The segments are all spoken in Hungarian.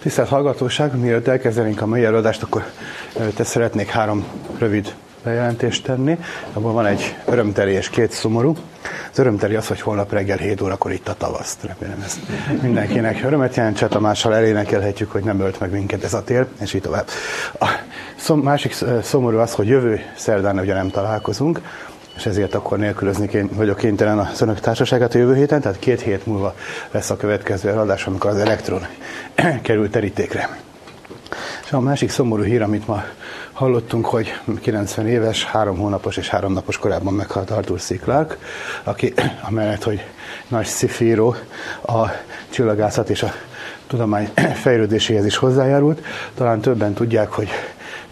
Tisztelt hallgatóság, mielőtt elkezdenénk a mai előadást, akkor előtte szeretnék három rövid bejelentést tenni. Abban van egy örömteli és két szomorú. Az örömteli az, hogy holnap reggel 7 órakor itt a tavaszt. Remélem ez mindenkinek örömet jelent. Cseh Tamással elénekelhetjük, hogy nem ölt meg minket ez a tél, és így tovább. A szom, másik szomorú az, hogy jövő szerdán ugye nem találkozunk, és ezért akkor nélkülözni kény, vagyok kénytelen a szönök társaságát a jövő héten, tehát két hét múlva lesz a következő eladás, amikor az elektron kerül terítékre. És a másik szomorú hír, amit ma hallottunk, hogy 90 éves, három hónapos és három napos korában meghalt Arthur C. Clarke, aki amellett, hogy nagy szifíró, a csillagászat és a tudomány fejlődéséhez is hozzájárult. Talán többen tudják, hogy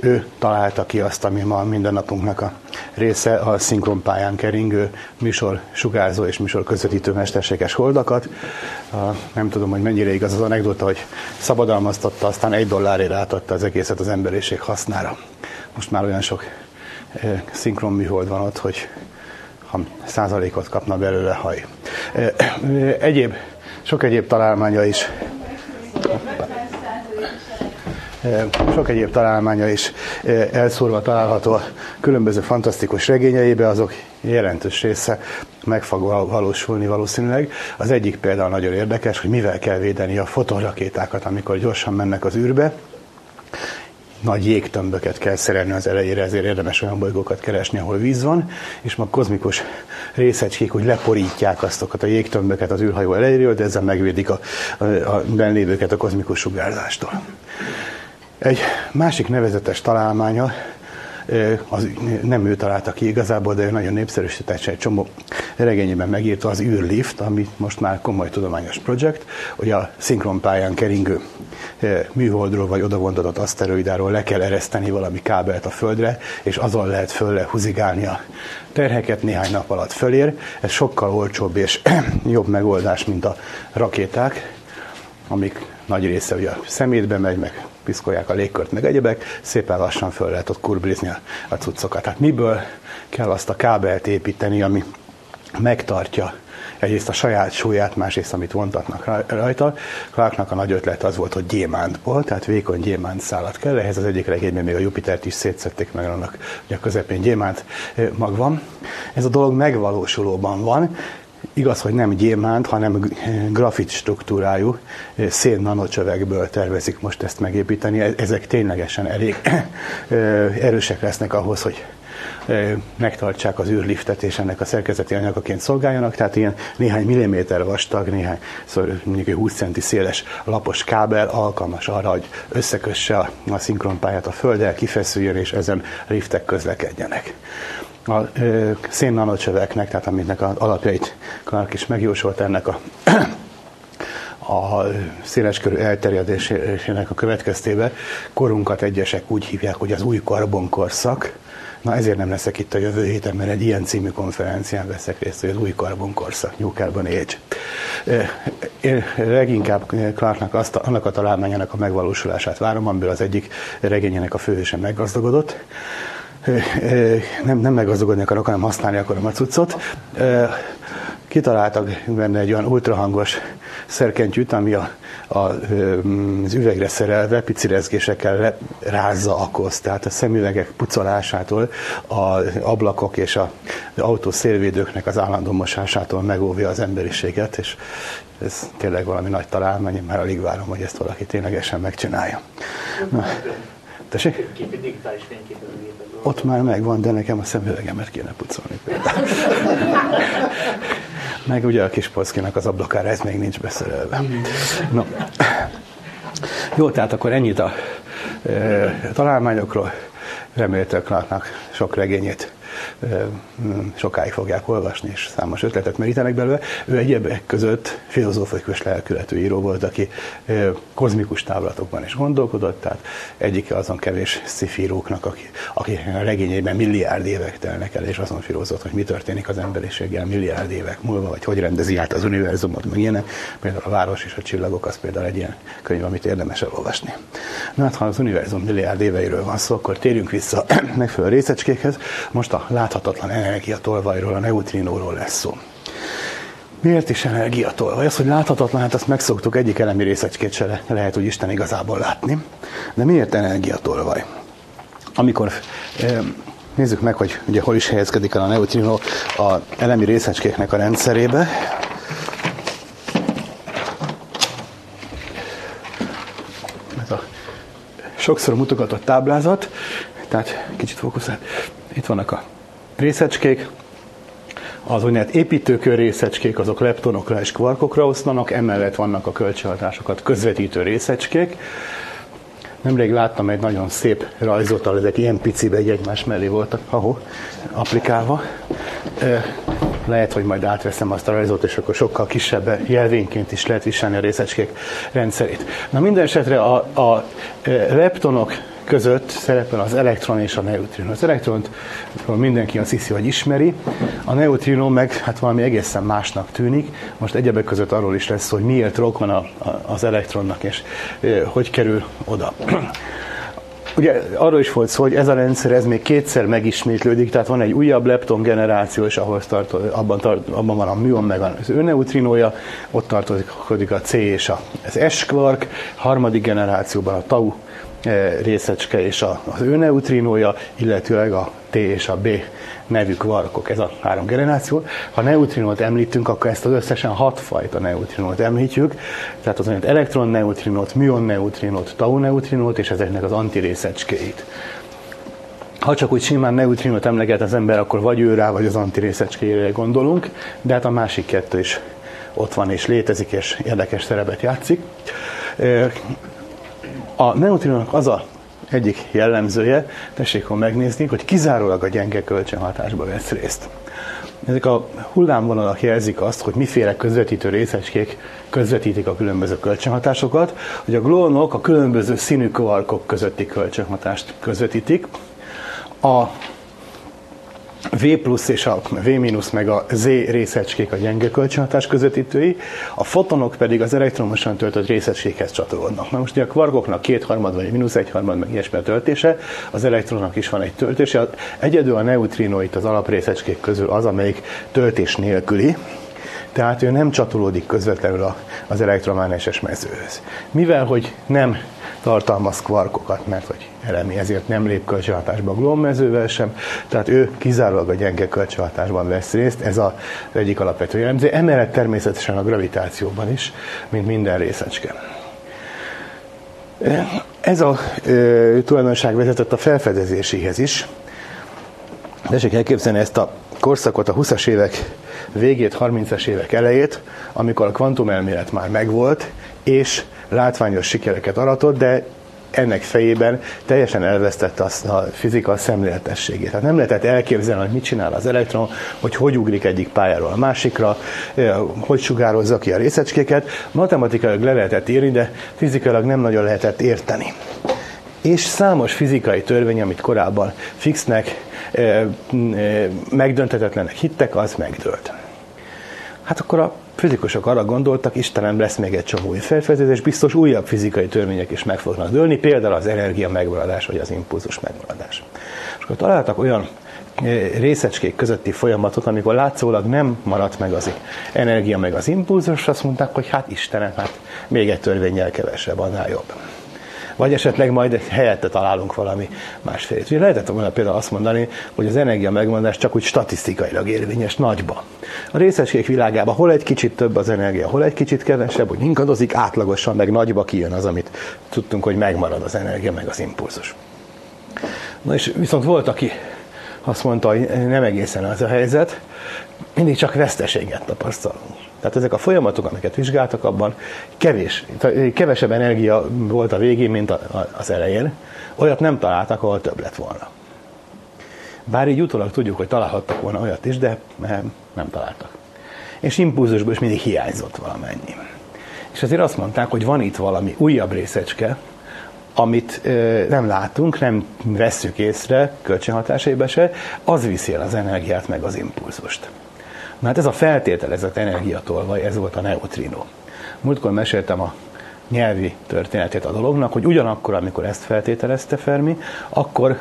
ő találta ki azt, ami ma mindennapunknak a része, a szinkronpályán keringő műsor sugárzó és műsor közvetítő mesterséges holdakat. Nem tudom, hogy mennyire igaz az anekdota, hogy szabadalmaztatta, aztán egy dollárért átadta az egészet az emberiség hasznára. Most már olyan sok szinkron műhold van ott, hogy ha százalékot kapna belőle haj. Egyéb, sok egyéb találmánya is sok egyéb találmánya is elszórva található a különböző fantasztikus regényeibe, azok jelentős része meg fog valósulni valószínűleg. Az egyik például nagyon érdekes, hogy mivel kell védeni a fotonrakétákat, amikor gyorsan mennek az űrbe, nagy jégtömböket kell szerelni az elejére, ezért érdemes olyan bolygókat keresni, ahol víz van, és ma kozmikus részecskék úgy leporítják azokat a jégtömböket az űrhajó elejéről, de ezzel megvédik a, a, a benlévőket a kozmikus sugárzástól. Egy másik nevezetes találmánya, az nem ő találta ki igazából, de ő nagyon népszerűsített egy csomó regényében megírta az űrlift, ami most már komoly tudományos projekt, hogy a szinkronpályán keringő műholdról vagy odavontatott aszteroidáról le kell ereszteni valami kábelt a földre, és azon lehet fölle húzigálni a terheket, néhány nap alatt fölér. Ez sokkal olcsóbb és jobb megoldás, mint a rakéták, amik nagy része ugye a szemétbe megy, meg piszkolják a légkört, meg egyebek, szépen lassan föl lehet ott kurblizni a, cuccokat. Tehát miből kell azt a kábelt építeni, ami megtartja egyrészt a saját súlyát, másrészt amit vontatnak rajta. Clarknak a nagy ötlet az volt, hogy gyémántból, tehát vékony gyémánt szállat kell, ehhez az egyik regényben még a Jupitert is szétszették meg annak, hogy a közepén gyémánt mag van. Ez a dolog megvalósulóban van, Igaz, hogy nem gyémánt, hanem grafit struktúrájú szén nanocsövekből tervezik most ezt megépíteni. E-, ezek ténylegesen elég erősek lesznek ahhoz, hogy megtartsák az űrliftet, és ennek a szerkezeti anyagaként szolgáljanak, tehát ilyen néhány milliméter vastag, néhány, szóval mondjuk 20 centi széles lapos kábel alkalmas arra, hogy összekösse a szinkronpályát a földdel, kifeszüljön, és ezen liftek közlekedjenek a szén nanocsöveknek, tehát aminek az alapjait Clark is megjósolt ennek a a széleskörű elterjedésének a következtében korunkat egyesek úgy hívják, hogy az új karbonkorszak. Na ezért nem leszek itt a jövő héten, mert egy ilyen című konferencián veszek részt, hogy az új karbonkorszak, New Carbon Age. Én leginkább Clarknak azt, annak a találmányának a megvalósulását várom, amiből az egyik regényének a főhőse meggazdagodott nem, nem meggazdagodni akarok, hanem használni akarom a cuccot. Kitaláltak benne egy olyan ultrahangos szerkentyűt, ami a, a, az üvegre szerelve pici rezgésekkel rázza a kozt. Tehát a szemüvegek pucolásától, az ablakok és az autó szélvédőknek az állandó mosásától megóvja az emberiséget, és ez tényleg valami nagy találmány, én már alig várom, hogy ezt valaki ténylegesen megcsinálja. Na, tessék? Képi digitális fényképezőgépet ott már megvan, de nekem a szemüvegemet kéne pucolni például. Meg ugye a kis polszkinak az ablakára, ez még nincs beszerelve. No. Jó, tehát akkor ennyit a e, találmányokról. Remélhetőleg sok regényét sokáig fogják olvasni, és számos ötletet merítenek belőle. Ő egyebek között filozófikus lelkületű író volt, aki kozmikus távlatokban is gondolkodott, tehát egyike azon kevés szifíróknak, aki, aki a regényében milliárd évek telnek el, és azon filózott, hogy mi történik az emberiséggel milliárd évek múlva, vagy hogy rendezi át az univerzumot, meg ilyenek. Például a Város és a Csillagok, az például egy ilyen könyv, amit érdemes elolvasni. Na hát, ha az univerzum milliárd éveiről van szó, akkor térjünk vissza megfelelő részecskékhez. Most a láthatatlan energiatolvajról, a neutrinóról lesz szó. Miért is energiatolvaj? Az, hogy láthatatlan, hát azt megszoktuk, egyik elemi részecskét se lehet, hogy Isten igazából látni. De miért energiatolvaj? Amikor nézzük meg, hogy ugye hol is helyezkedik el a neutrino a elemi részecskéknek a rendszerébe. Sokszor mutogatott táblázat, tehát kicsit fókuszált. Itt vannak a részecskék, az úgynevezett építőkör részecskék, azok leptonokra és kvarkokra oszlanak, emellett vannak a kölcsönhatásokat közvetítő részecskék. Nemrég láttam egy nagyon szép rajzot, ezek ilyen picibe egy egymás mellé voltak, ahol applikálva. Lehet, hogy majd átveszem azt a rajzot, és akkor sokkal kisebb jelvényként is lehet viselni a részecskék rendszerét. Na minden esetre a, a leptonok között szerepel az elektron és a neutrino. Az elektront mindenki azt hiszi, hogy ismeri, a neutrino meg hát valami egészen másnak tűnik. Most egyebek között arról is lesz, hogy miért rokon a, a, az elektronnak, és e, hogy kerül oda. Ugye arról is volt szó, hogy ez a rendszer ez még kétszer megismétlődik, tehát van egy újabb lepton generáció, és ahhoz tart, abban, tart, abban van a műon, meg az ő neutrinója, ott tartozik a C és a, az S kvark, harmadik generációban a tau részecske és az ő neutrinója, illetőleg a T és a B nevű kvarkok, ez a három generáció. Ha neutrinót említünk, akkor ezt az összesen hat fajta neutrinót említjük, tehát az elektron neutrinót, műon neutrinót, tau neutrinót és ezeknek az antirészecskéit. Ha csak úgy simán neutrinót emleget az ember, akkor vagy ő rá, vagy az antirészecskéjére gondolunk, de hát a másik kettő is ott van és létezik, és érdekes szerepet játszik. A neutrinónak az a egyik jellemzője, tessék hol megnézni, hogy kizárólag a gyenge kölcsönhatásba vesz részt. Ezek a hullámvonalak jelzik azt, hogy miféle közvetítő részecskék közvetítik a különböző kölcsönhatásokat, hogy a glónok a különböző színű kvarkok közötti kölcsönhatást közvetítik. A V plusz és a V mínusz meg a Z részecskék a gyenge kölcsönhatás közvetítői, a fotonok pedig az elektromosan töltött részecskékhez csatolódnak. Na most a kvarkoknak kétharmad vagy mínusz egyharmad meg ilyesmi a töltése, az elektronnak is van egy töltése. Egyedül a neutrino itt az alaprészecskék közül az, amelyik töltés nélküli, tehát ő nem csatolódik közvetlenül az elektromágneses mezőhöz. Mivel, hogy nem tartalmaz kvarkokat, mert hogy elemi, ezért nem lép kölcsönhatásba glommezővel sem, tehát ő kizárólag a gyenge kölcsönhatásban vesz részt, ez az egyik alapvető jellemző. Emellett természetesen a gravitációban is, mint minden részecske. Ez a ö, tulajdonság vezetett a felfedezéséhez is. Tessék elképzelni ezt a korszakot, a 20-as évek végét, 30-as évek elejét, amikor a kvantumelmélet már megvolt, és látványos sikereket aratott, de ennek fejében teljesen elvesztette a fizika szemléletességét. Tehát nem lehetett elképzelni, hogy mit csinál az elektron, hogy hogy ugrik egyik pályáról a másikra, hogy sugározza ki a részecskéket. Matematikailag le lehetett írni, de fizikailag nem nagyon lehetett érteni. És számos fizikai törvény, amit korábban fixnek, megdöntetetlenek hittek, az megdőlt. Hát akkor a fizikusok arra gondoltak, Istenem lesz még egy csomó új felfedezés, biztos újabb fizikai törvények is meg fognak dőlni, például az energia megmaradás, vagy az impulzus megmaradás. És akkor találtak olyan eh, részecskék közötti folyamatot, amikor látszólag nem maradt meg az energia, meg az impulzus, azt mondták, hogy hát Istenem, hát még egy törvényel kevesebb, annál jobb vagy esetleg majd helyette találunk valami másfélét. Ugye lehetett volna például azt mondani, hogy az energia megmondás csak úgy statisztikailag érvényes nagyba. A részecskék világában hol egy kicsit több az energia, hol egy kicsit kevesebb, hogy ingadozik, átlagosan meg nagyba kijön az, amit tudtunk, hogy megmarad az energia, meg az impulzus. Na és viszont volt, aki azt mondta, hogy nem egészen az a helyzet, mindig csak veszteséget tapasztalunk. Tehát ezek a folyamatok, amiket vizsgáltak, abban kevés, kevesebb energia volt a végén, mint az elején. Olyat nem találtak, ahol több lett volna. Bár így utólag tudjuk, hogy találhattak volna olyat is, de nem találtak. És impulzusból is mindig hiányzott valamennyi. És azért azt mondták, hogy van itt valami újabb részecske, amit ö, nem látunk, nem vesszük észre kölcsönhatásaiba se, az viszi el az energiát meg az impulzust. Na hát ez a feltételezett energiatolvaj, ez volt a neutrino. Múltkor meséltem a nyelvi történetét a dolognak, hogy ugyanakkor, amikor ezt feltételezte Fermi, akkor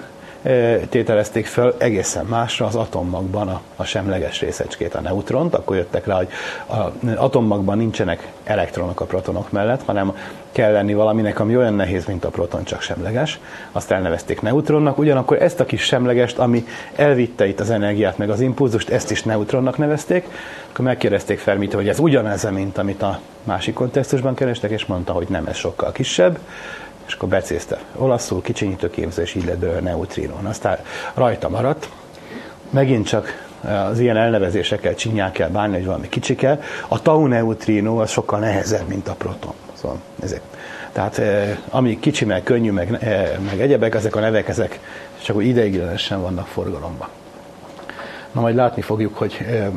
tételezték fel egészen másra az atommagban a, a semleges részecskét, a neutront, akkor jöttek rá, hogy az atommagban nincsenek elektronok a protonok mellett, hanem kell lenni valaminek, ami olyan nehéz, mint a proton, csak semleges. Azt elnevezték neutronnak, ugyanakkor ezt a kis semlegest, ami elvitte itt az energiát, meg az impulzust, ezt is neutronnak nevezték. Akkor megkérdezték Fermit, hogy ez ugyanez, mint amit a másik kontextusban kerestek, és mondta, hogy nem, ez sokkal kisebb és akkor becézte olaszul, kicsinyítő képző, és így lett belőle neutrinon. Aztán rajta maradt, megint csak az ilyen elnevezésekkel csinyák kell bánni, hogy valami kicsike. A tau neutrino az sokkal nehezebb, mint a proton. Szóval ezek. Tehát eh, ami kicsi, meg könnyű, meg, eh, meg egyebek, ezek a nevek, ezek csak úgy ideiglenesen vannak forgalomban. Na majd látni fogjuk, hogy eh,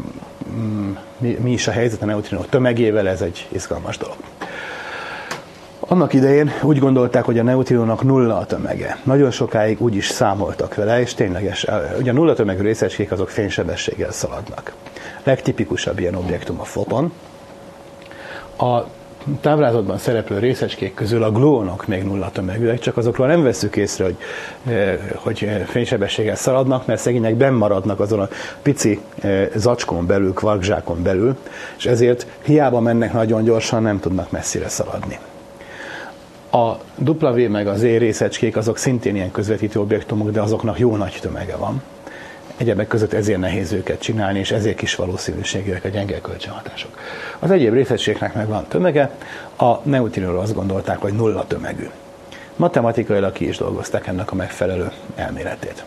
mi, mi is a helyzet a neutrinok tömegével, ez egy izgalmas dolog. Annak idején úgy gondolták, hogy a neutrinónak nulla a tömege. Nagyon sokáig úgy is számoltak vele, és tényleges, ugye a nulla tömegű részecskék azok fénysebességgel szaladnak. Legtipikusabb ilyen objektum a foton. A táblázatban szereplő részecskék közül a glónok még nulla tömegűek, csak azokról nem veszük észre, hogy, hogy fénysebességgel szaladnak, mert szegények benn maradnak azon a pici zacskón belül, kvarkzsákon belül, és ezért hiába mennek nagyon gyorsan, nem tudnak messzire szaladni. A W meg az E részecskék azok szintén ilyen közvetítő objektumok, de azoknak jó nagy tömege van. Egyebek között ezért nehéz őket csinálni, és ezért kis valószínűségűek a gyenge kölcsönhatások. Az egyéb részecskeknek meg van tömege, a neutrinóról azt gondolták, hogy nulla tömegű. Matematikailag ki is dolgozták ennek a megfelelő elméletét.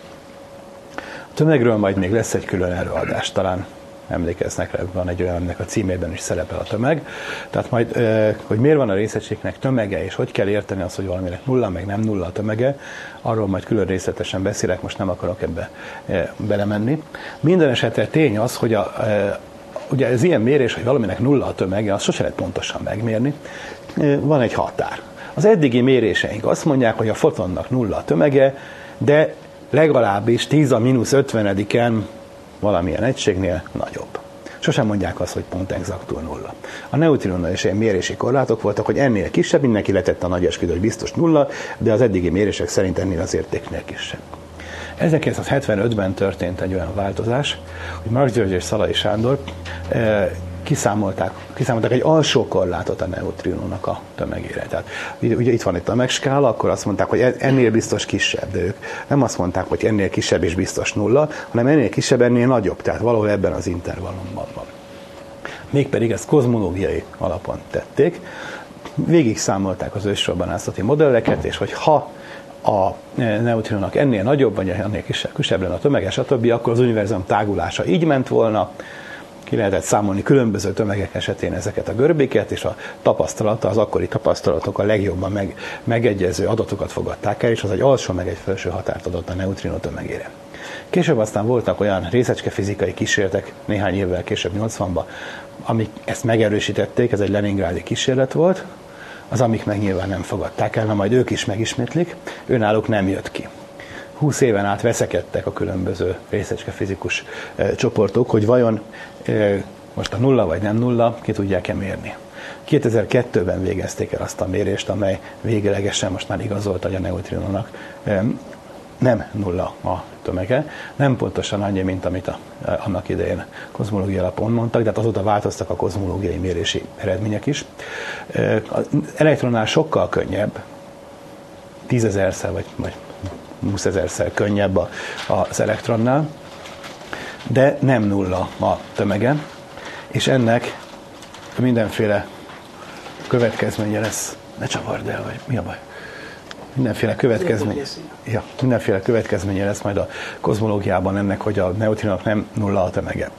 A tömegről majd még lesz egy külön előadás, talán emlékeznek rá, van egy olyan, ennek a címében is szerepel a tömeg. Tehát majd, hogy miért van a részegységnek tömege, és hogy kell érteni azt, hogy valaminek nulla, meg nem nulla a tömege, arról majd külön részletesen beszélek, most nem akarok ebbe belemenni. Minden esetre tény az, hogy a, ugye ez ilyen mérés, hogy valaminek nulla a tömege, azt sose lehet pontosan megmérni. Van egy határ. Az eddigi méréseink azt mondják, hogy a fotonnak nulla a tömege, de legalábbis 10 a mínusz 50-en valamilyen egységnél nagyobb. Sosem mondják azt, hogy pont exaktul nulla. A neutrinonnal is ilyen mérési korlátok voltak, hogy ennél kisebb, mindenki letette a nagy esküdő, hogy biztos nulla, de az eddigi mérések szerint ennél az értéknél kisebb. 1975-ben történt egy olyan változás, hogy Mark György és Szalai Sándor eh, kiszámolták, kiszámolták egy alsó korlátot a neutrinónak a tömegére. Tehát ugye itt van egy tömegskála, akkor azt mondták, hogy ennél biztos kisebb, de ők nem azt mondták, hogy ennél kisebb és biztos nulla, hanem ennél kisebb, ennél nagyobb, tehát valahol ebben az intervallumban van. Mégpedig ezt kozmológiai alapon tették, végig számolták az ősrobbanászati modelleket, és hogy ha a neutrinónak ennél nagyobb, vagy ennél kisebb, kisebb lenne a tömege, stb., akkor az univerzum tágulása így ment volna, ki lehetett számolni különböző tömegek esetén ezeket a görbéket, és a tapasztalata, az akkori tapasztalatok a legjobban meg, megegyező adatokat fogadták el, és az egy alsó meg egy felső határt adott a neutrino tömegére. Később aztán voltak olyan részecske fizikai kísérletek, néhány évvel később, 80-ban, amik ezt megerősítették, ez egy Leningrádi kísérlet volt, az amik meg nyilván nem fogadták el, na majd ők is megismétlik, önálluk nem jött ki. 20 éven át veszekedtek a különböző részecske fizikus e, csoportok, hogy vajon e, most a nulla vagy nem nulla, ki tudják-e mérni. 2002-ben végezték el azt a mérést, amely véglegesen most már igazolta, hogy a neutrinónak e, nem nulla a tömege, nem pontosan annyi, mint amit a, annak idején kozmológiai alapon mondtak, de hát azóta változtak a kozmológiai mérési eredmények is. Az elektronnál sokkal könnyebb, tízezerszer vagy, vagy 20 ezerszer könnyebb az elektronnál, de nem nulla a tömege, és ennek mindenféle következménye lesz. Ne csavard el, vagy mi a baj? Mindenféle következmény, ja, mindenféle következménye lesz majd a kozmológiában ennek, hogy a neutrinok nem nulla a tömege.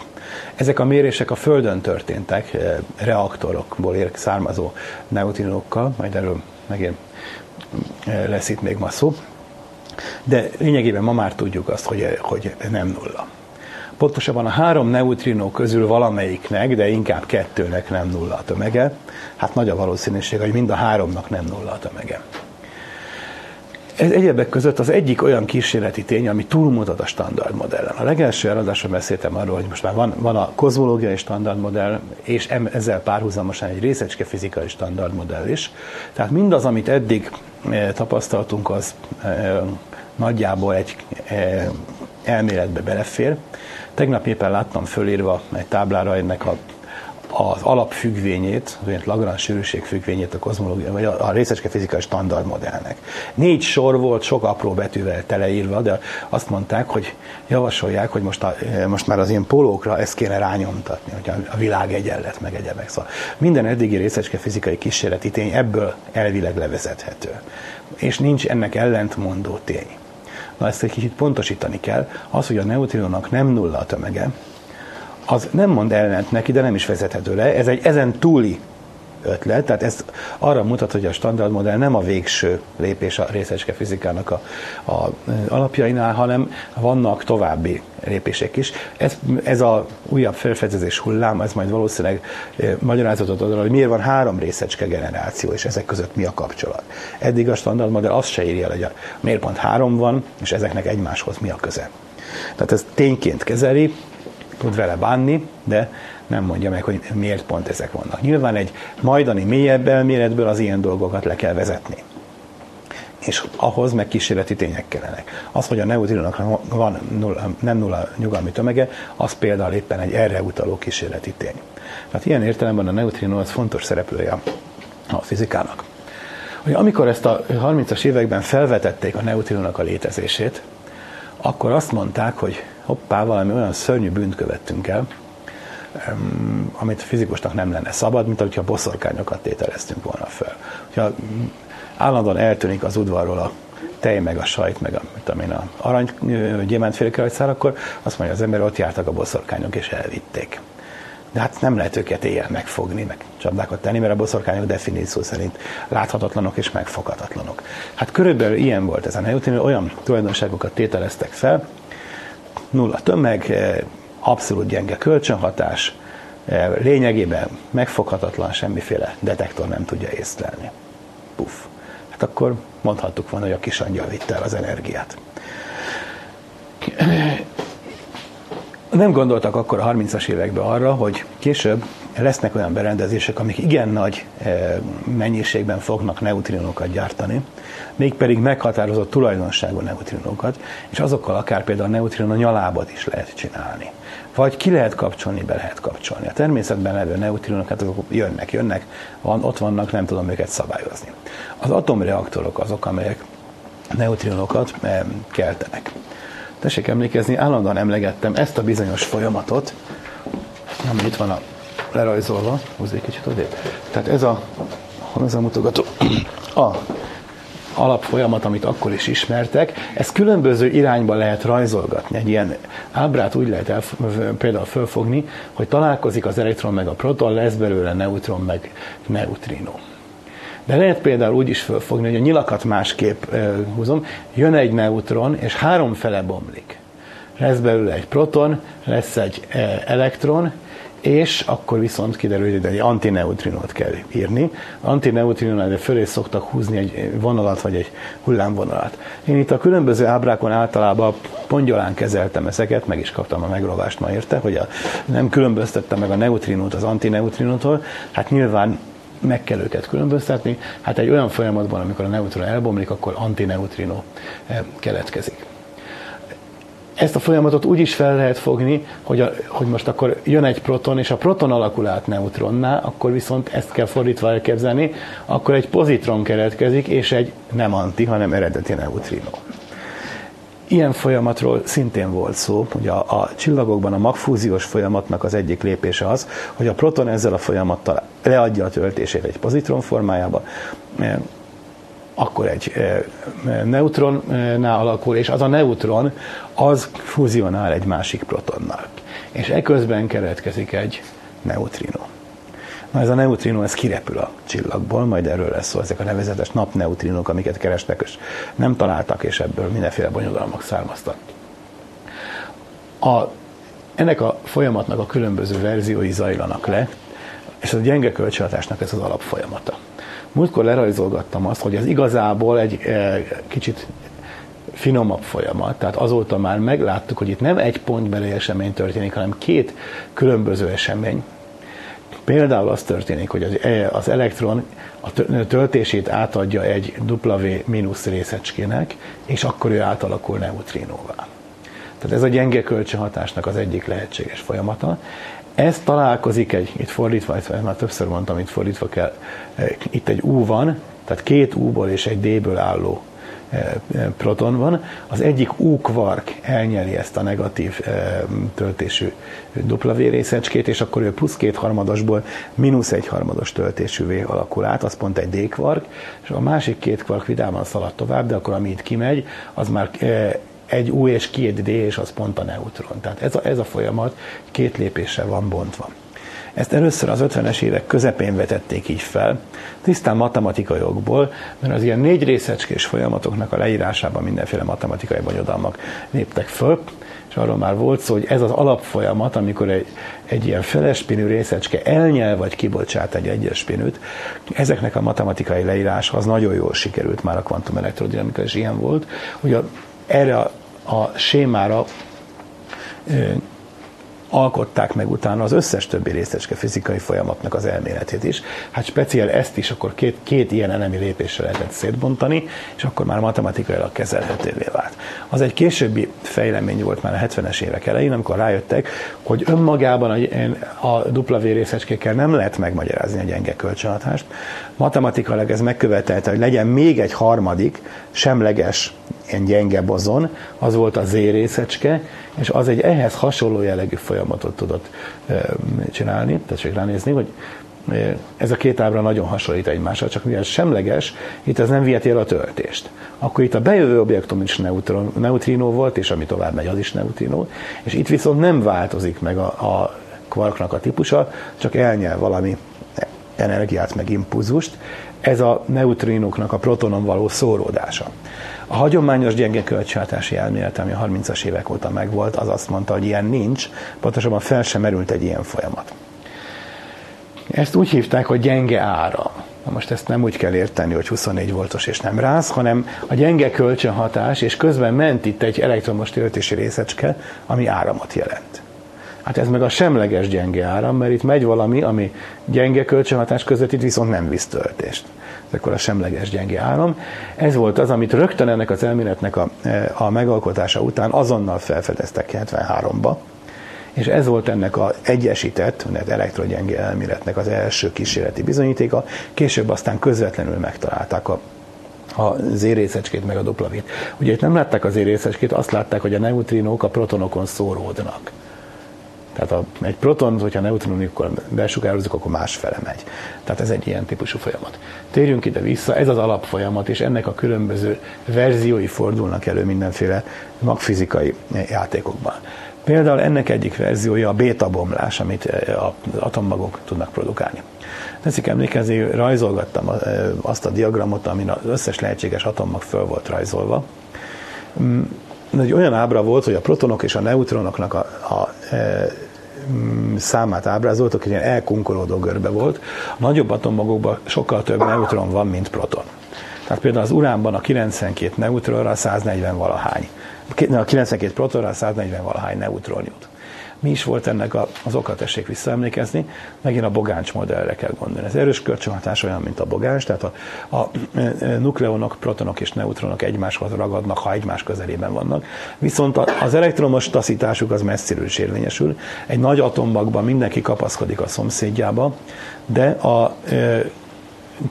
Ezek a mérések a Földön történtek, eh, reaktorokból ér származó neutrinokkal, majd erről megint eh, lesz itt még ma szó. De lényegében ma már tudjuk azt, hogy, hogy nem nulla. Pontosabban a három neutrinó közül valamelyiknek, de inkább kettőnek nem nulla a tömege. Hát nagy a valószínűség, hogy mind a háromnak nem nulla a tömege. Ez egyebek között az egyik olyan kísérleti tény, ami túlmutat a standard modellen. A legelső eladásra beszéltem arról, hogy most már van, van a kozmológiai standard modell, és ezzel párhuzamosan egy részecske fizikai standard modell is. Tehát mindaz, amit eddig eh, tapasztaltunk, az eh, nagyjából egy eh, elméletbe belefér. Tegnap éppen láttam fölírva egy táblára ennek a az alapfüggvényét, az Lagrange sűrűség függvényét a kozmológia, vagy a, a részecske fizikai standard modellnek. Négy sor volt, sok apró betűvel teleírva, de azt mondták, hogy javasolják, hogy most, a, most már az ilyen pólókra ezt kéne rányomtatni, hogy a világ egyenlet, meg egyebek. Szóval minden eddigi részecske fizikai kísérleti tény ebből elvileg levezethető. És nincs ennek ellentmondó tény. Na ezt egy kicsit pontosítani kell. Az, hogy a neutrinónak nem nulla a tömege, az nem mond ellent neki, de nem is vezethető le. Ez egy ezen túli ötlet, tehát ez arra mutat, hogy a standard modell nem a végső lépés a részecske fizikának a, a alapjainál, hanem vannak további lépések is. Ez, ez a újabb felfedezés hullám, ez majd valószínűleg magyarázatot ad hogy miért van három részecske generáció, és ezek között mi a kapcsolat. Eddig a standard modell azt se írja, hogy miért pont három van, és ezeknek egymáshoz mi a köze. Tehát ez tényként kezeli, tud vele bánni, de nem mondja meg, hogy miért pont ezek vannak. Nyilván egy majdani mélyebb elméletből az ilyen dolgokat le kell vezetni. És ahhoz meg kísérleti tények kellenek. Az, hogy a neutrinónak van nulla, nem nulla nyugalmi tömege, az például éppen egy erre utaló kísérleti tény. Tehát ilyen értelemben a neutrinó az fontos szereplője a fizikának. Hogy amikor ezt a 30-as években felvetették a neutrinónak a létezését, akkor azt mondták, hogy hoppá, valami olyan szörnyű bűnt követtünk el, amit a fizikusnak nem lenne szabad, mint hogyha boszorkányokat tételeztünk volna fel. Ha állandóan eltűnik az udvarról a tej, meg a sajt, meg a, mit én, a arany gyémántfélkerajtszár, akkor azt mondja az ember, ott jártak a boszorkányok, és elvitték. De hát nem lehet őket éjjel megfogni, meg csapdákat tenni, mert a boszorkányok definíció szerint láthatatlanok és megfoghatatlanok. Hát körülbelül ilyen volt ez a Newton, olyan tulajdonságokat tételeztek fel, nulla tömeg, eh, abszolút gyenge kölcsönhatás, eh, lényegében megfoghatatlan, semmiféle detektor nem tudja észlelni. Puff. Hát akkor mondhattuk volna, hogy a kis angyal vitte el az energiát. Nem gondoltak akkor a 30-as években arra, hogy később lesznek olyan berendezések, amik igen nagy eh, mennyiségben fognak neutrinokat gyártani, mégpedig meghatározott tulajdonságú neutrinókat, és azokkal akár például a neutrino nyalábat is lehet csinálni. Vagy ki lehet kapcsolni, be lehet kapcsolni. A természetben levő neutrinok, hát azok jönnek, jönnek, van, ott vannak, nem tudom őket szabályozni. Az atomreaktorok azok, amelyek neutrinokat eh, keltenek. Tessék emlékezni, állandóan emlegettem ezt a bizonyos folyamatot, ami itt van a lerajzolva, húzzék kicsit odébb. Tehát ez a, hol az a mutogató? A alapfolyamat, amit akkor is ismertek, ezt különböző irányba lehet rajzolgatni. Egy ilyen ábrát úgy lehet el, például fölfogni, hogy találkozik az elektron meg a proton, lesz belőle neutron meg neutrino. De lehet például úgy is fölfogni, hogy a nyilakat másképp húzom, jön egy neutron, és három fele bomlik. Lesz belőle egy proton, lesz egy elektron, és akkor viszont kiderül, hogy egy antineutrinót kell írni. Antineutrinónál fölé szoktak húzni egy vonalat, vagy egy hullámvonalat. Én itt a különböző ábrákon általában pongyolán kezeltem ezeket, meg is kaptam a megrovást ma érte, hogy a, nem különböztettem meg a neutrinót az antineutrinótól. Hát nyilván meg kell őket különböztetni. Hát egy olyan folyamatban, amikor a neutron elbomlik, akkor antineutrino eh, keletkezik ezt a folyamatot úgy is fel lehet fogni, hogy, a, hogy most akkor jön egy proton, és a proton alakul át neutronná, akkor viszont ezt kell fordítva elképzelni, akkor egy pozitron keletkezik, és egy nem anti, hanem eredeti neutrino. Ilyen folyamatról szintén volt szó, hogy a, a csillagokban a magfúziós folyamatnak az egyik lépése az, hogy a proton ezzel a folyamattal leadja a töltését egy pozitron formájába, akkor egy neutronnál alakul, és az a neutron az fúzionál egy másik protonnal. És eközben keletkezik egy neutrino. Na ez a neutrino, ez kirepül a csillagból, majd erről lesz szó, ezek a nevezetes napneutrinok, amiket kerestek, és nem találtak, és ebből mindenféle bonyodalmak származtak. A, ennek a folyamatnak a különböző verziói zajlanak le, és a gyenge kölcsönhatásnak ez az alapfolyamata. Múltkor lerajzolgattam azt, hogy ez igazából egy kicsit finomabb folyamat, tehát azóta már megláttuk, hogy itt nem egy pontbeli esemény történik, hanem két különböző esemény. Például az történik, hogy az, az elektron a töltését átadja egy W mínusz részecskének, és akkor ő átalakul neutrinóvá. Tehát ez a gyenge kölcsönhatásnak az egyik lehetséges folyamata. Ez találkozik egy, itt fordítva, ezt már többször mondtam, itt fordítva kell, itt egy U van, tehát két U-ból és egy D-ből álló E, e, proton van. Az egyik U kvark elnyeli ezt a negatív töltésű W részecskét, és akkor ő plusz két harmadosból mínusz egy harmados töltésűvé alakul át, az pont egy D kvark, és a másik két kvark vidáman szalad tovább, de akkor ami itt kimegy, az már egy U és két D, és az pont a neutron. Tehát ez a, ez a folyamat két lépéssel van bontva. Ezt először az 50-es évek közepén vetették így fel, tisztán matematikai okból, mert az ilyen négy részecskés folyamatoknak a leírásában mindenféle matematikai bonyodalmak léptek föl, és arról már volt szó, hogy ez az alapfolyamat, amikor egy, egy ilyen felespinű részecske elnyel vagy kibocsát egy egyes spinűt, ezeknek a matematikai leírása az nagyon jól sikerült már a kvantum elektrodinamika, és ilyen volt, hogy a, erre a, a sémára alkották meg utána az összes többi részecske fizikai folyamatnak az elméletét is. Hát speciál ezt is akkor két, két ilyen elemi lépésre lehetett szétbontani, és akkor már matematikailag kezelhetővé vált. Az egy későbbi fejlemény volt már a 70-es évek elején, amikor rájöttek, hogy önmagában a, a W részecskékkel nem lehet megmagyarázni a gyenge kölcsönhatást. Matematikailag ez megkövetelte, hogy legyen még egy harmadik, semleges, ilyen gyenge bozon, az volt a Z részecske, és az egy ehhez hasonló jellegű folyamatot tudott csinálni, tessék ránézni, hogy ez a két ábra nagyon hasonlít egymásra, csak mivel semleges, itt ez nem viheti el a töltést. Akkor itt a bejövő objektum is neutron, neutrino volt, és ami tovább megy, az is neutrino, és itt viszont nem változik meg a, a kvarknak a típusa, csak elnyel valami energiát, meg impulzust. Ez a neutrinoknak a protonon való szóródása. A hagyományos gyenge kölcsönhatási elmélet, ami a 30-as évek óta megvolt, az azt mondta, hogy ilyen nincs, pontosabban fel sem merült egy ilyen folyamat. Ezt úgy hívták, hogy gyenge ára. Na most ezt nem úgy kell érteni, hogy 24 voltos és nem ráz, hanem a gyenge kölcsönhatás, és közben ment itt egy elektromos töltési részecske, ami áramot jelent. Hát ez meg a semleges gyenge áram, mert itt megy valami, ami gyenge kölcsönhatás között itt viszont nem visz töltést akkor a semleges gyenge áram. Ez volt az, amit rögtön ennek az elméletnek a, a megalkotása után azonnal felfedeztek 73-ba, és ez volt ennek az egyesített, elektrogyenge elméletnek az első kísérleti bizonyítéka, később aztán közvetlenül megtalálták a a zérésecskét meg a duplavét. Ugye itt nem látták az zérésecskét, azt látták, hogy a neutrinók a protonokon szóródnak. Tehát a, egy proton, hogyha neutronikokkal belsugározzuk, akkor másfele megy. Tehát ez egy ilyen típusú folyamat. Térjünk ide vissza, ez az alapfolyamat, és ennek a különböző verziói fordulnak elő mindenféle magfizikai játékokban. Például ennek egyik verziója a béta bomlás, amit az atommagok tudnak produkálni. Tetszik emlékezni, rajzolgattam azt a diagramot, amin az összes lehetséges atommag föl volt rajzolva. Mm, egy olyan ábra volt, hogy a protonok és a neutronoknak a, a e, mm, számát ábrázoltak, hogy ilyen elkunkolódó görbe volt. A nagyobb atommagokban sokkal több neutron van, mint proton. Tehát például az uránban a 92 neutronra 140 valahány. A 92 protonra 140 valahány neutron jut. Mi is volt ennek az oka, tessék visszaemlékezni? Megint a bogáncs modellre kell gondolni. Ez erős kölcsönhatás olyan, mint a bogáncs, tehát a, a nukleonok, protonok és neutronok egymáshoz ragadnak, ha egymás közelében vannak. Viszont az elektromos taszításuk az messziről is érvényesül. Egy nagy atombakban mindenki kapaszkodik a szomszédjába, de a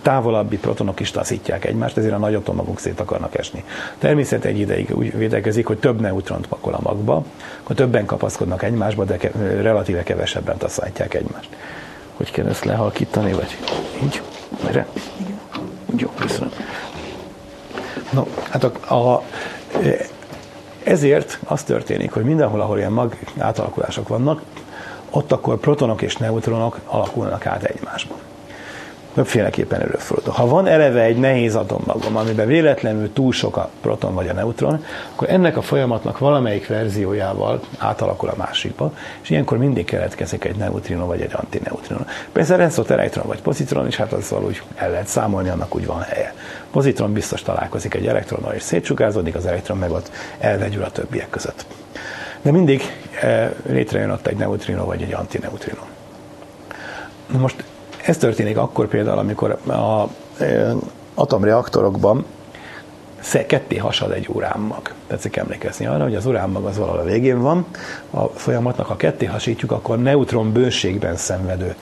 távolabbi protonok is taszítják egymást, ezért a nagy atomagok szét akarnak esni. Természet egy ideig úgy védekezik, hogy több neutront pakol a magba, akkor többen kapaszkodnak egymásba, de relatíve kevesebben taszítják egymást. Hogy kell ezt lehalkítani, vagy így? Erre? Igen. Jó, köszönöm. No, hát a, a, ezért az történik, hogy mindenhol, ahol ilyen mag átalakulások vannak, ott akkor protonok és neutronok alakulnak át egymásban. Többféleképpen előfordul. Ha van eleve egy nehéz atommagom, amiben véletlenül túl sok a proton vagy a neutron, akkor ennek a folyamatnak valamelyik verziójával átalakul a másikba, és ilyenkor mindig keletkezik egy neutrino vagy egy antineutrino. Persze lesz ott elektron vagy pozitron, és hát azzal úgy el lehet számolni, annak úgy van helye. Pozitron biztos találkozik egy elektronnal és szétsugázódik, az elektron meg ott elvegyül a többiek között. De mindig eh, létrejön ott egy neutrino vagy egy antineutrino. Most ez történik akkor például, amikor a atomreaktorokban ketté hasad egy uránmag. Tetszik emlékezni arra, hogy az uránmag az valahol a végén van a folyamatnak, ha ketté hasítjuk, akkor neutron bőségben szenvedő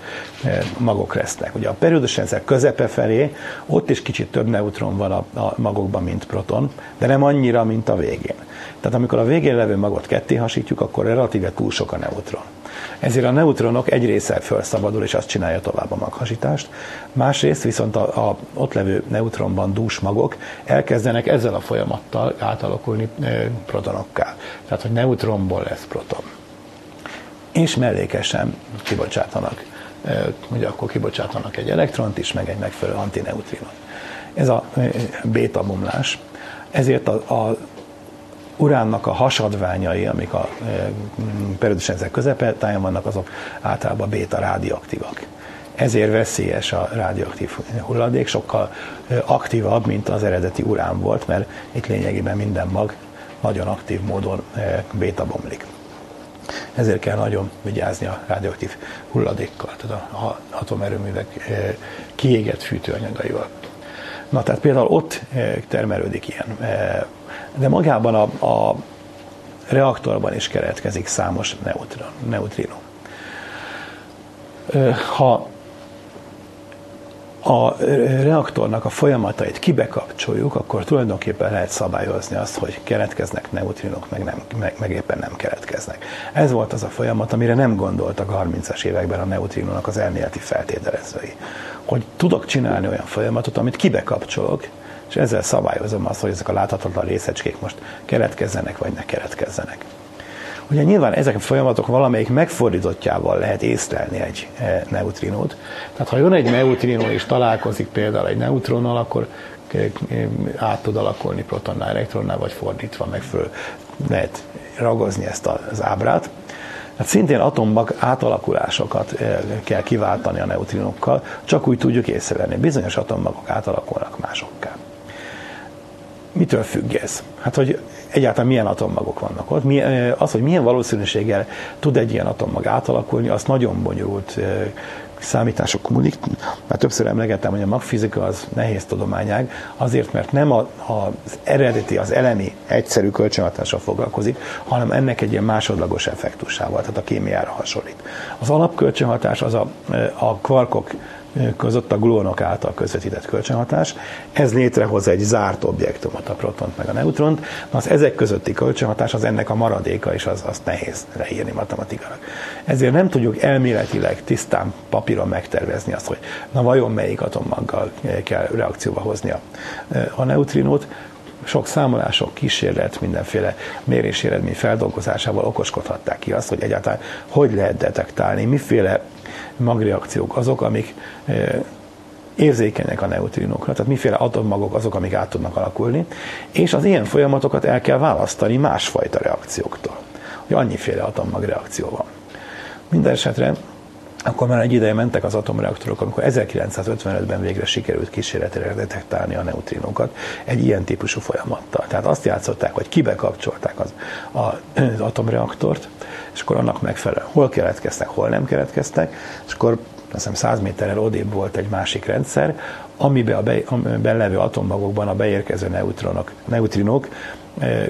magok lesznek. Ugye a periódus rendszer közepe felé ott is kicsit több neutron van a, a magokban, mint proton, de nem annyira, mint a végén. Tehát amikor a végén levő magot ketté hasítjuk, akkor relatíve túl sok a neutron. Ezért a neutronok egy része felszabadul, és azt csinálja tovább a maghasítást. Másrészt viszont a, a ott levő neutronban dús magok elkezdenek ezzel a folyamattal átalakulni protonokká. Tehát, hogy neutronból lesz proton. És mellékesen kibocsátanak, ugye akkor kibocsátanak egy elektront is, meg egy megfelelő antineutrinot. Ez a béta bomlás. Ezért a, a uránnak a hasadványai, amik a e, periódus rendszer közepetáján vannak, azok általában béta rádiaktívak. Ezért veszélyes a rádióaktív hulladék, sokkal e, aktívabb, mint az eredeti urán volt, mert itt lényegében minden mag nagyon aktív módon e, béta bomlik. Ezért kell nagyon vigyázni a rádióaktív hulladékkal, tehát a atomerőművek kiégett fűtőanyagaival. Na, tehát például ott termelődik ilyen de magában a, a reaktorban is keletkezik számos neutron, neutrino. Ha a reaktornak a folyamatait kibekapcsoljuk, akkor tulajdonképpen lehet szabályozni azt, hogy keletkeznek neutrinok, meg, nem, meg, meg éppen nem keletkeznek. Ez volt az a folyamat, amire nem gondoltak a 30-as években a neutrinónak az elméleti feltételezői. Hogy tudok csinálni olyan folyamatot, amit kibekapcsolok, és ezzel szabályozom azt, hogy ezek a láthatatlan részecskék most keletkezzenek, vagy ne keletkezzenek. Ugye nyilván ezek a folyamatok valamelyik megfordítottjával lehet észlelni egy e, neutrinót. Tehát ha jön egy neutrinó és találkozik például egy neutronnal, akkor e, e, át tud alakulni protonnál, elektronnál, vagy fordítva meg föl lehet ragozni ezt az ábrát. Hát szintén atombak átalakulásokat kell kiváltani a neutrinokkal, csak úgy tudjuk észrevenni. Bizonyos atommagok átalakulnak másokká. Mitől függ ez? Hát, hogy egyáltalán milyen atommagok vannak ott. Az, hogy milyen valószínűséggel tud egy ilyen atommag átalakulni, az nagyon bonyolult számítások múlik. Már többször emlegettem, hogy a magfizika az nehéz tudományág, azért, mert nem a, az eredeti, az elemi egyszerű kölcsönhatással foglalkozik, hanem ennek egy ilyen másodlagos effektusával, tehát a kémiára hasonlít. Az alapkölcsönhatás az a, a kvarkok között a gluonok által közvetített kölcsönhatás. Ez létrehoz egy zárt objektumot, a protont meg a neutront. Az ezek közötti kölcsönhatás az ennek a maradéka, és az, azt nehéz leírni matematikailag. Ezért nem tudjuk elméletileg tisztán papíron megtervezni azt, hogy na vajon melyik atommaggal kell reakcióba hozni a, a neutrinót, sok számolások, kísérlet, mindenféle mérési eredmény feldolgozásával okoskodhatták ki azt, hogy egyáltalán hogy lehet detektálni, miféle magreakciók azok, amik érzékenyek a neutrinokra, tehát miféle atommagok azok, amik át tudnak alakulni, és az ilyen folyamatokat el kell választani másfajta reakcióktól. Hogy annyiféle atommag reakció van. Minden esetre akkor már egy ideje mentek az atomreaktorok, amikor 1955-ben végre sikerült kísérletére detektálni a neutrinókat egy ilyen típusú folyamattal. Tehát azt játszották, hogy kibe kapcsolták az, az atomreaktort, és akkor annak megfelelően hol keletkeztek, hol nem keletkeztek, és akkor azt hiszem 100 méterrel odébb volt egy másik rendszer, amiben a be, amiben levő atommagokban a beérkező neutronok, neutrinok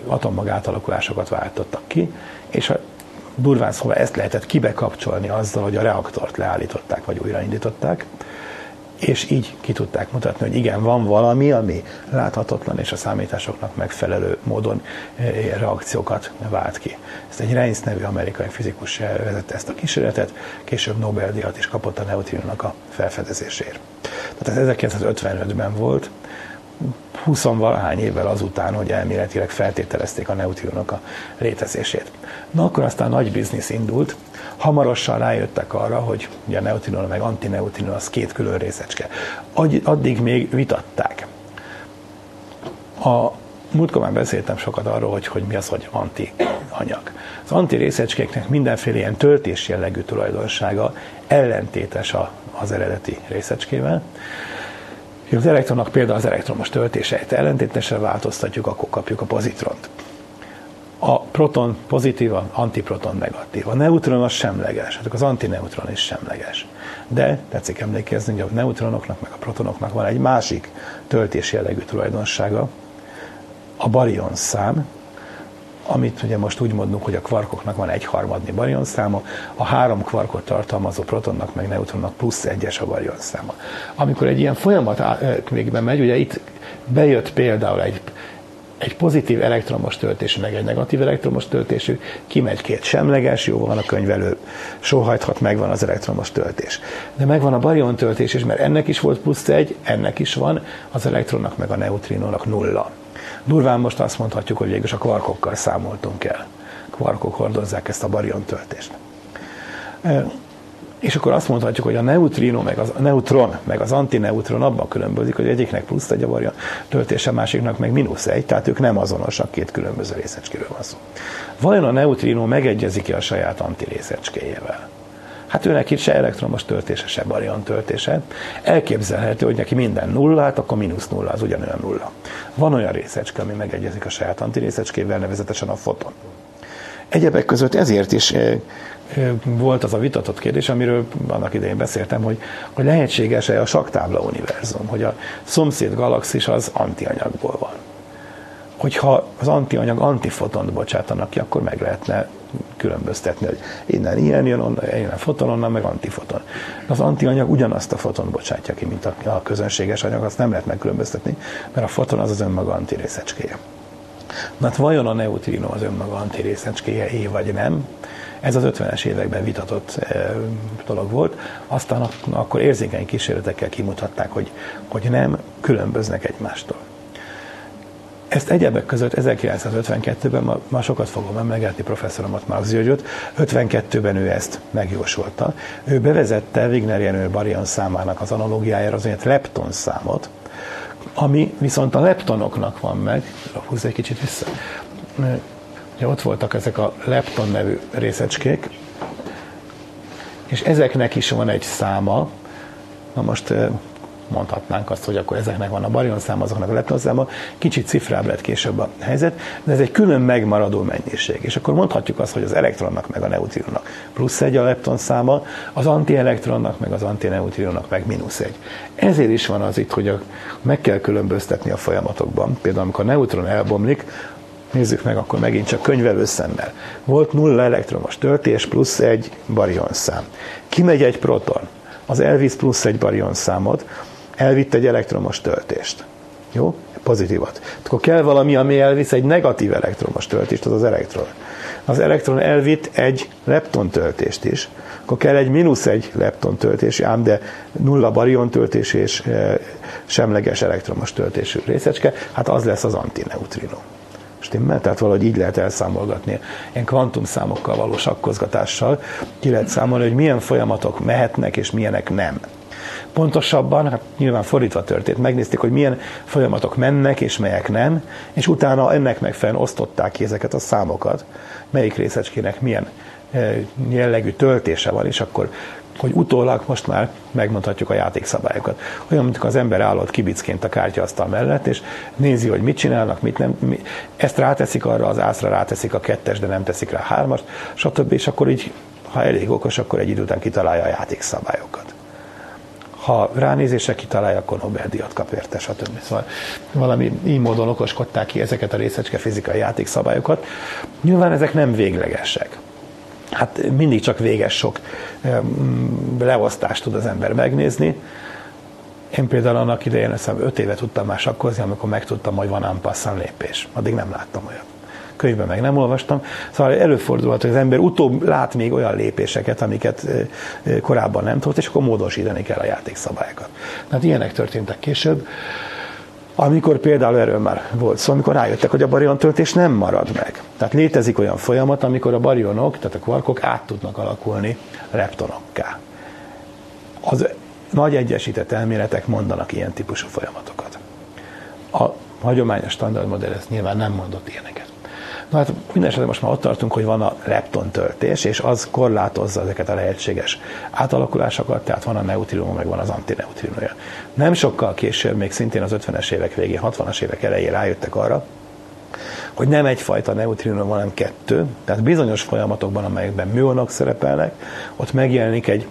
atommag átalakulásokat váltottak ki, és a durván szóval ezt lehetett kibekapcsolni azzal, hogy a reaktort leállították, vagy újraindították, és így ki tudták mutatni, hogy igen, van valami, ami láthatatlan és a számításoknak megfelelő módon eh, reakciókat vált ki. Ezt egy Reins nevű amerikai fizikus vezette ezt a kísérletet, később Nobel-díjat is kapott a neutrinónak a felfedezésért. Tehát ez 1955-ben volt, 20-valahány évvel azután, hogy elméletileg feltételezték a neutrinok a létezését. Na akkor aztán nagy biznisz indult, hamarosan rájöttek arra, hogy ugye a neutrinó meg antineutrino az két külön részecske. Addig még vitatták. A múltkor már beszéltem sokat arról, hogy, hogy mi az, hogy anti anyag. Az anti részecskéknek mindenféle ilyen töltés jellegű tulajdonsága ellentétes a, az eredeti részecskével. Az elektronnak például az elektromos töltéseit ellentétesre változtatjuk, akkor kapjuk a pozitront. A proton pozitív, a antiproton negatív. A neutron az semleges, hát az antineutron is semleges. De tetszik emlékezni, hogy a neutronoknak meg a protonoknak van egy másik töltés jellegű tulajdonsága, a barion szám, amit ugye most úgy mondunk, hogy a kvarkoknak van egy harmadnyi barion száma, a három kvarkot tartalmazó protonnak meg neutronnak plusz egyes a barion száma. Amikor egy ilyen folyamat végbe megy, ugye itt bejött például egy, egy pozitív elektromos töltésű, meg egy negatív elektromos töltésű, kimegy két semleges, jó van a könyvelő, sóhajthat, megvan az elektromos töltés. De megvan a barion töltés is, mert ennek is volt plusz egy, ennek is van, az elektronnak meg a neutrinónak nulla. Durván most azt mondhatjuk, hogy végül a kvarkokkal számoltunk el. Kvarkok hordozzák ezt a barion töltést. És akkor azt mondhatjuk, hogy a neutrino, meg az, a neutron, meg az antineutron abban különbözik, hogy egyiknek plusz egy a barion töltése, másiknak meg mínusz egy, tehát ők nem azonosak, két különböző részecskéről van szó. Vajon a neutrino megegyezik-e a saját antirészecskéjével? Hát őnek itt se elektromos töltése, se barion töltése. Elképzelhető, hogy neki minden nulla, hát akkor mínusz nulla, az ugyanolyan nulla. Van olyan részecske, ami megegyezik a saját antirészecskével, nevezetesen a foton. Egyebek között ezért is eh, volt az a vitatott kérdés, amiről annak idején beszéltem, hogy, hogy lehetséges-e a saktábla univerzum, hogy a szomszéd galaxis az antianyagból van. Hogyha az antianyag antifotont bocsátanak ki, akkor meg lehetne különböztetni, hogy innen ilyen jön, onnan, innen foton, onnan meg antifoton. Az antianyag ugyanazt a foton bocsátja ki, mint a, a közönséges anyag, azt nem lehet megkülönböztetni, mert a foton az az önmaga antirészecskéje. Na hát vajon a neutrino az önmaga antirészecskéje, é vagy nem? Ez az 50-es években vitatott e, dolog volt. Aztán akkor érzékeny kísérletekkel kimutatták, hogy, hogy nem különböznek egymástól. Ezt egyebek között 1952-ben, ma, sokat fogom emlegetni professzoromat, Marx Györgyöt, 52-ben ő ezt megjósolta. Ő bevezette Wigner Jenő barion számának az analógiájára az olyan lepton számot, ami viszont a leptonoknak van meg, húzz egy kicsit vissza, ugye ott voltak ezek a lepton nevű részecskék, és ezeknek is van egy száma, na most mondhatnánk azt, hogy akkor ezeknek van a barion száma, azoknak a lepton száma, kicsit cifrább lett később a helyzet, de ez egy külön megmaradó mennyiség. És akkor mondhatjuk azt, hogy az elektronnak meg a neutrinnak plusz egy a lepton száma, az antielektronnak meg az antineutrinnak meg mínusz egy. Ezért is van az itt, hogy meg kell különböztetni a folyamatokban. Például amikor a neutron elbomlik, nézzük meg akkor megint csak könyvelő szemmel. Volt nulla elektromos töltés plusz egy barion szám. Kimegy egy proton, az elvisz plusz egy barion számot, elvitt egy elektromos töltést. Jó? Pozitívat. Akkor kell valami, ami elvisz egy negatív elektromos töltést, az az elektron. Az elektron elvitt egy lepton töltést is. Akkor kell egy mínusz egy lepton töltés, ám de nulla barion töltés és e, semleges elektromos töltésű részecske, hát az lesz az antineutrino. Stimmel? Tehát valahogy így lehet elszámolgatni. Ilyen kvantumszámokkal való sakkozgatással ki lehet számolni, hogy milyen folyamatok mehetnek és milyenek nem. Pontosabban, hát nyilván fordítva történt, megnézték, hogy milyen folyamatok mennek és melyek nem, és utána ennek megfelelően osztották ki ezeket a számokat, melyik részecskének milyen eh, jellegű töltése van, és akkor hogy utólag most már megmondhatjuk a játékszabályokat. Olyan, mint az ember állott kibicként a kártyasztal mellett, és nézi, hogy mit csinálnak, mit nem. Mi, ezt ráteszik arra, az ászra ráteszik a kettes, de nem teszik rá a hármast, stb. És akkor így, ha elég okos, akkor egy idő után kitalálja a játékszabályokat ha ránézésre kitalálja, akkor Nobel-díjat kap érte, stb. Szóval valami így módon okoskodták ki ezeket a részecske fizikai játékszabályokat. Nyilván ezek nem véglegesek. Hát mindig csak véges sok leosztást tud az ember megnézni. Én például annak idején, azt öt évet tudtam már sakkozni, amikor megtudtam, hogy van ampasszan lépés. Addig nem láttam olyat könyvben meg nem olvastam. Szóval előfordulhat, hogy az ember utóbb lát még olyan lépéseket, amiket korábban nem tudott, és akkor módosítani kell a játékszabályokat. Hát ilyenek történtek később. Amikor például erről már volt szó, amikor rájöttek, hogy a barion töltés nem marad meg. Tehát létezik olyan folyamat, amikor a barionok, tehát a kvarkok át tudnak alakulni leptonokká. Az nagy egyesített elméletek mondanak ilyen típusú folyamatokat. A hagyományos standardmodell ezt nyilván nem mondott ilyeneket. Na hát minden most már ott tartunk, hogy van a lepton töltés, és az korlátozza ezeket a lehetséges átalakulásokat, tehát van a neutrinó, meg van az antineutrinója. Nem sokkal később, még szintén az 50-es évek végén, 60-as évek elején rájöttek arra, hogy nem egyfajta neutrinó, hanem kettő, tehát bizonyos folyamatokban, amelyekben műonok szerepelnek, ott megjelenik egy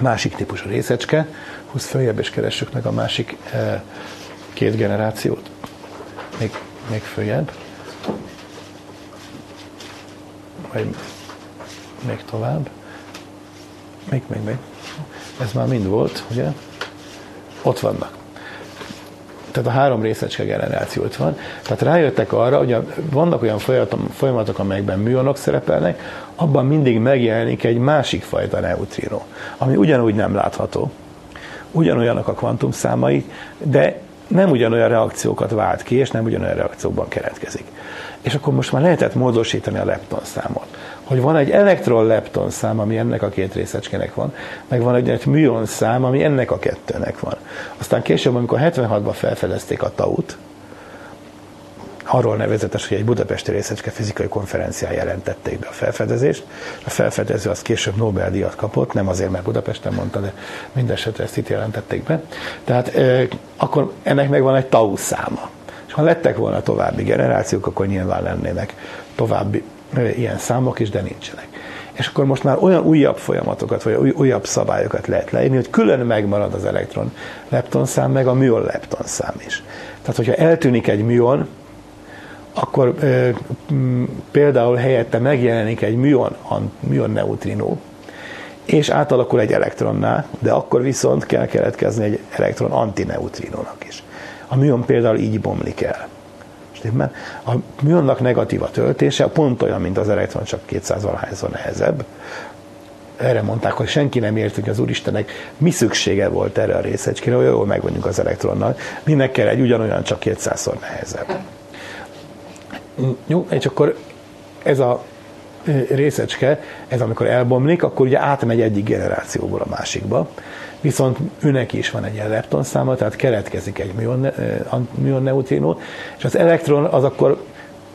másik típusú részecske, húsz följebb és keressük meg a másik eh, két generációt, még, még följebb, vagy még tovább, még, még, még, ez már mind volt, ugye? Ott vannak. Tehát a három részecske generáció ott van. Tehát rájöttek arra, hogy vannak olyan folyamatok, amelyekben műonok szerepelnek, abban mindig megjelenik egy másik fajta neutrino, ami ugyanúgy nem látható, ugyanolyanak a kvantumszámai, de nem ugyanolyan reakciókat vált ki, és nem ugyanolyan reakciókban keretkezik. És akkor most már lehetett módosítani a lepton számot. Hogy van egy elektron lepton szám, ami ennek a két részecskének van, meg van egy, egy műon szám, ami ennek a kettőnek van. Aztán később, amikor 76-ban felfedezték a taut, arról nevezetes, hogy egy budapesti részecske fizikai konferencián jelentették be a felfedezést. A felfedező az később Nobel-díjat kapott, nem azért, mert Budapesten mondta, de mindesetre ezt itt jelentették be. Tehát akkor ennek megvan egy tau száma. És ha lettek volna további generációk, akkor nyilván lennének további ilyen számok is, de nincsenek. És akkor most már olyan újabb folyamatokat, vagy új, újabb szabályokat lehet leírni, hogy külön megmarad az elektron leptonszám, meg a műon leptonszám is. Tehát, hogyha eltűnik egy műon, akkor e, például helyette megjelenik egy műon, műon neutrinó, és átalakul egy elektronná, de akkor viszont kell keletkezni egy elektron antineutrinónak is. A műon például így bomlik el. Stimmel? A műonnak negatív a töltése, pont olyan, mint az elektron, csak 200 valahányszor nehezebb. Erre mondták, hogy senki nem ért, hogy az Úristenek mi szüksége volt erre a részecskére, hogy jól meg az elektronnal. Minek kell egy ugyanolyan, csak 200-szor nehezebb. Jó, és akkor ez a részecske, ez amikor elbomlik, akkor ugye átmegy egyik generációból a másikba. Viszont őnek is van egy lepton száma, tehát keletkezik egy műon neutrinó, és az elektron az akkor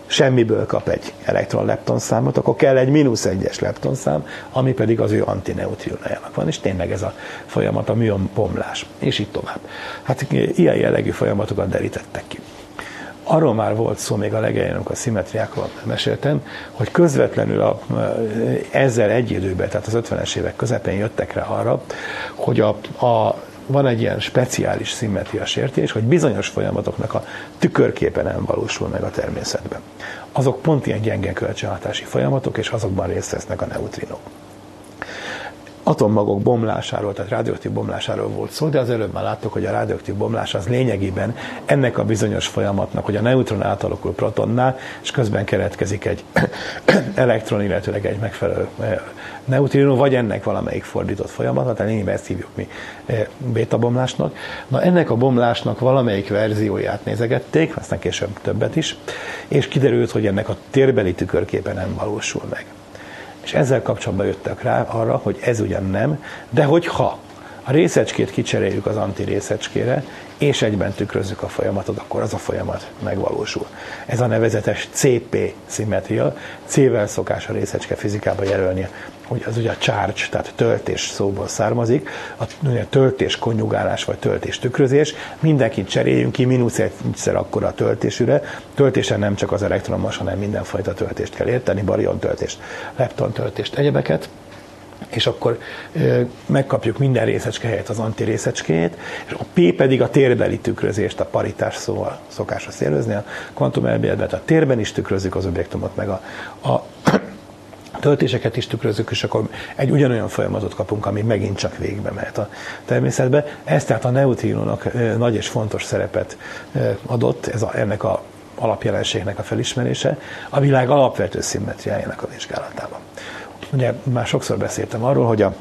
semmiből kap egy elektron lepton számot, akkor kell egy mínusz egyes lepton szám, ami pedig az ő antineutrinájának van, és tényleg ez a folyamat, a műon bomlás, és így tovább. Hát ilyen jellegű folyamatokat derítettek ki arról már volt szó még a legelején, amikor a szimetriákról meséltem, hogy közvetlenül a, ezzel egy időben, tehát az 50-es évek közepén jöttek rá arra, hogy a, a van egy ilyen speciális szimmetria sértés, hogy bizonyos folyamatoknak a tükörképe nem valósul meg a természetben. Azok pont ilyen gyenge kölcsönhatási folyamatok, és azokban részt vesznek a neutrinok atommagok bomlásáról, tehát radioaktív bomlásáról volt szó, de az előbb már láttuk, hogy a radioaktív bomlás az lényegében ennek a bizonyos folyamatnak, hogy a neutron átalakul protonnál, és közben keletkezik egy elektron, illetőleg egy megfelelő eh, neutrino, vagy ennek valamelyik fordított folyamat, tehát lényegében ezt hívjuk mi eh, béta bomlásnak. Na ennek a bomlásnak valamelyik verzióját nézegették, aztán később többet is, és kiderült, hogy ennek a térbeli tükörképe nem valósul meg. És ezzel kapcsolatban jöttek rá arra, hogy ez ugyan nem, de hogyha a részecskét kicseréljük az antirészecskére, és egyben tükrözzük a folyamatot, akkor az a folyamat megvalósul. Ez a nevezetes CP szimmetria, C-vel szokás a részecske fizikába jelölni, hogy az ugye a charge, tehát töltés szóból származik, a töltés konjugálás vagy töltés tükrözés, mindenkit cseréljünk ki mínusz egyszer akkor a töltésűre. Töltésen nem csak az elektromos, hanem mindenfajta töltést kell érteni, barion töltést, lepton töltést, egyebeket. És akkor ö, megkapjuk minden részecske helyett az antirészecskéjét, és a P pedig a térbeli tükrözést, a paritás szóval szokás azt jelözni, a kvantum elméletben a térben is tükrözzük az objektumot, meg a, a töltéseket is tükrözzük, és akkor egy ugyanolyan folyamatot kapunk, ami megint csak végbe mehet a természetbe. Ez tehát a neutrinónak nagy és fontos szerepet adott, ez a, ennek a alapjelenségnek a felismerése, a világ alapvető szimmetriájának a vizsgálatában. Ugye már sokszor beszéltem arról, hogy a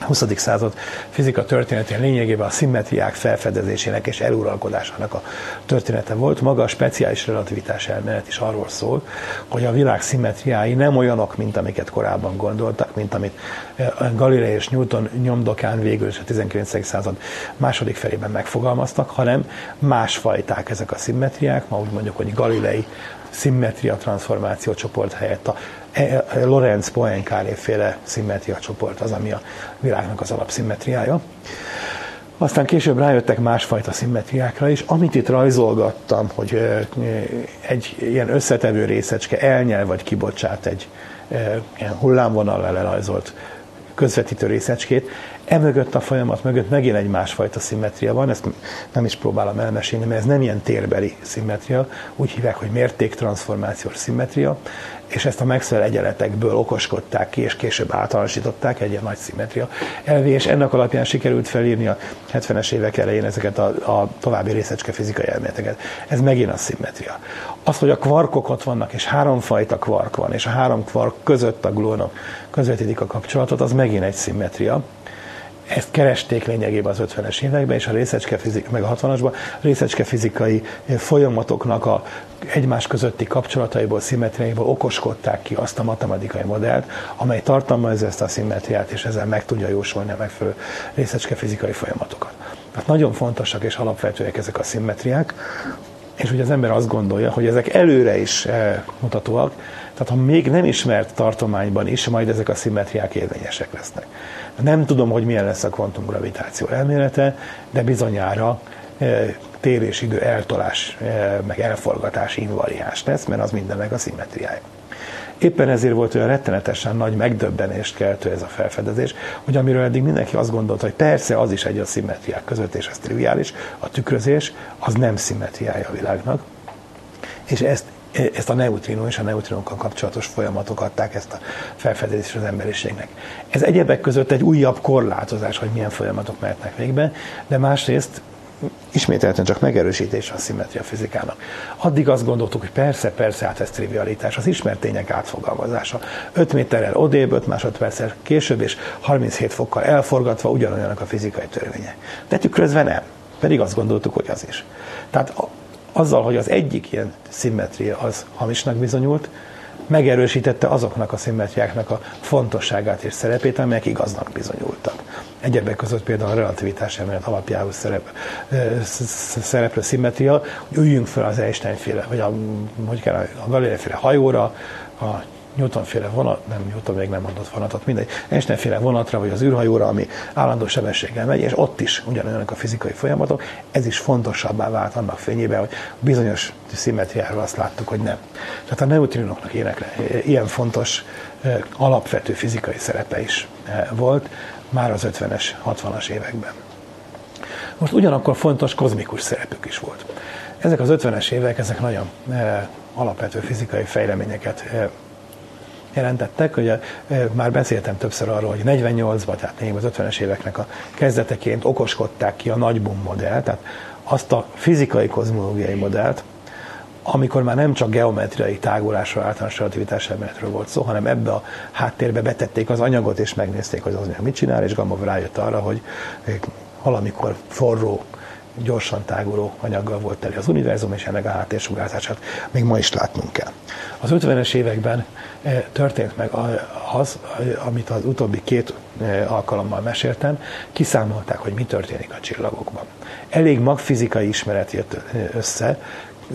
20. század fizika történetén lényegében a szimmetriák felfedezésének és eluralkodásának a története volt. Maga a speciális relativitás elmélet is arról szól, hogy a világ szimmetriái nem olyanok, mint amiket korábban gondoltak, mint amit eh, Galilei és Newton nyomdokán végül is a 19. század második felében megfogalmaztak, hanem másfajták ezek a szimmetriák. Ma úgy mondjuk, hogy Galilei szimmetria transformáció csoport helyett a Lorenz Poincaré féle szimmetria csoport az, ami a világnak az alapszimmetriája. Aztán később rájöttek másfajta szimmetriákra is. Amit itt rajzolgattam, hogy egy ilyen összetevő részecske elnyel vagy kibocsát egy ilyen hullámvonal lerajzolt közvetítő részecskét, Emögött a folyamat mögött megint egy másfajta szimmetria van, ezt nem is próbálom elmesélni, mert ez nem ilyen térbeli szimmetria, úgy hívják, hogy mértéktranszformációs szimmetria, és ezt a Maxwell egyenletekből okoskodták ki, és később általánosították egy ilyen nagy szimmetria elvé, és ennek alapján sikerült felírni a 70-es évek elején ezeket a, a további részecske fizikai elméleteket. Ez megint a szimmetria. Az, hogy a kvarkok ott vannak, és háromfajta kvark van, és a három kvark között a glónok közvetítik a kapcsolatot, az megint egy szimmetria ezt keresték lényegében az 50-es években, és a részecske fizik, meg a 60-asban részecske fizikai folyamatoknak a egymás közötti kapcsolataiból, szimmetriáiból okoskodták ki azt a matematikai modellt, amely tartalmazza ezt a szimmetriát, és ezzel meg tudja jósolni a megfelelő részecske fizikai folyamatokat. Tehát nagyon fontosak és alapvetőek ezek a szimmetriák, és ugye az ember azt gondolja, hogy ezek előre is eh, mutatóak, tehát ha még nem ismert tartományban is, majd ezek a szimmetriák érvényesek lesznek. Nem tudom, hogy milyen lesz a kvantumgravitáció elmélete, de bizonyára e, tér eltolás, e, meg elforgatás invariáns lesz, mert az mindennek a szimmetriája. Éppen ezért volt olyan rettenetesen nagy megdöbbenést keltő ez a felfedezés, hogy amiről eddig mindenki azt gondolta, hogy persze az is egy a szimmetriák között, és ez triviális, a tükrözés, az nem szimmetriája a világnak. És ezt ezt a neutrino és a neutrinokkal kapcsolatos folyamatok adták ezt a felfedezést az emberiségnek. Ez egyebek között egy újabb korlátozás, hogy milyen folyamatok mehetnek végbe, de másrészt ismételten csak megerősítés a szimmetria fizikának. Addig azt gondoltuk, hogy persze, persze, hát ez trivialitás, az ismert tények átfogalmazása. 5 méterrel odébb, 5 másodperccel később, és 37 fokkal elforgatva ugyanolyanak a fizikai törvénye. De tükrözve nem. Pedig azt gondoltuk, hogy az is. Tehát azzal, hogy az egyik ilyen szimmetria az hamisnak bizonyult, megerősítette azoknak a szimmetriáknak a fontosságát és szerepét, amelyek igaznak bizonyultak. Egyebek között például a relativitás elmélet alapjául szerep, szereplő szimmetria, hogy üljünk fel az Einstein-féle, vagy a, hogy kell, a Galilei-féle hajóra, a Newton-féle vonat, nem Newton még nem mondott vonatot, mindegy, Einstein-féle vonatra, vagy az űrhajóra, ami állandó sebességgel megy, és ott is ugyanolyanak a fizikai folyamatok, ez is fontosabbá vált annak fényében, hogy bizonyos szimmetriáról azt láttuk, hogy nem. Tehát a neutrinoknak ilyenek, ilyen fontos, alapvető fizikai szerepe is volt már az 50-es, 60-as években. Most ugyanakkor fontos kozmikus szerepük is volt. Ezek az 50-es évek, ezek nagyon alapvető fizikai fejleményeket jelentettek. Ugye már beszéltem többször arról, hogy 48-ban, tehát az 50-es éveknek a kezdeteként okoskodták ki a nagy boom modellt, tehát azt a fizikai kozmológiai modellt, amikor már nem csak geometriai tágulásról, általános relativitás elméletről volt szó, hanem ebbe a háttérbe betették az anyagot, és megnézték, hogy az anyag mit csinál, és Gamow rájött arra, hogy valamikor forró, gyorsan táguló anyaggal volt teli az univerzum, és ennek a háttérsugárzását még ma is látnunk kell. Az 50-es években eh, történt meg az, amit az utóbbi két eh, alkalommal meséltem, kiszámolták, hogy mi történik a csillagokban. Elég magfizikai ismeret jött eh, össze,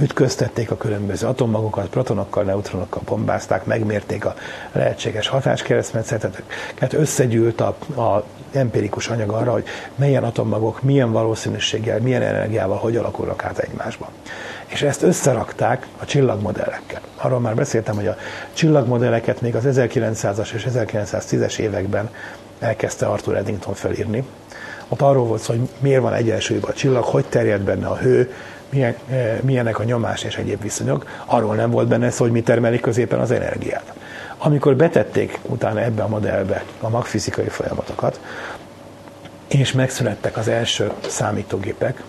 ütköztették a különböző atommagokat, protonokkal, neutronokkal bombázták, megmérték a lehetséges hatáskeresztmetszeteket, összegyűlt a, a empirikus anyag arra, hogy milyen atommagok, milyen valószínűséggel, milyen energiával, hogy alakulnak át egymásban. És ezt összerakták a csillagmodellekkel. Arról már beszéltem, hogy a csillagmodelleket még az 1900-as és 1910-es években elkezdte Arthur Eddington felírni. Ott arról volt szó, hogy miért van egyensúlyban a csillag, hogy terjed benne a hő, milyen, eh, milyenek a nyomás és egyéb viszonyok. Arról nem volt benne szó, hogy mi termelik középen az energiát. Amikor betették utána ebbe a modellbe a magfizikai folyamatokat, és megszülettek az első számítógépek,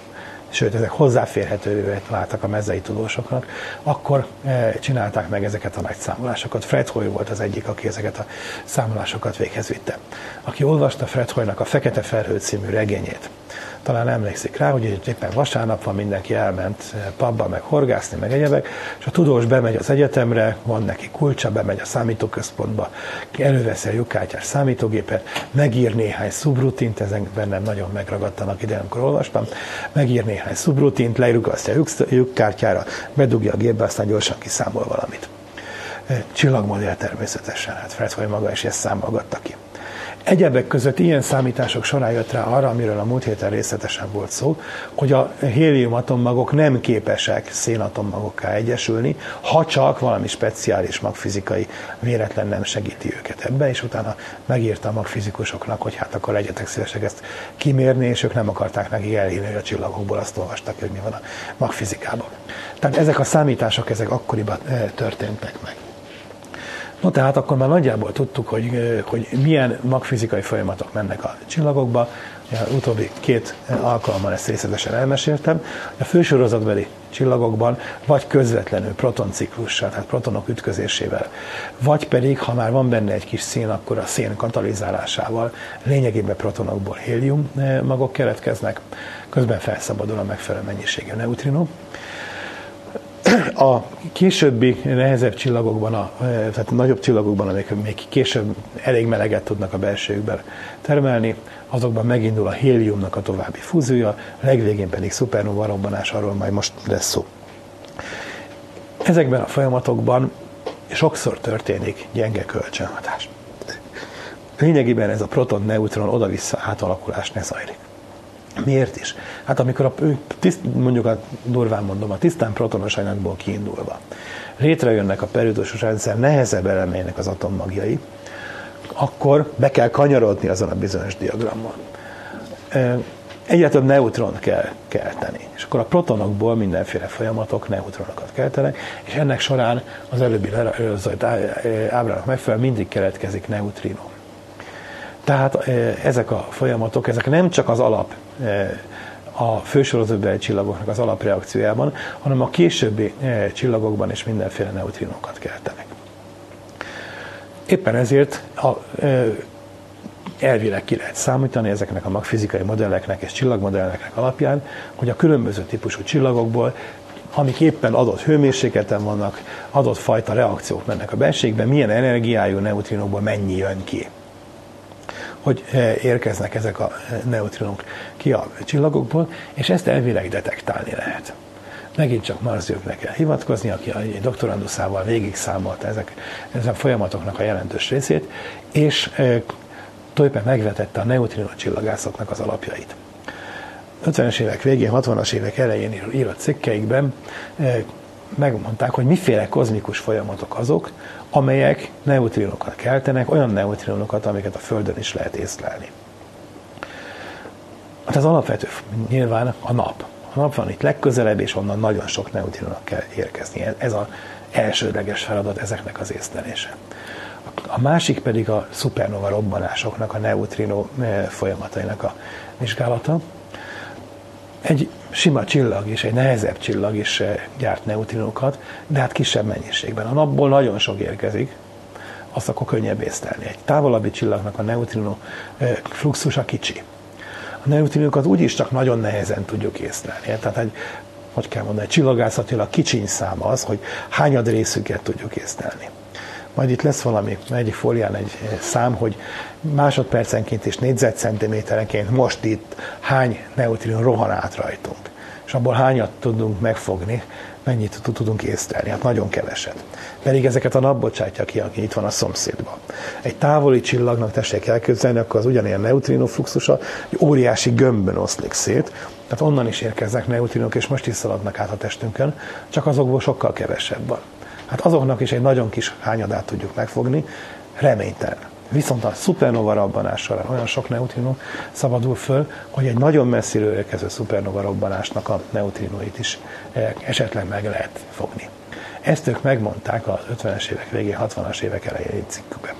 sőt, ezek hozzáférhetővé váltak a mezei tudósoknak, akkor csinálták meg ezeket a nagy számolásokat. Fred Hoy volt az egyik, aki ezeket a számolásokat véghez vitte. Aki olvasta Fred Hoynak a Fekete Felhő című regényét, talán emlékszik rá, hogy éppen vasárnap van, mindenki elment eh, pubba, meg horgászni, meg egyebek, és a tudós bemegy az egyetemre, van neki kulcsa, bemegy a számítóközpontba, előveszi a lyukkártyás számítógépet, megír néhány szubrutint, ezen bennem nagyon megragadtanak ide, amikor olvastam, megír néhány szubrutint, leirugasztja a lyukkártyára, bedugja a gépbe, aztán gyorsan kiszámol valamit. Eh, csillagmodell természetesen, hát Fred maga is ezt számolgatta ki. Egyebek között ilyen számítások során jött rá arra, amiről a múlt héten részletesen volt szó, hogy a hélium atommagok nem képesek szénatommagokká egyesülni, ha csak valami speciális magfizikai véletlen nem segíti őket ebbe, és utána megírta a magfizikusoknak, hogy hát akkor legyetek szívesek ezt kimérni, és ők nem akarták neki elhívni, hogy a csillagokból azt olvastak, hogy mi van a magfizikában. Tehát ezek a számítások, ezek akkoriban eh, történtek meg. No tehát akkor már nagyjából tudtuk, hogy, hogy milyen magfizikai folyamatok mennek a csillagokba. Az utóbbi két alkalommal ezt részletesen elmeséltem. A fősorozatbeli csillagokban vagy közvetlenül protonciklussal, tehát protonok ütközésével, vagy pedig, ha már van benne egy kis szén, akkor a szén katalizálásával lényegében protonokból hélium magok keletkeznek, közben felszabadul a megfelelő mennyiségű neutrinó a későbbi nehezebb csillagokban, a, tehát a nagyobb csillagokban, amik még később elég meleget tudnak a belsőjükben termelni, azokban megindul a héliumnak a további fúziója, legvégén pedig szupernova robbanás, arról majd most lesz szó. Ezekben a folyamatokban sokszor történik gyenge kölcsönhatás. Lényegében ez a proton-neutron oda-vissza átalakulás ne zajlik. Miért is? Hát amikor a, tiszt, mondjuk a durván mondom, a tisztán protonos anyagból kiindulva létrejönnek a periódusos rendszer nehezebb elemeinek az atommagjai, akkor be kell kanyarodni azon a bizonyos diagramon. Egyre több neutront kell kelteni. És akkor a protonokból mindenféle folyamatok neutronokat keltenek, és ennek során az előbbi előzött ábrának megfelelően mindig keletkezik neutrino. Tehát ezek a folyamatok, ezek nem csak az alap a fősorozatbeli csillagoknak az alapreakciójában, hanem a későbbi csillagokban is mindenféle neutrinokat keltenek. Éppen ezért a, elvileg ki lehet számítani ezeknek a magfizikai modelleknek és csillagmodelleknek alapján, hogy a különböző típusú csillagokból amik éppen adott hőmérsékleten vannak, adott fajta reakciók mennek a belségbe, milyen energiájú neutrinokból mennyi jön ki hogy eh, érkeznek ezek a eh, neutrinok ki a csillagokból, és ezt elvileg detektálni lehet. Megint csak Marsziuknak kell hivatkozni, aki a doktoranduszával végig számolta ezek, ezek a folyamatoknak a jelentős részét, és e, tulajdonképpen megvetette a neutrino csillagászatnak az alapjait. 50-es évek végén, 60-as évek elején írott cikkeikben e, megmondták, hogy miféle kozmikus folyamatok azok, amelyek neutrinokat keltenek, olyan neutrinokat, amiket a Földön is lehet észlelni. Hát az alapvető nyilván a nap. A nap van itt legközelebb, és onnan nagyon sok neutrinónak kell érkezni. Ez az elsődleges feladat ezeknek az észlelése. A másik pedig a szupernova robbanásoknak, a neutrino eh, folyamatainak a vizsgálata. Egy sima csillag is, egy nehezebb csillag is eh, gyárt neutrinókat, de hát kisebb mennyiségben. A napból nagyon sok érkezik, azt akkor könnyebb észlelni. Egy távolabbi csillagnak a neutrinó eh, fluxusa kicsi. A neutrinókat úgyis csak nagyon nehezen tudjuk észlelni. Tehát egy, hogy kell mondani, csillagászatilag kicsiny szám az, hogy hányad részüket tudjuk észlelni. Majd itt lesz valami, egyik fólián egy szám, hogy másodpercenként és négyzetcentiméterenként most itt hány neutrin rohan át rajtunk. És abból hányat tudunk megfogni, mennyit tudunk észlelni? Hát nagyon keveset. Pedig ezeket a nap bocsátja ki, aki itt van a szomszédban. Egy távoli csillagnak tessék elképzelni, akkor az ugyanilyen neutrino fluxusa egy óriási gömbön oszlik szét, tehát onnan is érkeznek neutrinok, és most is szaladnak át a testünkön, csak azokból sokkal kevesebb van. Hát azoknak is egy nagyon kis hányadát tudjuk megfogni, reménytelen. Viszont a szupernova robbanás során olyan sok neutrinó szabadul föl, hogy egy nagyon messziről érkező szupernova robbanásnak a neutrinóit is eh, esetleg meg lehet fogni. Ezt ők megmondták az 50-es évek végén, 60-as évek elején egy cikkükben.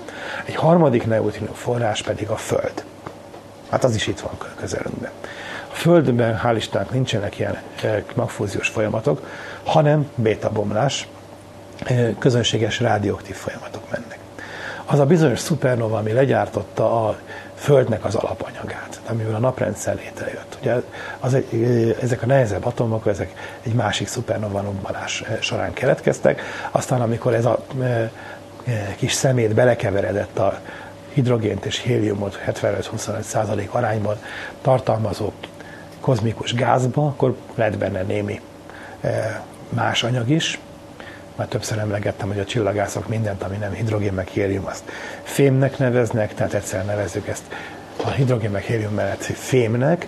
Egy harmadik neutrinó forrás pedig a Föld. Hát az is itt van közelünkben. A Földben hál' Istennek nincsenek ilyen magfúziós folyamatok, hanem bétabomlás, közönséges radioaktív folyamatok mennek. Az a bizonyos szupernova, ami legyártotta a Földnek az alapanyagát, amivel a naprendszer létrejött. Ugye az egy, ezek a nehezebb atomok, ezek egy másik szupernova robbanás során keletkeztek, aztán amikor ez a kis szemét belekeveredett a hidrogént és héliumot 75-25 százalék arányban tartalmazó kozmikus gázba, akkor lett benne némi más anyag is. Már többször emlegettem, hogy a csillagászok mindent, ami nem hidrogén meg hélium, azt fémnek neveznek, tehát egyszer nevezzük ezt a hidrogén meg hélium mellett fémnek.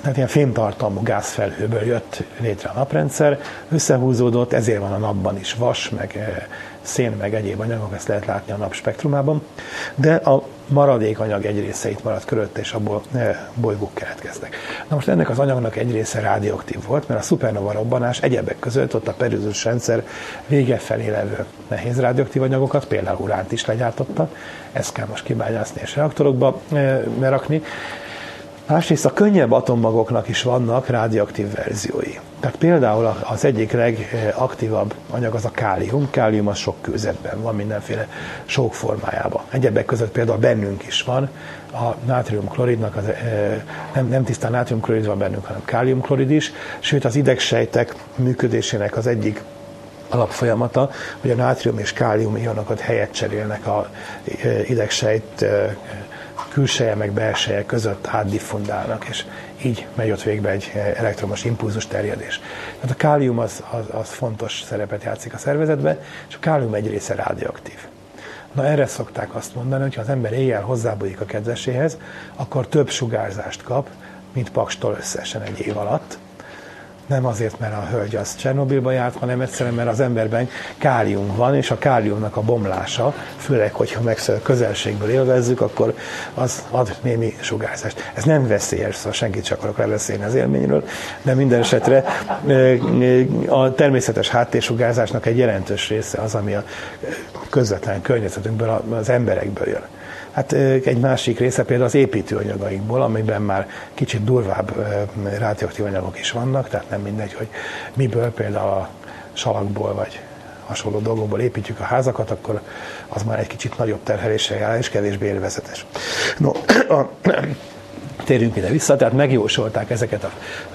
Tehát ilyen fémtartalmú gázfelhőből jött létre a naprendszer, összehúzódott, ezért van a napban is vas, meg szén, meg egyéb anyagok, ezt lehet látni a nap spektrumában, de a maradék anyag egy része itt maradt körött, és abból eh, bolygók keletkeztek. Na most ennek az anyagnak egy része rádióaktív volt, mert a szupernova robbanás egyebek között ott a periózus rendszer vége felé levő nehéz rádióaktív anyagokat, például uránt is legyártotta, ezt kell most kibányászni és reaktorokba eh, rakni, Másrészt a könnyebb atommagoknak is vannak rádióaktív verziói. Tehát például az egyik legaktívabb anyag az a kálium. Kálium az sok kőzetben van, mindenféle sok formájában. Egyebek között például bennünk is van. A nátriumkloridnak, az, nem, nem tisztán nátriumklorid van bennünk, hanem káliumklorid is. Sőt, az idegsejtek működésének az egyik alapfolyamata, hogy a nátrium és kálium ionokat helyet cserélnek a idegsejt külseje meg belseje között átdiffundálnak, és így megy ott végbe egy elektromos impulzus terjedés. Tehát a kálium az, az, az fontos szerepet játszik a szervezetben, és a kálium egy része rádióaktív. Na erre szokták azt mondani, hogy ha az ember éjjel hozzábújik a kedveséhez, akkor több sugárzást kap, mint pakstól összesen egy év alatt, nem azért, mert a hölgy az Csernobilba járt, hanem egyszerűen, mert az emberben kálium van, és a káliumnak a bomlása, főleg, hogyha meg közelségből élvezzük, akkor az ad némi sugárzást. Ez nem veszélyes, szóval senkit csak akarok lebeszélni az élményről, de minden esetre a természetes háttérsugárzásnak egy jelentős része az, ami a közvetlen környezetünkből, az emberekből jön. Hát egy másik része például az építőanyagainkból, amiben már kicsit durvább rádióaktív anyagok is vannak, tehát nem mindegy, hogy miből például a salakból vagy hasonló dolgokból építjük a házakat, akkor az már egy kicsit nagyobb terheléssel jár, és kevésbé élvezetes. No, a, térjünk ide vissza, tehát megjósolták ezeket a,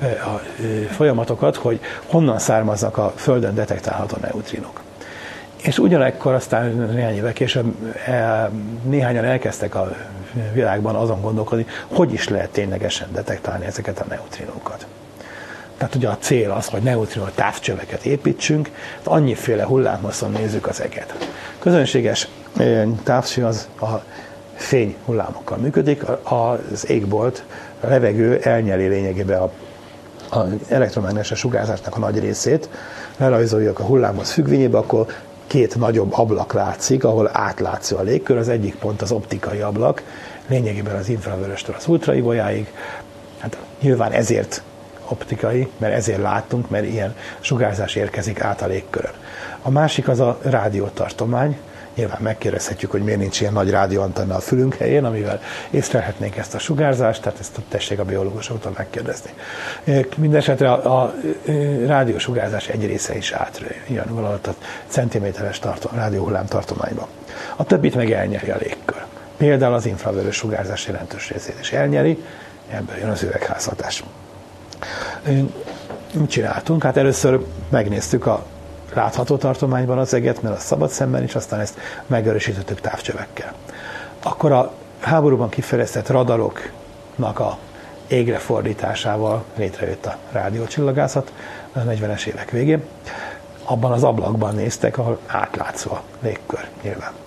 a folyamatokat, hogy honnan származnak a Földön detektálható neutrinok. És ugyanekkor aztán néhány évek később e, néhányan elkezdtek a világban azon gondolkodni, hogy is lehet ténylegesen detektálni ezeket a neutrinókat. Tehát ugye a cél az, hogy neutrinó távcsöveket építsünk, annyiféle hullámhosszon nézzük az eget. Közönséges e, távcső az a fény hullámokkal működik, az égbolt, a levegő elnyeli lényegében a az elektromágneses sugárzásnak a nagy részét, lerajzoljuk a hullámhoz függvényébe, akkor két nagyobb ablak látszik, ahol átlátszó a légkör. Az egyik pont az optikai ablak, lényegében az infravöröstől az ultraibolyáig. Hát nyilván ezért optikai, mert ezért látunk, mert ilyen sugárzás érkezik át a légkörön. A másik az a rádiótartomány, Nyilván megkérdezhetjük, hogy miért nincs ilyen nagy rádióantenna a fülünk helyén, amivel észlelhetnénk ezt a sugárzást, tehát ezt tessék a biológusoktól megkérdezni. Mindenesetre a, a rádiósugárzás egy része is jön valahol a centiméteres tartom, rádióhullám tartományba. A többit meg elnyeri a légkör. Például az infravörös sugárzás jelentős részét is elnyeri, ebből jön az üvegházhatás. Mit csináltunk? Hát először megnéztük a látható tartományban az eget, mert a szabad szemben is, aztán ezt megerősítettük távcsövekkel. Akkor a háborúban kifejezett radaroknak a égre fordításával létrejött a rádiócsillagászat a 40-es évek végén. Abban az ablakban néztek, ahol átlátszó a légkör nyilván.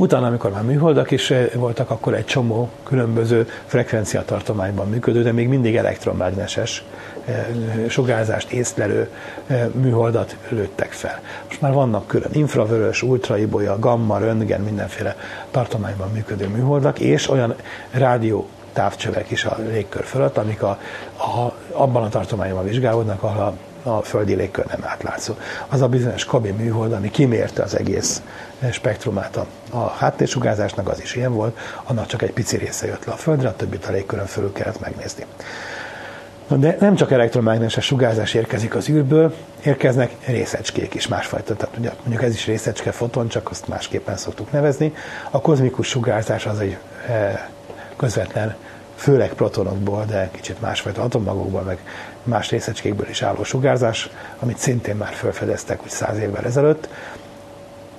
Utána, amikor már műholdak is eh, voltak, akkor egy csomó különböző frekvenciatartományban működő, de még mindig elektromágneses eh, sugárzást észlelő eh, műholdat lőttek fel. Most már vannak külön infravörös, ultraibolya, gamma, röntgen, mindenféle tartományban működő műholdak, és olyan rádió távcsövek is a légkör fölött, amik a, a, abban a tartományban vizsgálódnak, ahol a a földi légkör nem átlátszó. Az a bizonyos kabi műhold, ami kimérte az egész spektrumát a, a háttérsugárzásnak, az is ilyen volt, annak csak egy pici része jött le a földre, a többit a légkörön fölül kellett megnézni. De nem csak elektromágneses sugárzás érkezik az űrből, érkeznek részecskék is másfajta. Tehát ugye, mondjuk ez is részecske foton, csak azt másképpen szoktuk nevezni. A kozmikus sugárzás az egy e, közvetlen, főleg protonokból, de kicsit másfajta atommagokból, meg más részecskékből is álló sugárzás, amit szintén már felfedeztek úgy száz évvel ezelőtt.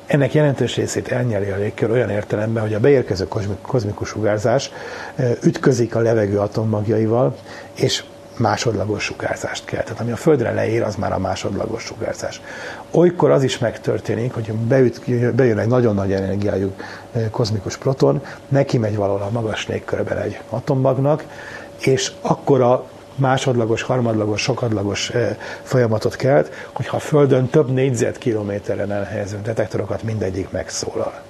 Ennek jelentős részét elnyeli a légkör olyan értelemben, hogy a beérkező kozmikus sugárzás ütközik a levegő atommagjaival, és másodlagos sugárzást kell. Tehát ami a Földre leér, az már a másodlagos sugárzás. Olykor az is megtörténik, hogy beüt, bejön egy nagyon nagy energiájú kozmikus proton, neki megy valahol a magas légkörben egy atommagnak, és akkor a másodlagos, harmadlagos, sokadlagos eh, folyamatot kelt, hogyha a Földön több négyzetkilométeren elhelyezünk detektorokat, mindegyik megszólal.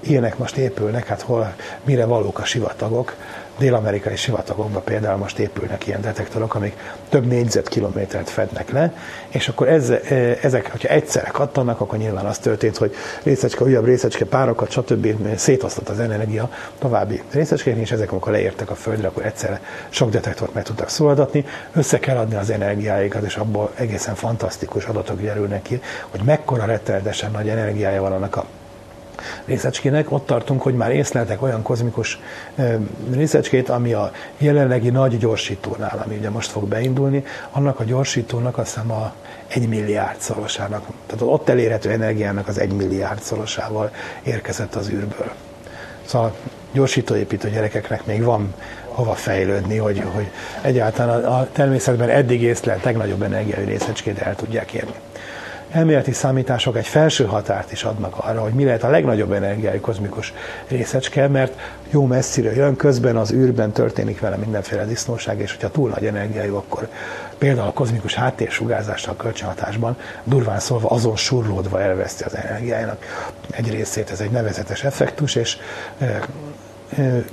Ilyenek most épülnek, hát hol, mire valók a sivatagok, dél-amerikai sivatagokban például most épülnek ilyen detektorok, amik több négyzetkilométert fednek le, és akkor ez, e, ezek, hogyha egyszerre kattanak, akkor nyilván az történt, hogy részecske, újabb részecske, párokat, stb. szétosztott az energia további részecskék, és ezek, amikor leértek a Földre, akkor egyszerre sok detektort meg tudtak szólaltatni, össze kell adni az energiáikat, és abból egészen fantasztikus adatok derülnek ki, hogy mekkora rettenetesen nagy energiája van annak a részecskének. Ott tartunk, hogy már észleltek olyan kozmikus részecskét, ami a jelenlegi nagy gyorsítónál, ami ugye most fog beindulni, annak a gyorsítónak azt hiszem a egy milliárd szorosának, tehát ott elérhető energiának az egy milliárd szorosával érkezett az űrből. Szóval gyorsítóépítő gyerekeknek még van hova fejlődni, hogy, hogy egyáltalán a, természetben eddig észlelt legnagyobb energiai részecskét el tudják érni elméleti számítások egy felső határt is adnak arra, hogy mi lehet a legnagyobb energiájú kozmikus részecske, mert jó messzire jön, közben az űrben történik vele mindenféle disznóság, és hogyha túl nagy energiájú, akkor például a kozmikus háttérsugázással kölcsönhatásban durván szólva azon surlódva elveszti az energiájának egy részét. Ez egy nevezetes effektus, és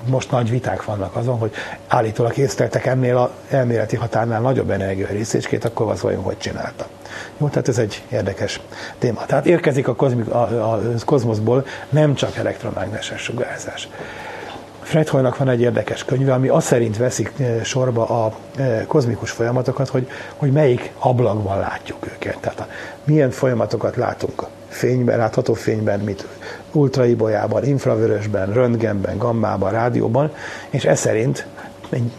most nagy viták vannak azon, hogy állítólag észleltek ennél a elméleti határnál nagyobb energiai részecskét, akkor az vajon hogy csinálta. Jó, tehát ez egy érdekes téma. Tehát érkezik a, kozmik, a, a kozmoszból nem csak elektromágneses sugárzás. Fred Hoynak van egy érdekes könyve, ami azt szerint veszik sorba a kozmikus folyamatokat, hogy, hogy melyik ablakban látjuk őket. Tehát a, milyen folyamatokat látunk fényben, látható fényben, mit ultraibolyában, infravörösben, röntgenben, gammában, rádióban, és ez szerint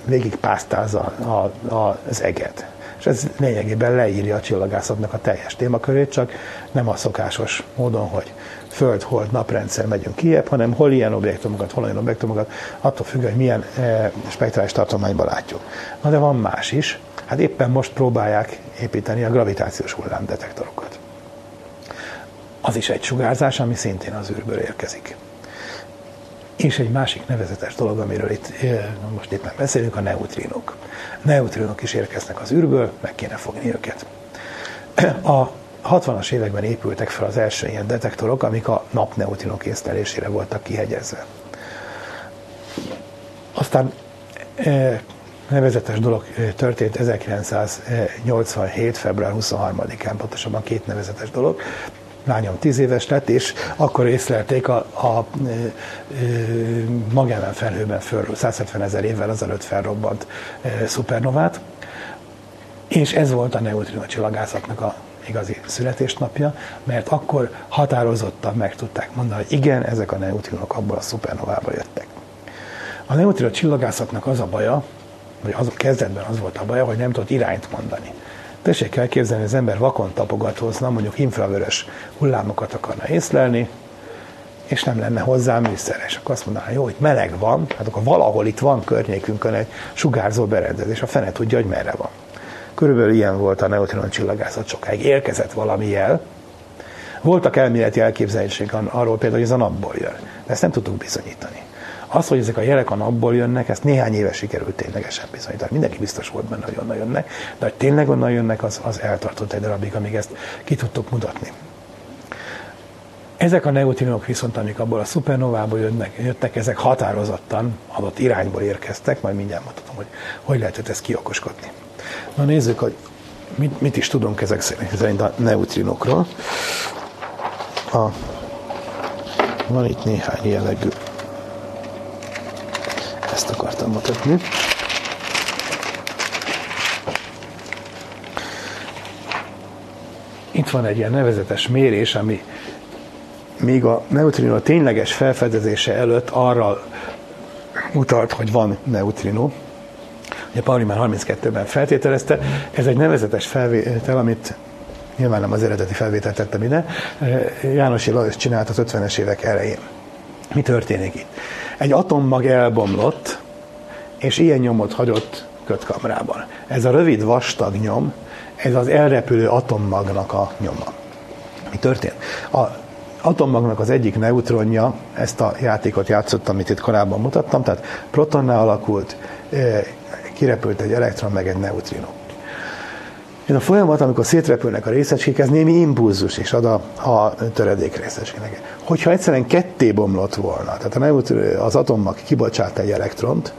végig pásztázza a, a, az eget és ez lényegében leírja a csillagászatnak a teljes témakörét, csak nem a szokásos módon, hogy föld, hold, naprendszer megyünk kiebb, hanem hol ilyen objektumokat, hol olyan objektumokat, attól függ, hogy milyen e, spektrális tartományban látjuk. Na de van más is, hát éppen most próbálják építeni a gravitációs hullámdetektorokat. Az is egy sugárzás, ami szintén az űrből érkezik. És egy másik nevezetes dolog, amiről itt e, most éppen beszélünk, a neutrinok neutrinok is érkeznek az űrből, meg kéne fogni őket. A 60-as években épültek fel az első ilyen detektorok, amik a napneutrinok észlelésére voltak kihegyezve. Aztán e, nevezetes dolog e, történt 1987. február 23-án, pontosabban két nevezetes dolog lányom tíz éves lett, és akkor észlelték a, a e, e, Magellán felhőben föl, 170 ezer évvel azelőtt felrobbant e, szupernovát, és ez volt a neutrino csillagászatnak a igazi születésnapja, mert akkor határozottan meg tudták mondani, hogy igen, ezek a neutrinok abból a szupernovából jöttek. A neutrino csillagászatnak az a baja, vagy az a kezdetben az volt a baja, hogy nem tudott irányt mondani. Tessék elképzelni, az ember vakon tapogatózna, mondjuk infravörös hullámokat akarna észlelni, és nem lenne hozzá műszer. És akkor azt mondaná, jó, itt meleg van, hát akkor valahol itt van környékünkön egy sugárzó berendezés, a fene tudja, hogy merre van. Körülbelül ilyen volt a neutron csillagászat sokáig. Érkezett valami jel, voltak elméleti elképzelések arról például, hogy ez a napból jön, de ezt nem tudtuk bizonyítani. Az, hogy ezek a jelek a napból jönnek, ezt néhány éve sikerült ténylegesen bizonyítani. Mindenki biztos volt benne, hogy onnan jönnek, de hogy tényleg onnan jönnek, az, az eltartott egy darabig, amíg ezt ki tudtuk mutatni. Ezek a neutrinok viszont, amik abból a szupernovából jönnek, jöttek, ezek határozottan adott irányból érkeztek, majd mindjárt mutatom, hogy hogy lehetett ezt kiokoskodni. Na nézzük, hogy mit, mit is tudunk ezek szerint a neutrinokról. A, van itt néhány jellegű. Ezt akartam mutatni. Itt van egy ilyen nevezetes mérés, ami még a neutrino tényleges felfedezése előtt arra utalt, hogy van neutrino. Ugye Pauli már 32-ben feltételezte. Ez egy nevezetes felvétel, amit nyilván nem az eredeti felvételt tettem ide, Jánosi Lajos csinált az 50-es évek elején. Mi történik itt? Egy atommag elbomlott, és ilyen nyomot hagyott kötkamrában. Ez a rövid vastag nyom, ez az elrepülő atommagnak a nyoma. Mi történt? A atommagnak az egyik neutronja, ezt a játékot játszottam, amit itt korábban mutattam, tehát protonnál alakult, eh, kirepült egy elektron, meg egy neutrino. Ez a folyamat, amikor szétrepülnek a részecskék, ez némi impulzus is ad a, a töredék részecskének. Hogyha egyszerűen ketté bomlott volna, tehát a neutron, az atommag kibocsát egy elektront,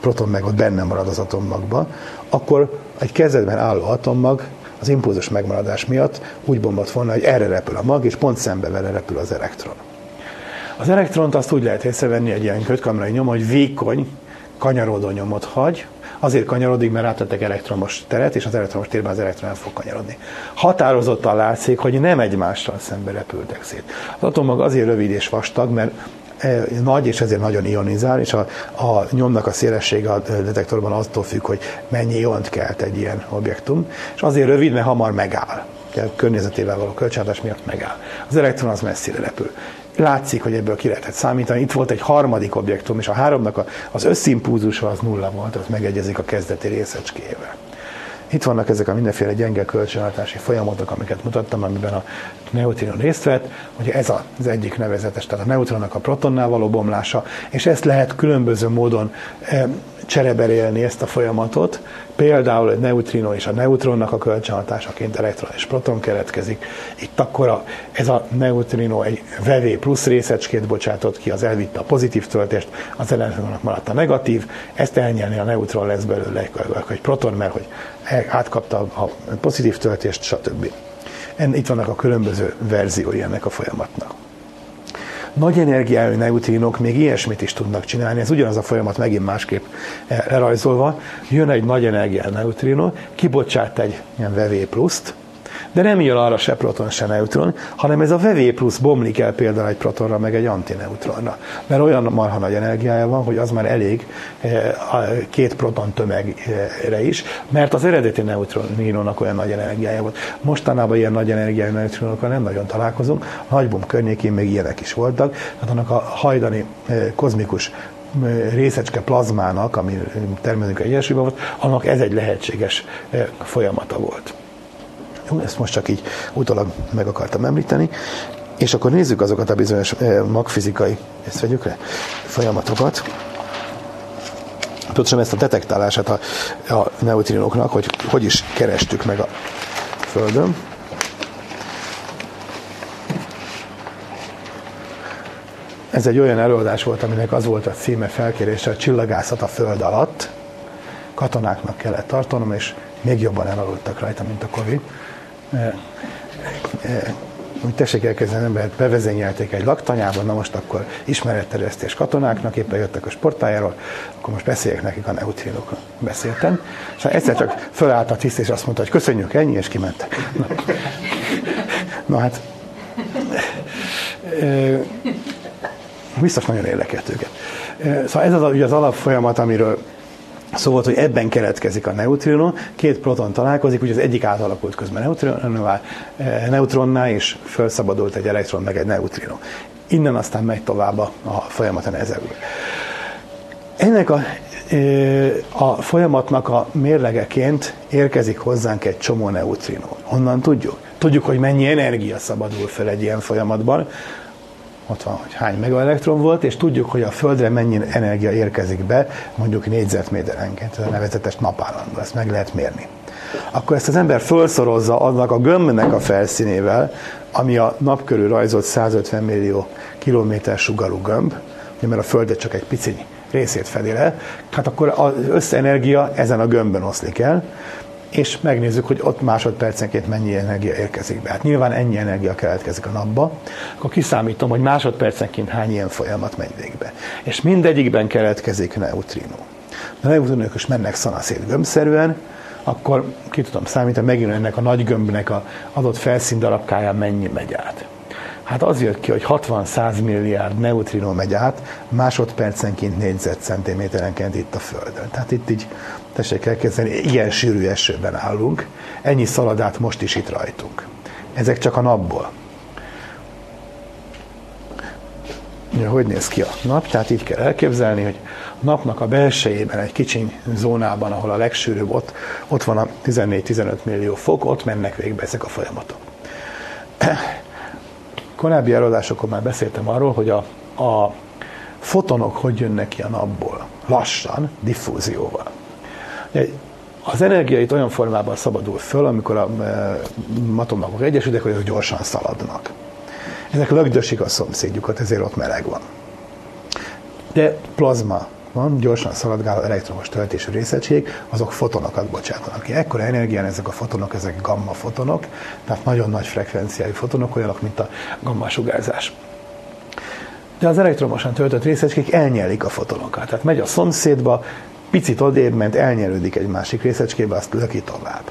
proton meg ott benne marad az atommagba, akkor egy kezdetben álló atommag az impulzus megmaradás miatt úgy bombott volna, hogy erre repül a mag, és pont szembe vele repül az elektron. Az elektront azt úgy lehet észrevenni egy ilyen kötkamrai nyom, hogy vékony, kanyarodó nyomot hagy, azért kanyarodik, mert rátettek elektromos teret, és az elektromos térben az elektron el fog kanyarodni. Határozottan látszik, hogy nem egymással szembe repültek szét. Az atommag azért rövid és vastag, mert E, nagy, és ezért nagyon ionizál, és a, a nyomnak a szélessége a detektorban attól függ, hogy mennyi iont kelt egy ilyen objektum, és azért rövid, mert hamar megáll. A környezetével való kölcsönhatás miatt megáll. Az elektron az messzire repül. Látszik, hogy ebből ki lehetett számítani. Itt volt egy harmadik objektum, és a háromnak az összimpulzusa az nulla volt, az megegyezik a kezdeti részecskével. Itt vannak ezek a mindenféle gyenge kölcsönhatási folyamatok, amiket mutattam, amiben a neutron részt vett, hogy ez az egyik nevezetes, tehát a neutronnak a protonnál való bomlása, és ezt lehet különböző módon csereberélni ezt a folyamatot. Például egy neutrino és a neutronnak a kölcsönhatásaként elektron és proton keletkezik. Itt akkor a, ez a neutrino egy VV plusz részecskét bocsátott ki, az elvitte a pozitív töltést, az elektronnak maradt a negatív, ezt elnyelni a neutron lesz belőle egy proton, mert hogy átkapta a pozitív töltést, stb. Itt vannak a különböző verziói ennek a folyamatnak. Nagy energiájú neutrinok még ilyesmit is tudnak csinálni, ez ugyanaz a folyamat megint másképp lerajzolva. Jön egy nagy energiájú neutrino, kibocsát egy ilyen VV pluszt, de nem jön arra se proton, se neutron, hanem ez a VV plusz bomlik el például egy protonra, meg egy antineutronra. Mert olyan marha nagy energiája van, hogy az már elég eh, a két proton tömegre is, mert az eredeti neutronínónak olyan nagy energiája volt. Mostanában ilyen nagy energiájú neutronokkal nem nagyon találkozunk, a nagybom környékén még ilyenek is voltak, tehát annak a hajdani eh, kozmikus eh, részecske plazmának, ami természetesen egyesülve volt, annak ez egy lehetséges folyamata volt. Ezt most csak így utólag meg akartam említeni. És akkor nézzük azokat a bizonyos eh, magfizikai, ezt vegyük le, folyamatokat. Pontosan ezt a detektálását a, a neutrinoknak, hogy hogy is kerestük meg a Földön. Ez egy olyan előadás volt, aminek az volt a címe felkérése, a csillagászat a Föld alatt. Katonáknak kellett tartanom, és még jobban elaludtak rajta, mint a Covid hogy tessék elkezdeni embert, bevezényelték egy laktanyába, na most akkor ismeretterjesztés katonáknak, éppen jöttek a sportájáról, akkor most beszéljek nekik a neutrinokról. Beszéltem, és egyszer csak fölállt a tiszt, és azt mondta, hogy köszönjük, ennyi, és kimentek. Na, na hát, biztos nagyon érdekelt őket. Szóval ez az, ugye az alapfolyamat, amiről Szó volt, hogy ebben keletkezik a neutrino, két proton találkozik, úgyhogy az egyik átalakult közben eh, neutronná, és felszabadult egy elektron, meg egy neutrino. Innen aztán megy tovább a, a folyamata nehezebül. Ennek a, eh, a folyamatnak a mérlegeként érkezik hozzánk egy csomó neutrino. Honnan tudjuk? Tudjuk, hogy mennyi energia szabadul fel egy ilyen folyamatban, ott van, hogy hány megaelektron volt, és tudjuk, hogy a Földre mennyi energia érkezik be, mondjuk négyzetméterenként, ez a nevezetes napállandó, ezt meg lehet mérni. Akkor ezt az ember felszorozza annak a gömbnek a felszínével, ami a nap körül rajzolt 150 millió kilométer sugarú gömb, mert a Földet csak egy pici részét fedi le, hát akkor az összenergia ezen a gömbben oszlik el, és megnézzük, hogy ott másodpercenként mennyi energia érkezik be. Hát nyilván ennyi energia keletkezik a napba, akkor kiszámítom, hogy másodpercenként hány ilyen folyamat megy végbe. És mindegyikben keletkezik neutrino. A neutrinok is mennek szanaszét gömbszerűen, akkor ki tudom számítani, megint ennek a nagy gömbnek a adott felszín darabkáján mennyi megy át. Hát az jött ki, hogy 60-100 milliárd neutrino megy át másodpercenként négyzetcentiméterenként itt a Földön. Tehát itt így tessék elkezdeni, ilyen sűrű esőben állunk, ennyi szaladát most is itt rajtunk. Ezek csak a napból. Ja, hogy néz ki a nap? Tehát így kell elképzelni, hogy a napnak a belsejében, egy kicsiny zónában, ahol a legsűrűbb, ott, ott van a 14-15 millió fok, ott mennek végbe ezek a folyamatok. Korábbi előadásokon már beszéltem arról, hogy a, a fotonok hogy jönnek ki a napból. Lassan, diffúzióval. Az energia itt olyan formában szabadul föl, amikor a e, atomagok egyesülnek, hogy gyorsan szaladnak. Ezek lögdösik a szomszédjukat, ezért ott meleg van. De plazma van, gyorsan szaladgáló elektromos töltésű részecskék, azok fotonokat bocsátanak ki. Ekkor energián ezek a fotonok, ezek gamma fotonok, tehát nagyon nagy frekvenciájú fotonok, olyanok, mint a gamma sugárzás. De az elektromosan töltött részecskék elnyelik a fotonokat. Tehát megy a szomszédba, picit odébb ment, elnyerődik egy másik részecskébe, azt löki tovább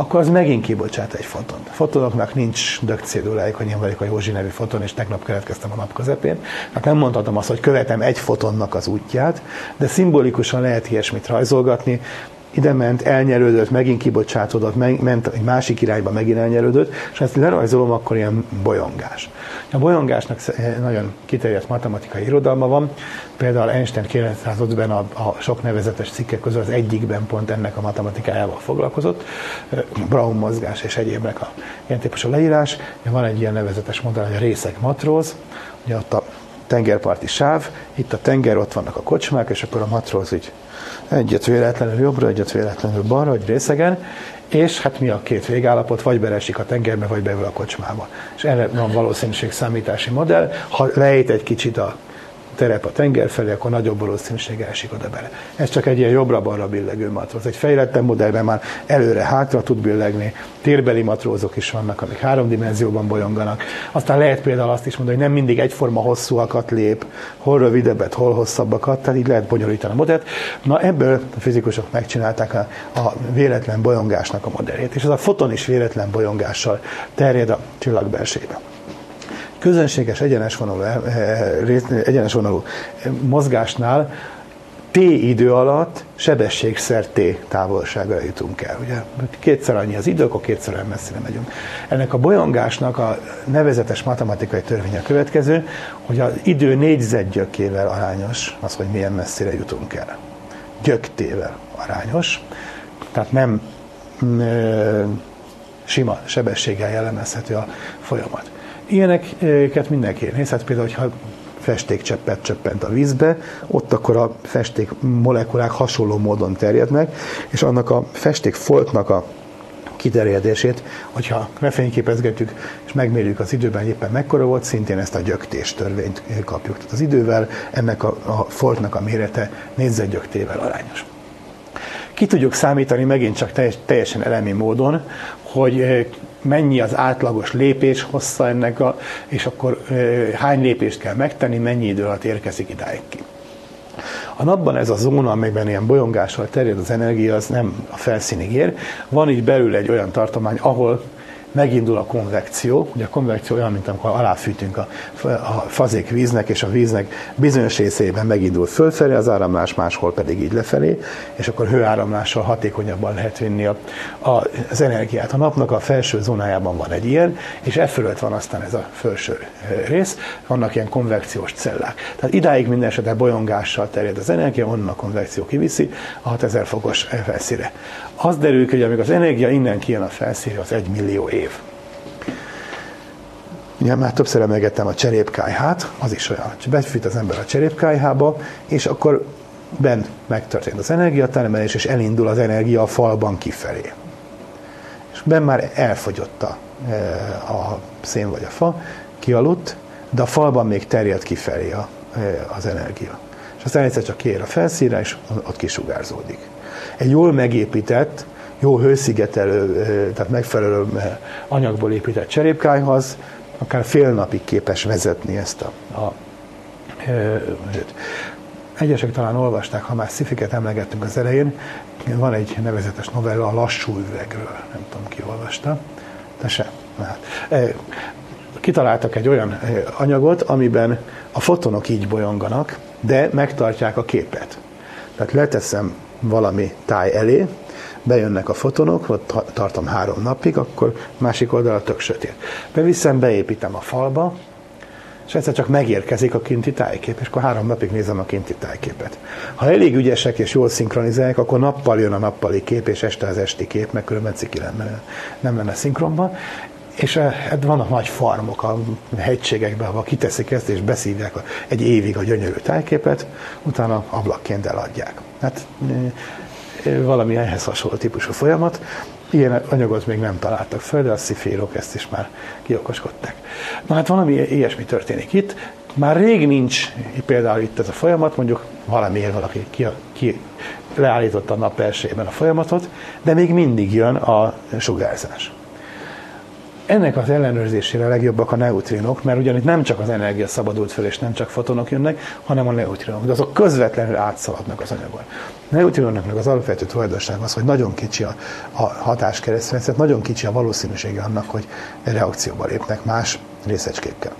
akkor az megint kibocsát egy fotont. Fotonoknak nincs dögcédulájuk, hogy én vagyok a Józsi nevű foton, és tegnap keletkeztem a nap közepén. Hát nem mondhatom azt, hogy követem egy fotonnak az útját, de szimbolikusan lehet ilyesmit rajzolgatni, ide ment, elnyerődött, megint kibocsátodott, meg, ment egy másik irányba, megint elnyerődött, és ezt lerajzolom, akkor ilyen bolyongás. A bolyongásnak nagyon kiterjedt matematikai irodalma van, például Einstein 905-ben a, a sok nevezetes cikkek közül az egyikben pont ennek a matematikájával foglalkozott, Brown mozgás és egyébnek a ilyen típusú leírás. Van egy ilyen nevezetes modell, hogy a részek matróz, ugye ott a tengerparti sáv, itt a tenger, ott vannak a kocsmák, és akkor a matróz így egyet véletlenül jobbra, egyet véletlenül balra, hogy részegen, és hát mi a két végállapot, vagy beresik a tengerbe, vagy beül a kocsmába. És erre van valószínűség számítási modell. Ha lejt egy kicsit a terep a tenger felé, akkor nagyobb valószínűséggel esik oda bele. Ez csak egy ilyen jobbra-balra billegő matróz. Egy fejlettebb modellben már előre-hátra tud billegni, térbeli matrózok is vannak, amik három dimenzióban bolyonganak. Aztán lehet például azt is mondani, hogy nem mindig egyforma hosszúakat lép, hol rövidebbet, hol hosszabbakat, tehát így lehet bonyolítani a modellt. Na ebből a fizikusok megcsinálták a, a véletlen bolyongásnak a modelljét, és ez a foton is véletlen bolyongással terjed a csillagbelsőbe közönséges egyenes vonalú, eh, eh, egyenes vonalú mozgásnál t idő alatt sebességszer t távolságra jutunk el. Ugye kétszer annyi az idő, akkor kétszer olyan messzire megyünk. Ennek a bolyongásnak a nevezetes matematikai törvény a következő, hogy az idő négyzetgyökével arányos az, hogy milyen messzire jutunk el. Gyöktével arányos, tehát nem mm, sima sebességgel jellemezhető a folyamat. Ilyeneket mindenki néz, hát például, hogyha festékcseppet csöppent a vízbe, ott akkor a festék molekulák hasonló módon terjednek, és annak a festékfoltnak a kiterjedését, hogyha lefényképezgetjük és megmérjük az időben éppen mekkora volt, szintén ezt a gyöktés törvényt kapjuk. Tehát az idővel ennek a, a foltnak a mérete négyzetgyöktével arányos. Ki tudjuk számítani megint csak teljesen elemi módon, hogy mennyi az átlagos lépés hossza ennek, a, és akkor hány lépést kell megtenni, mennyi idő alatt érkezik idáig ki. A napban ez a zóna, amelyben ilyen bolyongással terjed az energia, az nem a felszínig ér. Van így belül egy olyan tartomány, ahol megindul a konvekció. Ugye a konvekció olyan, mint amikor aláfűtünk a, a fazék víznek, és a víznek bizonyos részében megindul fölfelé az áramlás, máshol pedig így lefelé, és akkor hőáramlással hatékonyabban lehet vinni a, a, az energiát. A napnak a felső zónájában van egy ilyen, és e fölött van aztán ez a felső rész, vannak ilyen konvekciós cellák. Tehát idáig minden esetben bolyongással terjed az energia, onnan a konvekció kiviszi a 6000 fokos felszíre. Az derül ki, hogy amíg az energia innen kijön a felszíre, az egy millió év. Ugye már többször emlegettem a cserépkájhát, az is olyan, hogy befűt az ember a cserépkájhába, és akkor bent megtörtént az energiatermelés, és elindul az energia a falban kifelé. És ben már elfogyott a, e, a szén vagy a fa, kialudt, de a falban még terjed kifelé a, e, az energia. És aztán egyszer csak kiér a felszínre, és ott kisugárzódik. Egy jól megépített, jó hőszigetelő, tehát megfelelő anyagból épített cserépkályhoz, akár fél napig képes vezetni ezt a, a Egyesek talán olvasták, ha már szifiket emlegettünk az elején, van egy nevezetes novella a lassú üvegről, nem tudom ki olvasta, de se. Hát. Kitaláltak egy olyan anyagot, amiben a fotonok így bolyonganak, de megtartják a képet. Tehát leteszem valami táj elé, bejönnek a fotonok, ott tartom három napig, akkor másik oldal tök sötét. Beviszem, beépítem a falba, és egyszer csak megérkezik a kinti tájkép, és akkor három napig nézem a kinti tájképet. Ha elég ügyesek és jól szinkronizálják, akkor nappal jön a nappali kép, és este az esti kép, mert különben ciki lenne, nem lenne szinkronban. És hát vannak nagy farmok a hegységekben, ahol kiteszik ezt, és beszívják egy évig a gyönyörű tájképet, utána ablakként eladják. Hát valami ehhez hasonló típusú folyamat. Ilyen anyagot még nem találtak föl, de a szifírok ezt is már kiokoskodták. Na hát valami ilyesmi történik itt. Már rég nincs például itt ez a folyamat, mondjuk valamiért valaki ki, ki leállította a nap elsőjében a folyamatot, de még mindig jön a sugárzás. Ennek az ellenőrzésére legjobbak a neutrinok, mert ugyanitt nem csak az energia szabadult föl, és nem csak fotonok jönnek, hanem a neutrinok, de azok közvetlenül átszaladnak az anyagon. A neutrinoknak az alapvető tulajdonság az, hogy nagyon kicsi a, a hatáskeresztrendszer, nagyon kicsi a valószínűsége annak, hogy reakcióba lépnek más részecskékkel.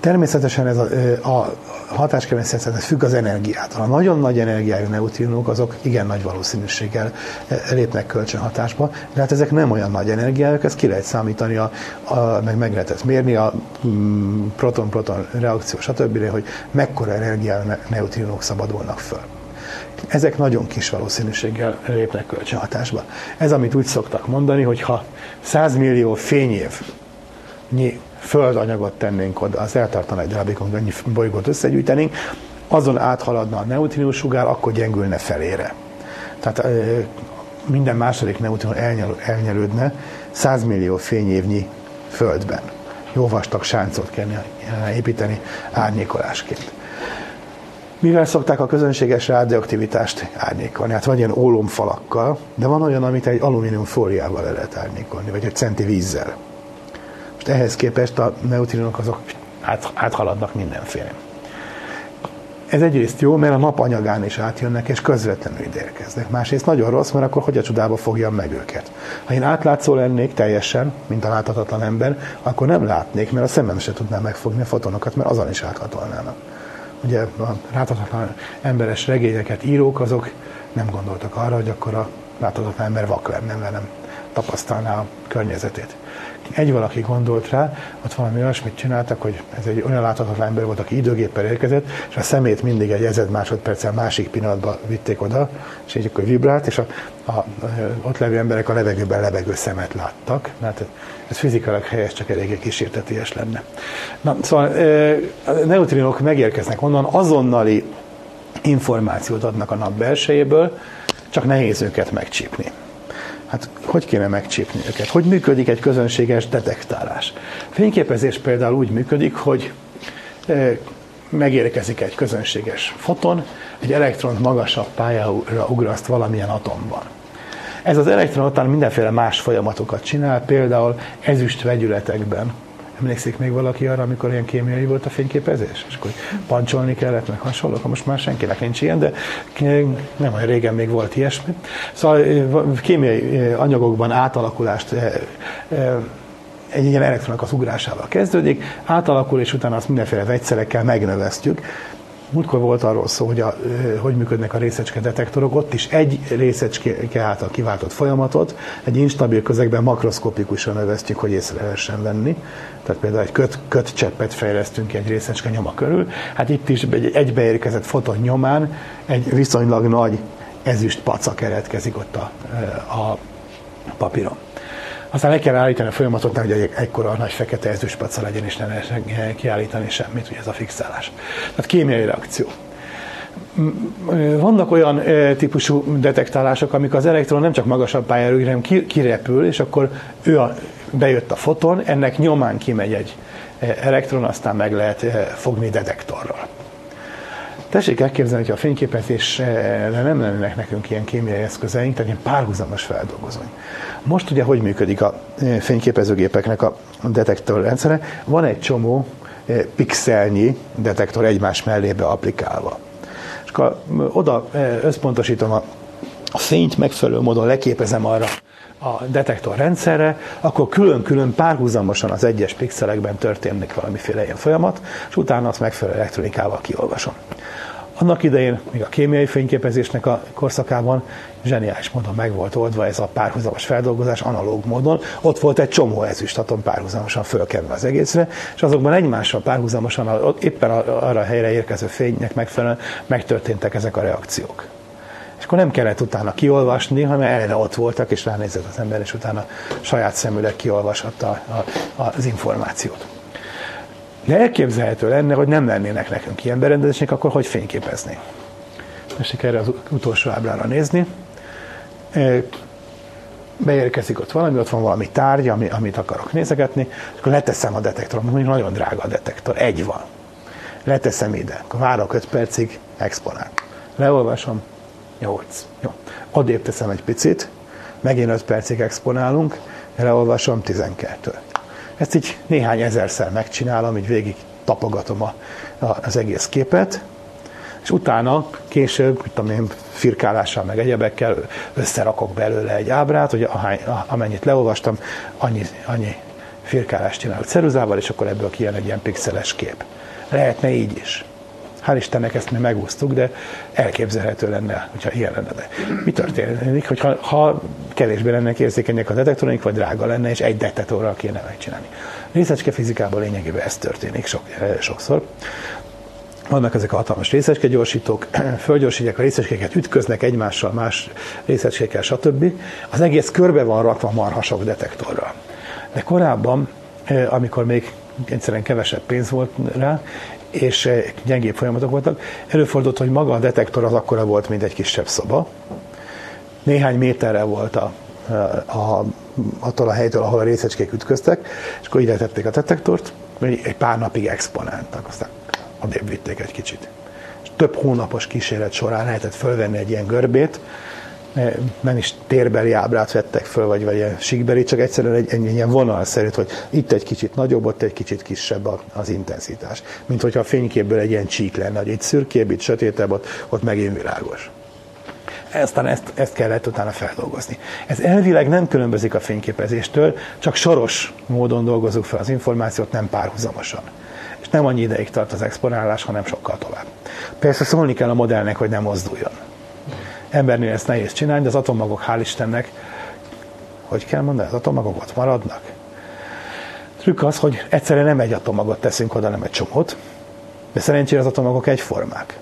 Természetesen ez a, a hatáskevészethez függ az energiától. A nagyon nagy energiájú neutrinók azok igen nagy valószínűséggel lépnek kölcsönhatásba, de hát ezek nem olyan nagy energiájuk, ezt ki lehet számítani, a, a, meg meg lehetett mérni a mm, proton-proton reakció, stb., hogy mekkora energiájú neutrinók szabadulnak föl. Ezek nagyon kis valószínűséggel lépnek kölcsönhatásba. Ez, amit úgy szoktak mondani, hogy ha 100 millió fényév földanyagot tennénk oda, az eltartana egy darabig, hogy annyi bolygót összegyűjtenénk, azon áthaladna a neutrinus sugár, akkor gyengülne felére. Tehát minden második neutrinus elnyel, elnyelődne 100 millió fényévnyi földben. Jó vastag sáncot kell építeni árnyékolásként. Mivel szokták a közönséges radioaktivitást árnyékolni? Hát vagy ilyen ólomfalakkal, de van olyan, amit egy alumínium fóliával el lehet árnyékolni, vagy egy centi vízzel. Most ehhez képest a neutrinok azok át, áthaladnak mindenféle. Ez egyrészt jó, mert a nap anyagán is átjönnek, és közvetlenül ide érkeznek. Másrészt nagyon rossz, mert akkor hogy a csodába fogjam meg őket. Ha én átlátszó lennék teljesen, mint a láthatatlan ember, akkor nem látnék, mert a szemem se tudná megfogni a fotonokat, mert azon is áthatolnának. Ugye a láthatatlan emberes regényeket írók, azok nem gondoltak arra, hogy akkor a láthatatlan ember vak lenne, nem tapasztalná a környezetét egy valaki gondolt rá, ott valami olyasmit csináltak, hogy ez egy olyan láthatatlan ember volt, aki időgéppel érkezett, és a szemét mindig egy ezed másodperccel másik pillanatban vitték oda, és így akkor vibrált, és a, a, a, ott levő emberek a levegőben lebegő szemet láttak. Hát ez fizikailag helyes, csak eléggé kísérteties lenne. Na, szóval a neutrinok megérkeznek onnan, azonnali információt adnak a nap belsejéből, csak nehéz őket megcsípni. Hát hogy kéne megcsípni őket? Hogy működik egy közönséges detektálás? Fényképezés például úgy működik, hogy megérkezik egy közönséges foton, egy elektron magasabb pályára ugraszt valamilyen atomban. Ez az elektron után mindenféle más folyamatokat csinál, például ezüst vegyületekben Emlékszik még valaki arra, amikor ilyen kémiai volt a fényképezés? És akkor pancsolni kellett, meg hasonlók, most már senkinek nincs ilyen, de nem olyan régen még volt ilyesmi. Szóval kémiai anyagokban átalakulást egy ilyen elektronok az ugrásával kezdődik, átalakul, és utána azt mindenféle vegyszerekkel megnövesztjük. Múltkor volt arról szó, hogy a, hogy működnek a részecske detektorok, ott is egy részecske által kiváltott folyamatot egy instabil közegben makroszkopikusan növesztjük, hogy észre lehessen venni. Tehát például egy köt, kötcseppet fejlesztünk egy részecske nyoma körül. Hát itt is egy egybeérkezett foton nyomán egy viszonylag nagy ezüst paca keretkezik ott a, a papíron. Aztán meg kell állítani a folyamatot, hogy egy, ekkora nagy fekete ezüstpaca legyen, és ne lehessen kiállítani semmit, ugye ez a fixálás. Tehát kémiai reakció. Vannak olyan típusú detektálások, amik az elektron nem csak magasabb pályára, hanem kirepül, és akkor ő a, bejött a foton, ennek nyomán kimegy egy elektron, aztán meg lehet fogni detektorral. Tessék elképzelni, hogy a fényképezésre nem lennének nekünk ilyen kémiai eszközeink, tehát ilyen párhuzamos feldolgozóink. Most ugye hogy működik a e, fényképezőgépeknek a detektorrendszere? Van egy csomó e, pixelnyi detektor egymás mellébe applikálva. És akkor oda e, összpontosítom a fényt megfelelő módon leképezem arra a detektor rendszerre, akkor külön-külön párhuzamosan az egyes pixelekben történik valamiféle ilyen folyamat, és utána azt megfelelő elektronikával kiolvasom. Annak idején, még a kémiai fényképezésnek a korszakában zseniális módon meg volt oldva ez a párhuzamos feldolgozás analóg módon. Ott volt egy csomó ezüstatom párhuzamosan fölkenve az egészre, és azokban egymással párhuzamosan éppen arra a helyre érkező fénynek megfelelően megtörténtek ezek a reakciók. És akkor nem kellett utána kiolvasni, hanem eleve ott voltak, és ránézett az ember, és utána saját szemüleg kiolvashatta az információt. De elképzelhető lenne, hogy nem lennének nekünk ilyen berendezések, akkor hogy fényképezni? Tessék erre az utolsó ábrára nézni. Beérkezik ott valami, ott van valami tárgy, ami, amit akarok nézegetni, és akkor leteszem a detektorom, mondjuk nagyon drága a detektor, egy van. Leteszem ide, akkor várok 5 percig, exponál. Leolvasom, 8. Jó. Adébb teszem egy picit, megint 5 percig exponálunk, leolvasom 12. Ezt így néhány ezerszer megcsinálom, így végig tapogatom a, a, az egész képet, és utána később, mit tudom én, firkálással meg egyebekkel összerakok belőle egy ábrát, hogy ahány, amennyit leolvastam, annyi, annyi firkálást csinálok ceruzával, és akkor ebből kijön egy ilyen pixeles kép. Lehetne így is. Hál' Istennek ezt mi megúsztuk, de elképzelhető lenne, hogyha ilyen lenne. De mi történik, hogyha ha kevésbé lennek érzékenyek a detektoraink, vagy drága lenne, és egy detektorral kéne megcsinálni. Részecske fizikában lényegében ez történik sok, eh, sokszor. Vannak ezek a hatalmas részecskegyorsítók, fölgyorsítják a részecskéket, ütköznek egymással, más részecskékkel, stb. Az egész körbe van rakva marhasok detektorral. De korábban, eh, amikor még egyszerűen kevesebb pénz volt rá, és eh, gyengébb folyamatok voltak. Előfordult, hogy maga a detektor az akkora volt, mint egy kisebb szoba. Néhány méterre volt a, a, attól a helytől, ahol a részecskék ütköztek, és akkor ide tették a detektort, egy pár napig exponáltak, aztán adébb vitték egy kicsit. És több hónapos kísérlet során lehetett fölvenni egy ilyen görbét, nem is térbeli ábrát vettek föl, vagy, vagy ilyen síkbeli, csak egyszerűen egy, egy ilyen vonalszerű, hogy itt egy kicsit nagyobb, ott egy kicsit kisebb az intenzitás. Mint hogyha a fényképből egy ilyen csík lenne, hogy itt szürkébb, itt sötétebb, ott, ott megint világos. Aztán ezt, ezt kellett utána feldolgozni. Ez elvileg nem különbözik a fényképezéstől, csak soros módon dolgozunk fel az információt, nem párhuzamosan. És nem annyi ideig tart az exponálás, hanem sokkal tovább. Persze szólni kell a modellnek, hogy nem mozduljon embernél ezt nehéz csinálni, de az atommagok hál' Istennek, hogy kell mondani, az atommagok ott maradnak. Trükk az, hogy egyszerűen nem egy atommagot teszünk oda, nem egy csomót, de szerencsére az atommagok egyformák.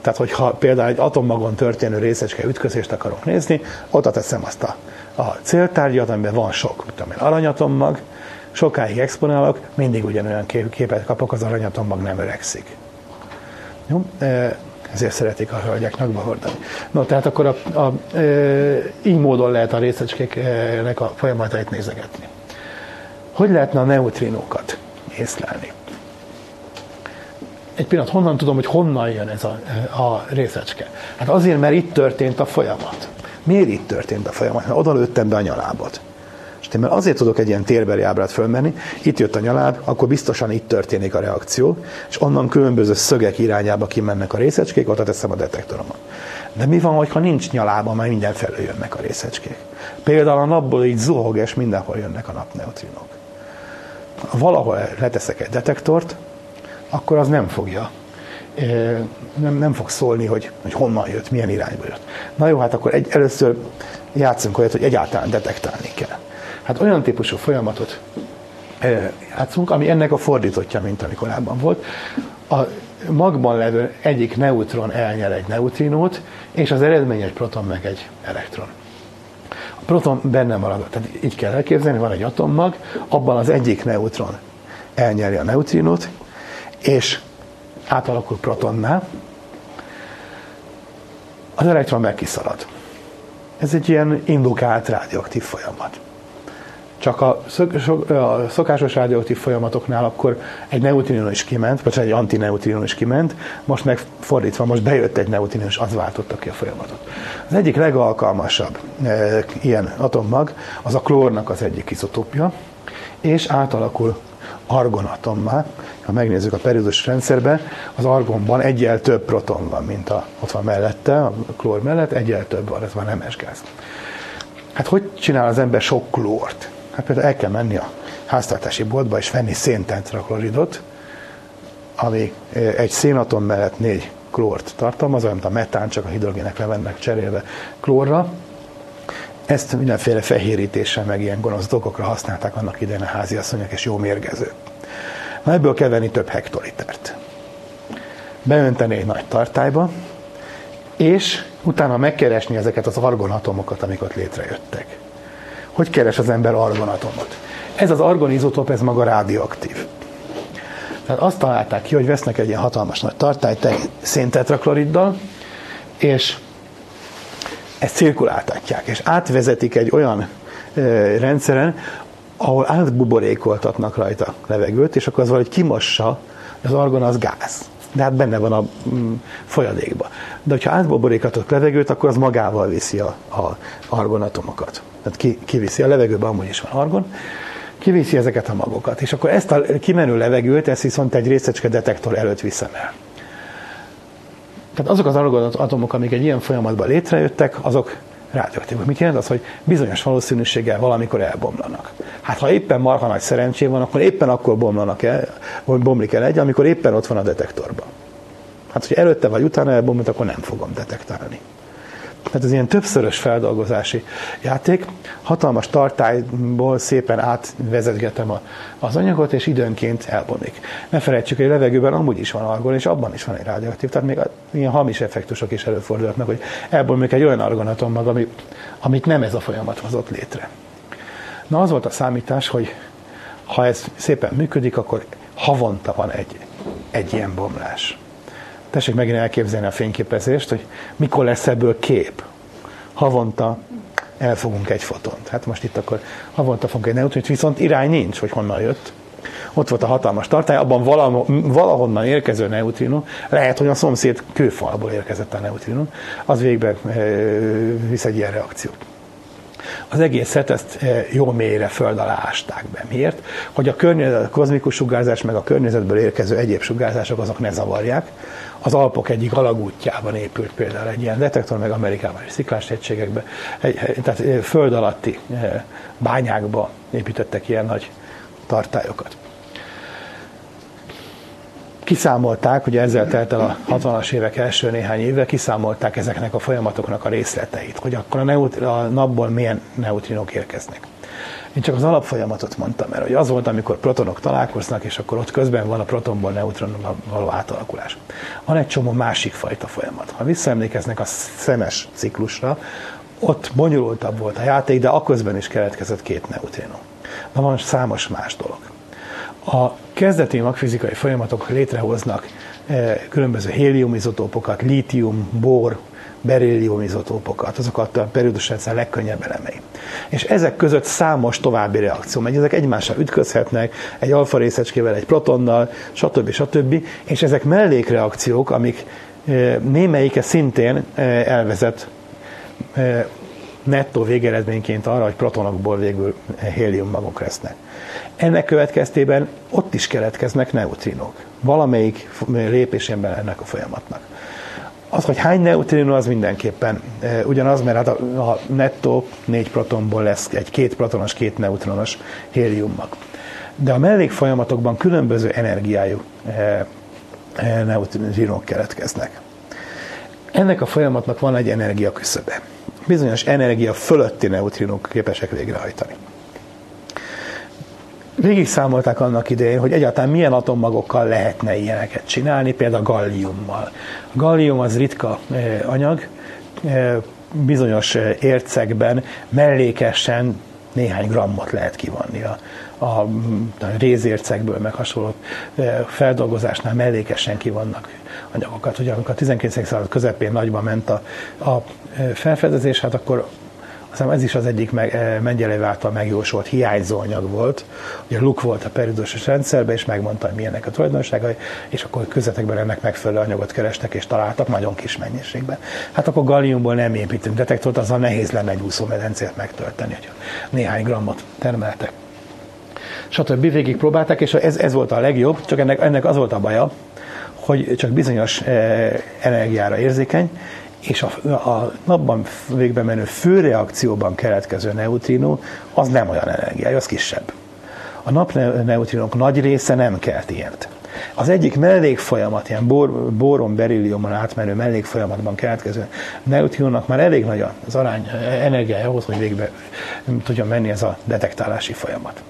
Tehát, hogyha például egy atommagon történő részecske ütközést akarok nézni, oda teszem azt a, a céltárgyat, amiben van sok, mint tudom én, aranyatommag, sokáig exponálok, mindig ugyanolyan képet kapok, az aranyatommag nem öregszik. Jó? Ezért szeretik a hölgyek nyakba hordani. No, tehát akkor a, a, e, így módon lehet a részecskéknek a folyamatait nézegetni. Hogy lehetne a neutrinókat észlelni? Egy pillanat, honnan tudom, hogy honnan jön ez a, a részecske? Hát azért, mert itt történt a folyamat. Miért itt történt a folyamat? Mert oda lőttem be a nyalábot. És én azért tudok egy ilyen térbeli ábrát fölmenni, itt jött a nyaláb, akkor biztosan itt történik a reakció, és onnan különböző szögek irányába kimennek a részecskék, oda teszem a detektoromat. De mi van, ha nincs nyalába, mert mindenfelől jönnek a részecskék? Például a napból így zuhog, és mindenhol jönnek a napneutrinok. Valahol leteszek egy detektort, akkor az nem fogja nem, nem fog szólni, hogy, hogy honnan jött, milyen irányba jött. Na jó, hát akkor egy, először játszunk olyat, hogy egyáltalán detektálni kell. Hát olyan típusú folyamatot játszunk, ami ennek a fordítottja, mint ami korábban volt. A magban levő egyik neutron elnyer egy neutrinót, és az eredmény egy proton meg egy elektron. A proton benne marad. Tehát így kell elképzelni, van egy atommag, abban az egyik neutron elnyeri a neutrinót, és átalakul protonná, az elektron meg kiszalad. Ez egy ilyen indukált rádióaktív folyamat. Csak a, szok, a szokásos radioaktív folyamatoknál akkor egy neutrino is kiment, vagy egy antineutrino is kiment, most meg fordítva, most bejött egy neutrino, és az váltotta ki a folyamatot. Az egyik legalkalmasabb e, ilyen atommag az a klórnak az egyik izotópja, és átalakul argonatommá. Ha megnézzük a periódus rendszerbe, az argonban egyel több proton van, mint a, ott van mellette, a klór mellett, egyel több van, ez már nemes gáz. Hát hogy csinál az ember sok klórt? Hát például el kell menni a háztartási boltba és venni széntetrakloridot, ami egy szénatom mellett négy klórt tartalmaz, olyan, mint a metán, csak a hidrogének le vannak cserélve klórra. Ezt mindenféle fehérítéssel, meg ilyen gonosz dolgokra használták annak idején a háziasszonyok, és jó mérgező. Na ebből kell venni több hektolitert. Beönteni egy nagy tartályba, és utána megkeresni ezeket az argonatomokat, amik ott létrejöttek. Hogy keres az ember argonatomot? Ez az argonizotóp, ez maga rádióaktív. Tehát azt találták ki, hogy vesznek egy ilyen hatalmas nagy tartályt széntetrakloriddal, és ezt cirkuláltatják, és átvezetik egy olyan e, rendszeren, ahol átbuborékoltatnak rajta levegőt, és akkor az valahogy kimossa, az argon az gáz. De hát benne van a mm, folyadékba. De hogyha átbuborékatok levegőt, akkor az magával viszi a, a argonatomokat. Tehát ki, kiviszi a levegőben, amúgy is van argon, kiviszi ezeket a magokat. És akkor ezt a kimenő levegőt, ezt viszont egy részecske detektor előtt viszem el. Tehát azok az atomok, amik egy ilyen folyamatban létrejöttek, azok rádióaktívak. Mit jelent az, hogy bizonyos valószínűséggel valamikor elbomlanak. Hát ha éppen marha nagy szerencsé van, akkor éppen akkor bomlanak el, vagy bomlik el egy, amikor éppen ott van a detektorban. Hát, hogy előtte vagy utána elbomlott, akkor nem fogom detektálni. Tehát ez ilyen többszörös feldolgozási játék. Hatalmas tartályból szépen átvezetgetem az anyagot, és időnként elbomlik. Ne felejtsük, hogy a levegőben amúgy is van argon, és abban is van egy radioaktív. Tehát még ilyen hamis effektusok is előfordulhatnak, hogy elbomlik egy olyan argonatom mag, ami, amit nem ez a folyamat hozott létre. Na az volt a számítás, hogy ha ez szépen működik, akkor havonta van egy, egy ilyen bomlás. Tessék megint elképzelni a fényképezést, hogy mikor lesz ebből kép. Havonta elfogunk egy fotont. Hát most itt akkor havonta fogunk egy neutronit, viszont irány nincs, hogy honnan jött. Ott volt a hatalmas tartály, abban valahonnan érkező neutrino, lehet, hogy a szomszéd kőfalból érkezett a neutrino, az végbe e, visz egy ilyen reakciót. Az egészet ezt e, jó mélyre föld alá ásták be. Miért? Hogy a környezet, a kozmikus sugárzás, meg a környezetből érkező egyéb sugárzások azok ne zavarják, Alpok egyik alagútjában épült például egy ilyen detektor, meg Amerikában is sziklás egységekben, egy, tehát föld alatti bányákba építettek ilyen nagy tartályokat. Kiszámolták, ugye ezzel telt el a 60-as évek első néhány éve, kiszámolták ezeknek a folyamatoknak a részleteit, hogy akkor a, neut- a napból milyen neutrinok érkeznek. Én csak az alapfolyamatot mondtam el, hogy az volt, amikor protonok találkoznak, és akkor ott közben van a protonból neutronba való átalakulás. Van egy csomó másik fajta folyamat. Ha visszaemlékeznek a szemes ciklusra, ott bonyolultabb volt a játék, de akközben is keletkezett két neutrino. Na van számos más dolog. A kezdeti magfizikai folyamatok létrehoznak eh, különböző héliumizotópokat, lítium, bor, berillium izotópokat, azokat a periódus rendszer legkönnyebb elemei. És ezek között számos további reakció megy, ezek egymással ütközhetnek, egy alfa részecskével, egy protonnal, stb. stb. És ezek mellékreakciók, amik e, némelyike szintén e, elvezet e, nettó végeredményként arra, hogy protonokból végül hélium magok lesznek. Ennek következtében ott is keletkeznek neutrinok. Valamelyik lépésében ennek a folyamatnak. Az, hogy hány neutrino, az mindenképpen ugyanaz, mert hát a, a nettó négy protonból lesz egy két protonos, két neutronos héliummag. De a mellékfolyamatokban különböző energiájú neutrinok keletkeznek. Ennek a folyamatnak van egy energia küszöbe. Bizonyos energia fölötti neutrinok képesek végrehajtani végig számolták annak idején, hogy egyáltalán milyen atommagokkal lehetne ilyeneket csinálni, például galliummal. A gallium az ritka eh, anyag, eh, bizonyos eh, ércekben mellékesen néhány grammot lehet kivonni a, a, a rézércekből, meg hasonló feldolgozásnál mellékesen kivannak anyagokat. Ugye amikor a 19. század közepén nagyban ment a, a felfedezés, hát akkor Aztán ez is az egyik meg, Mengyelev által megjósolt hiányzó anyag volt. Ugye Luk volt a periódusos rendszerben, és megmondta, hogy milyennek a tulajdonságai, és akkor közvetekben ennek megfelelő anyagot kerestek, és találtak nagyon kis mennyiségben. Hát akkor galliumból nem építünk detektort, azzal nehéz lenne egy úszómedencét megtölteni, hogy néhány grammot termeltek stb. végig próbálták, és ez, ez volt a legjobb, csak ennek, ennek az volt a baja, hogy csak bizonyos eh, energiára érzékeny, és a, a napban végbe menő főreakcióban keletkező neutrino az nem olyan energia, az kisebb. A napneutrinok nagy része nem kelt ilyet. Az egyik mellékfolyamat, ilyen bor, boron berilliumon átmenő mellékfolyamatban keletkező neutrinónak már elég nagy az arány energiája ahhoz, hogy végbe tudjon menni ez a detektálási folyamat.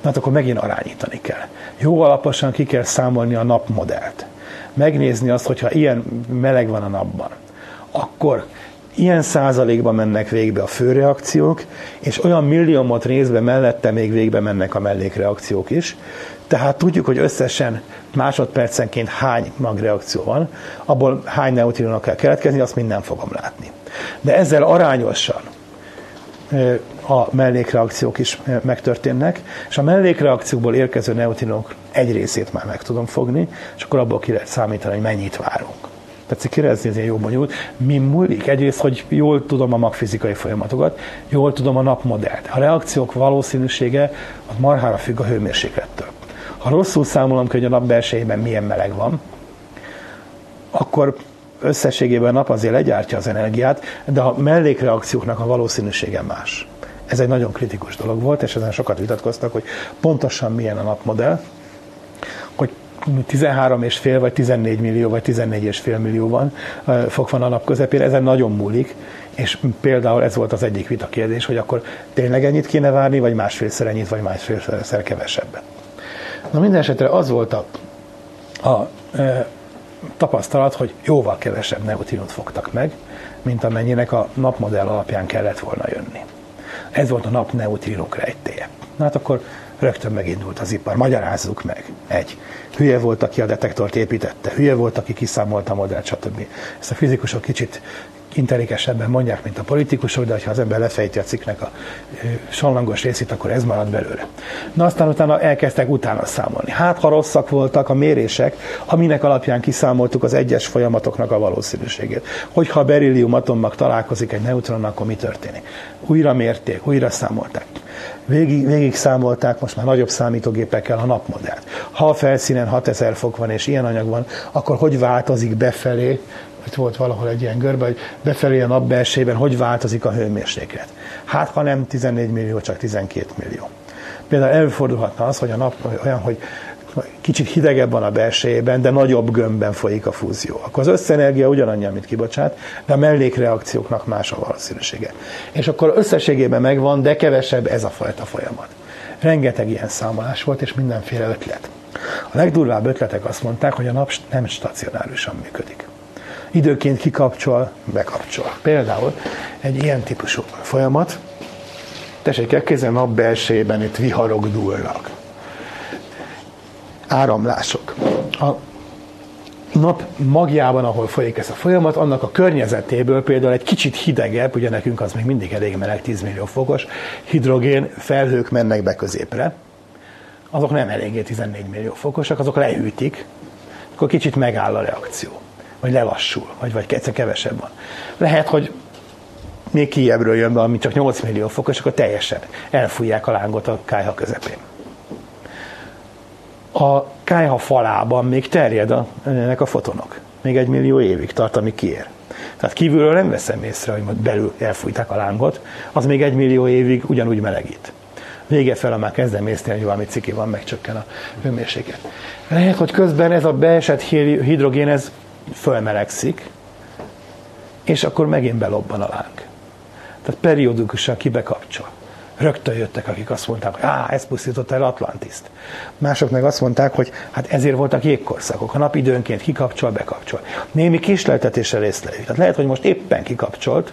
Na hát akkor megint arányítani kell. Jó alaposan ki kell számolni a napmodellt. Megnézni azt, hogyha ilyen meleg van a napban, akkor ilyen százalékban mennek végbe a főreakciók, és olyan milliómot részbe mellette még végbe mennek a mellékreakciók is. Tehát tudjuk, hogy összesen másodpercenként hány magreakció van, abból hány neutrinónak kell keletkezni, azt mind nem fogom látni. De ezzel arányosan a mellékreakciók is megtörténnek, és a mellékreakciókból érkező neutrinok egy részét már meg tudom fogni, és akkor abból ki lehet számítani, hogy mennyit várunk. Tetszik kérdezni, ez ilyen jó bonyolult. Mi múlik? Egyrészt, hogy jól tudom a magfizikai folyamatokat, jól tudom a napmodellt. A reakciók valószínűsége az marhára függ a hőmérséklettől. Ha rosszul számolom hogy a nap belsejében milyen meleg van, akkor összességében a nap azért legyártja az energiát, de a mellékreakcióknak a valószínűsége más. Ez egy nagyon kritikus dolog volt, és ezen sokat vitatkoztak, hogy pontosan milyen a napmodell, 13 és fél, vagy 14 millió, vagy 14 és fél millió van, fok van a nap közepére, ezen nagyon múlik, és például ez volt az egyik vita kérdés, hogy akkor tényleg ennyit kéne várni, vagy másfélszer ennyit, vagy másfélszer kevesebbet. Na minden esetre az volt a, a e, tapasztalat, hogy jóval kevesebb neutrinot fogtak meg, mint amennyinek a napmodell alapján kellett volna jönni. Ez volt a nap neutrinok rejtéje. Na hát akkor rögtön megindult az ipar. Magyarázzuk meg. Egy. Hülye volt, aki a detektort építette, hülye volt, aki kiszámolta a modellt, stb. Ezt a fizikusok kicsit intelligensebben mondják, mint a politikusok, de ha az ember lefejti a cikknek a sallangos részét, akkor ez marad belőle. Na aztán utána elkezdtek utána számolni. Hát, ha rosszak voltak a mérések, aminek alapján kiszámoltuk az egyes folyamatoknak a valószínűségét. Hogyha a berillium atommag találkozik egy neutronnal, akkor mi történik? Újra mérték, újra számolták. Végig, végig számolták most már nagyobb számítógépekkel a napmodellt. Ha a felszínen 6000 fok van és ilyen anyag van, akkor hogy változik befelé itt volt valahol egy ilyen görbe, hogy befelé a nap belsejében hogy változik a hőmérséklet. Hát, ha nem 14 millió, csak 12 millió. Például előfordulhatna az, hogy a nap olyan, hogy kicsit hidegebb van a belsejében, de nagyobb gömbben folyik a fúzió. Akkor az összenergia ugyanannyi, amit kibocsát, de a mellékreakcióknak más a valószínűsége. És akkor összességében megvan, de kevesebb ez a fajta folyamat. Rengeteg ilyen számolás volt, és mindenféle ötlet. A legdurvább ötletek azt mondták, hogy a nap nem stacionárisan működik időként kikapcsol, bekapcsol. Például egy ilyen típusú folyamat, tessék elképzelni, nap belsejében itt viharok dúlnak. Áramlások. A nap magjában, ahol folyik ez a folyamat, annak a környezetéből például egy kicsit hidegebb, ugye nekünk az még mindig elég meleg, 10 millió fokos, hidrogén felhők mennek be középre, azok nem eléggé 14 millió fokosak, azok lehűtik, akkor kicsit megáll a reakció vagy lelassul, vagy, vagy egyszer kevesebb van. Lehet, hogy még kiebről jön be, ami csak 8 millió fok, és akkor teljesen elfújják a lángot a kájha közepén. A kájha falában még terjed a, ennek a fotonok. Még egy millió évig tart, ami kiér. Tehát kívülről nem veszem észre, hogy majd belül elfújták a lángot, az még egy millió évig ugyanúgy melegít. Vége fel, már kezdem észre, hogy valami ciki van, megcsökken a hőmérséklet. Lehet, hogy közben ez a beesett hidrogén, ez fölmelegszik, és akkor megint belobban a láng. Tehát periódikusan kibekapcsol. Rögtön jöttek, akik azt mondták, hogy á, ez pusztította el Atlantiszt. Mások meg azt mondták, hogy hát ezért voltak jégkorszakok. A nap időnként kikapcsol, bekapcsol. Némi kisleltetéssel észleljük. Tehát lehet, hogy most éppen kikapcsolt,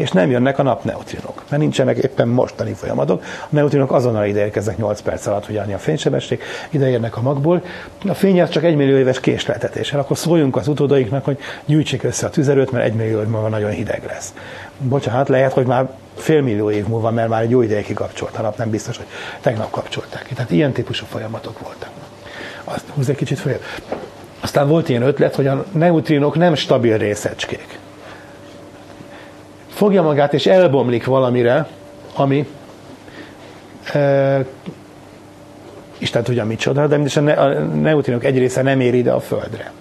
és nem jönnek a napneutrinok, mert nincsenek éppen mostani folyamatok. A neutrinok azonnal ide érkeznek 8 perc alatt, hogy a fénysebesség, ide érnek a magból. A fény az csak egy millió éves késleltetéssel, akkor szóljunk az utódaiknak, hogy gyűjtsék össze a tüzerőt, mert egy millió év múlva nagyon hideg lesz. Bocsánat, lehet, hogy már fél millió év múlva, mert már egy jó ideig kikapcsolt a nap, nem biztos, hogy tegnap kapcsolták ki. Tehát ilyen típusú folyamatok voltak. Azt húz egy kicsit följebb. Aztán volt ilyen ötlet, hogy a neutrinok nem stabil részecskék. Fogja magát és elbomlik valamire, ami e, Isten tudja micsoda, de a neutrinok egy része nem ér ide a Földre.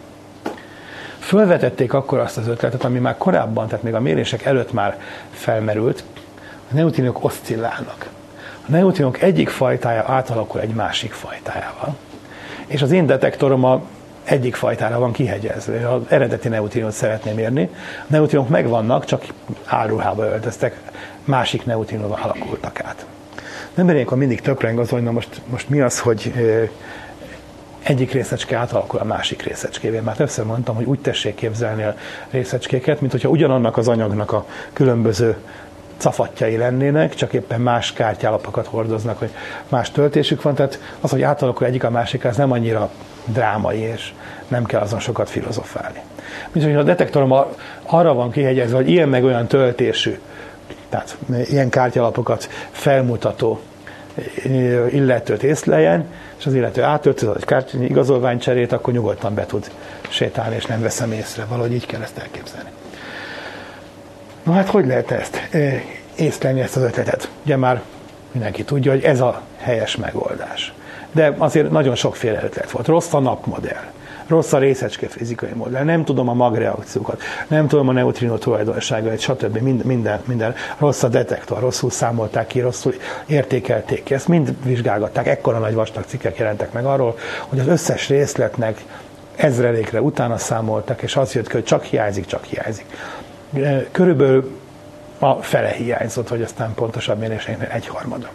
Fölvetették akkor azt az ötletet, ami már korábban, tehát még a mérések előtt már felmerült, a neutrinok oszcillálnak. A neutrinok egyik fajtája átalakul egy másik fajtájával. És az én detektorom a egyik fajtára van kihegyezve. Az eredeti neutrinót szeretném érni. A neutrinok megvannak, csak álruhába öltöztek, másik neutrinóval alakultak át. Nem ilyenkor mindig töpreng az, hogy na most, most mi az, hogy egyik részecske átalakul a másik részecskévé. Már többször mondtam, hogy úgy tessék képzelni a részecskéket, mint hogyha ugyanannak az anyagnak a különböző cafatjai lennének, csak éppen más kártyálapokat hordoznak, hogy más töltésük van. Tehát az, hogy átalakul egyik a másik, az nem annyira drámai, és nem kell azon sokat filozofálni. Hogy a detektorom arra van kihegyezve, hogy ilyen meg olyan töltésű, tehát ilyen kártyalapokat felmutató illetőt észleljen, és az illető átöltöz egy kártya igazolványcserét, akkor nyugodtan be tud sétálni, és nem veszem észre. Valahogy így kell ezt elképzelni. Na hát hogy lehet ezt észlelni ezt az ötletet? Ugye már mindenki tudja, hogy ez a helyes megoldás. De azért nagyon sokféle ötlet volt. Rossz a napmodell, rossz a részecske fizikai modell, nem tudom a magreakciókat, nem tudom a neutrinó tulajdonságait, stb. Minden, minden, minden. Rossz a detektor, rosszul számolták ki, rosszul értékelték ki. Ezt mind vizsgálgatták. Ekkora nagy vastag cikkek jelentek meg arról, hogy az összes részletnek ezrelékre utána számoltak, és az jött ki, hogy csak hiányzik, csak hiányzik. Körülbelül a fele hiányzott, hogy aztán pontosabb méréseknél egyharmada.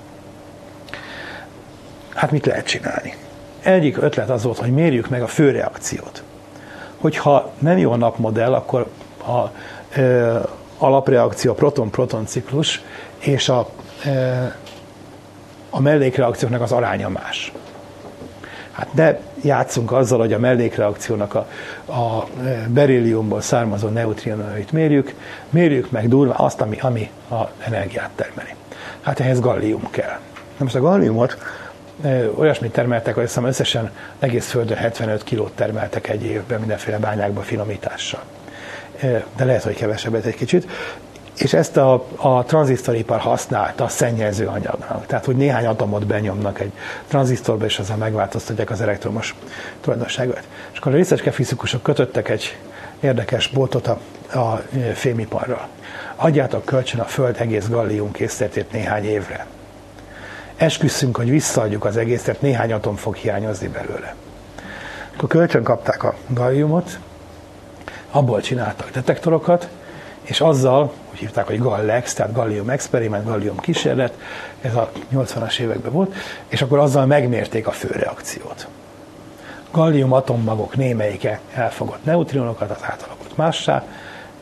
Hát mit lehet csinálni? Egyik ötlet az volt, hogy mérjük meg a főreakciót. Hogyha nem jó a napmodell, akkor a ö, alapreakció, a proton-proton ciklus és a, ö, a mellékreakcióknak az aránya más. Hát de játszunk azzal, hogy a mellékreakciónak a, a berilliumból származó neutrinóit mérjük, mérjük meg durva azt, ami, ami a energiát termeli. Hát ehhez gallium kell. Na most a galliumot olyasmit termeltek, hogy hiszem összesen egész Földön 75 kilót termeltek egy évben mindenféle bányákba finomítással. De lehet, hogy kevesebbet egy kicsit. És ezt a, a tranzisztoripar használta a szennyező anyagnak. Tehát, hogy néhány atomot benyomnak egy tranzisztorba, és azzal megváltoztatják az elektromos tulajdonságot. És akkor a részecske fizikusok kötöttek egy érdekes boltot a, a fémiparral. Adjátok kölcsön a Föld egész gallium készletét néhány évre esküszünk, hogy visszaadjuk az egészet, néhány atom fog hiányozni belőle. Akkor kölcsön kapták a galliumot, abból csináltak detektorokat, és azzal, úgy hívták, hogy Gallex, tehát gallium experiment, gallium kísérlet, ez a 80-as években volt, és akkor azzal megmérték a főreakciót. Gallium atommagok némelyike elfogott neutrinokat, az átalakult mássá,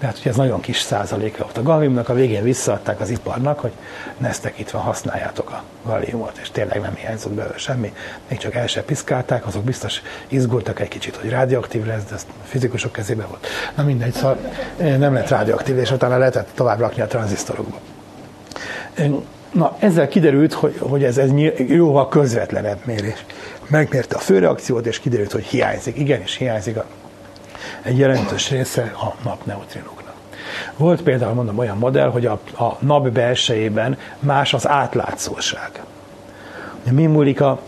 tehát, hogy ez nagyon kis százaléka volt a galliumnak, a végén visszaadták az iparnak, hogy neztek itt van, használjátok a galliumot, és tényleg nem hiányzott belőle semmi, még csak el se piszkálták, azok biztos izgultak egy kicsit, hogy radioaktív lesz, de ez fizikusok kezében volt. Na mindegy, szóval nem lett radioaktív, és utána lehetett tovább rakni a tranzisztorokba. Na, ezzel kiderült, hogy, hogy ez, ez jóval közvetlenebb mérés. Megmérte a főreakciót, és kiderült, hogy hiányzik. Igenis hiányzik a egy jelentős része a napneutrinoknak. Volt például, mondom, olyan modell, hogy a, a nap belsejében más az átlátszóság. Mi múlik a,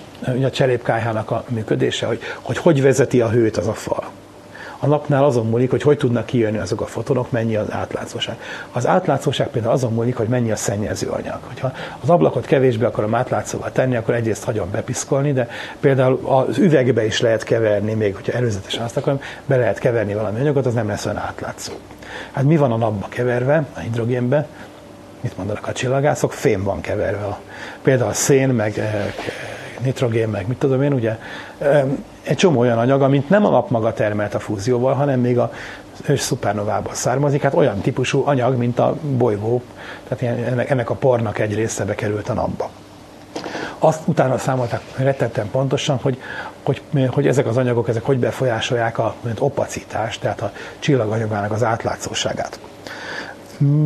a cserépkályhának a működése, hogy, hogy hogy vezeti a hőt az a fal. A napnál azon múlik, hogy hogy tudnak kijönni azok a fotonok, mennyi az átlátszóság. Az átlátszóság például azon múlik, hogy mennyi a szennyező anyag. Hogyha az ablakot kevésbé akarom átlátszóval tenni, akkor egyrészt hagyom bepiszkolni, de például az üvegbe is lehet keverni, még hogyha előzetesen azt akarom, be lehet keverni valami anyagot, az nem lesz olyan átlátszó. Hát mi van a napba keverve, a hidrogénbe? Mit mondanak a csillagászok? Fém van keverve. Például a szén, meg eh, nitrogén, meg mit tudom én, ugye, egy csomó olyan anyag, amit nem a nap maga termelt a fúzióval, hanem még a ős szupernovából származik, hát olyan típusú anyag, mint a bolygó, tehát ennek, a pornak egy része bekerült a napba. Azt utána számolták rettetten pontosan, hogy, hogy, hogy ezek az anyagok ezek hogy befolyásolják a opacitást, tehát a csillaganyagának az átlátszóságát.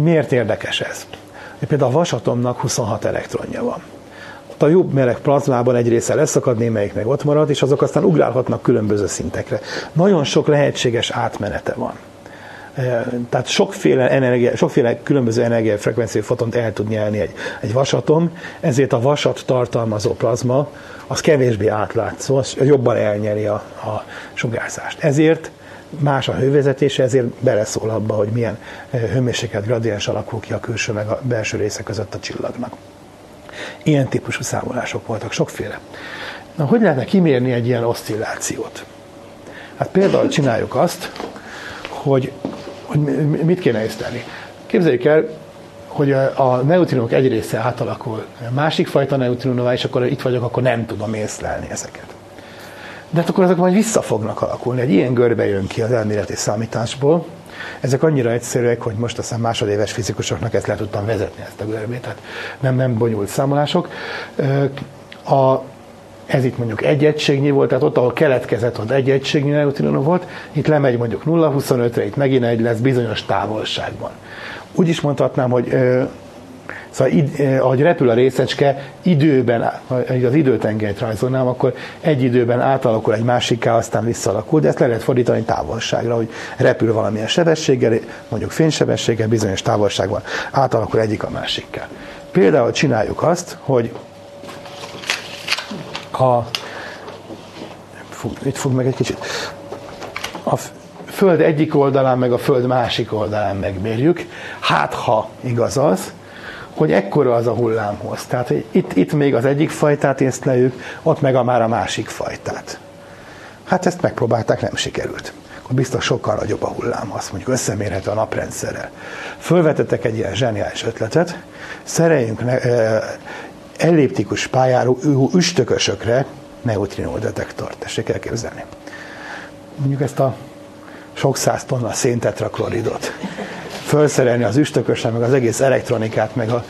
Miért érdekes ez? Például a vasatomnak 26 elektronja van. A jobb meleg plazmában egy része leszakad, némelyik meg ott marad, és azok aztán ugrálhatnak különböző szintekre. Nagyon sok lehetséges átmenete van. Tehát sokféle, energia, sokféle különböző energiafrekvenciú fotont el tud nyelni egy, egy vasatom, ezért a vasat tartalmazó plazma az kevésbé átlátszó, az jobban elnyeri a, a sugárzást. Ezért más a hővezetése, ezért beleszól abba, hogy milyen hőmérséklet gradiens alakul ki a külső meg a belső része között a csillagnak. Ilyen típusú számolások voltak, sokféle. Na, hogy lehetne kimérni egy ilyen oszcillációt? Hát például csináljuk azt, hogy, hogy mit kéne észlelni. Képzeljük el, hogy a neutrinok egy része átalakul másik fajta neutrinová, és akkor itt vagyok, akkor nem tudom észlelni ezeket. De hát akkor azok majd vissza fognak alakulni. Egy ilyen görbe jön ki az elméleti számításból. Ezek annyira egyszerűek, hogy most aztán másodéves fizikusoknak ezt le tudtam vezetni, ezt a görbét, tehát nem, nem bonyolult számolások. A, ez itt mondjuk egy egységnyi volt, tehát ott, ahol keletkezett, ott egy egységnyi neutrinó volt, itt lemegy mondjuk 0,25-re, itt megint egy lesz bizonyos távolságban. Úgy is mondhatnám, hogy Szóval id, eh, ahogy repül a részecske, időben, ha az időtengelyt rajzolnám, akkor egy időben átalakul egy másikká, aztán visszalakul, de ezt le lehet fordítani távolságra, hogy repül valamilyen sebességgel, mondjuk fénysebességgel, bizonyos távolságban átalakul egyik a másikká. Például csináljuk azt, hogy ha fog, itt fog meg egy kicsit. A Föld egyik oldalán, meg a Föld másik oldalán megmérjük. Hát, ha igaz az, hogy ekkora az a hullámhoz. Tehát itt, itt még az egyik fajtát észleljük, ott meg a már a másik fajtát. Hát ezt megpróbálták, nem sikerült. Akkor biztos sokkal nagyobb a hullám, azt mondjuk összemérhető a naprendszerrel. Fölvetettek egy ilyen zseniális ötletet, szereljünk ne, e, elliptikus pályárú üstökösökre neutrinó detektort. Tessék elképzelni. Mondjuk ezt a sok száz tonna széntetrakloridot felszerelni az üstökösre, meg az egész elektronikát, meg a,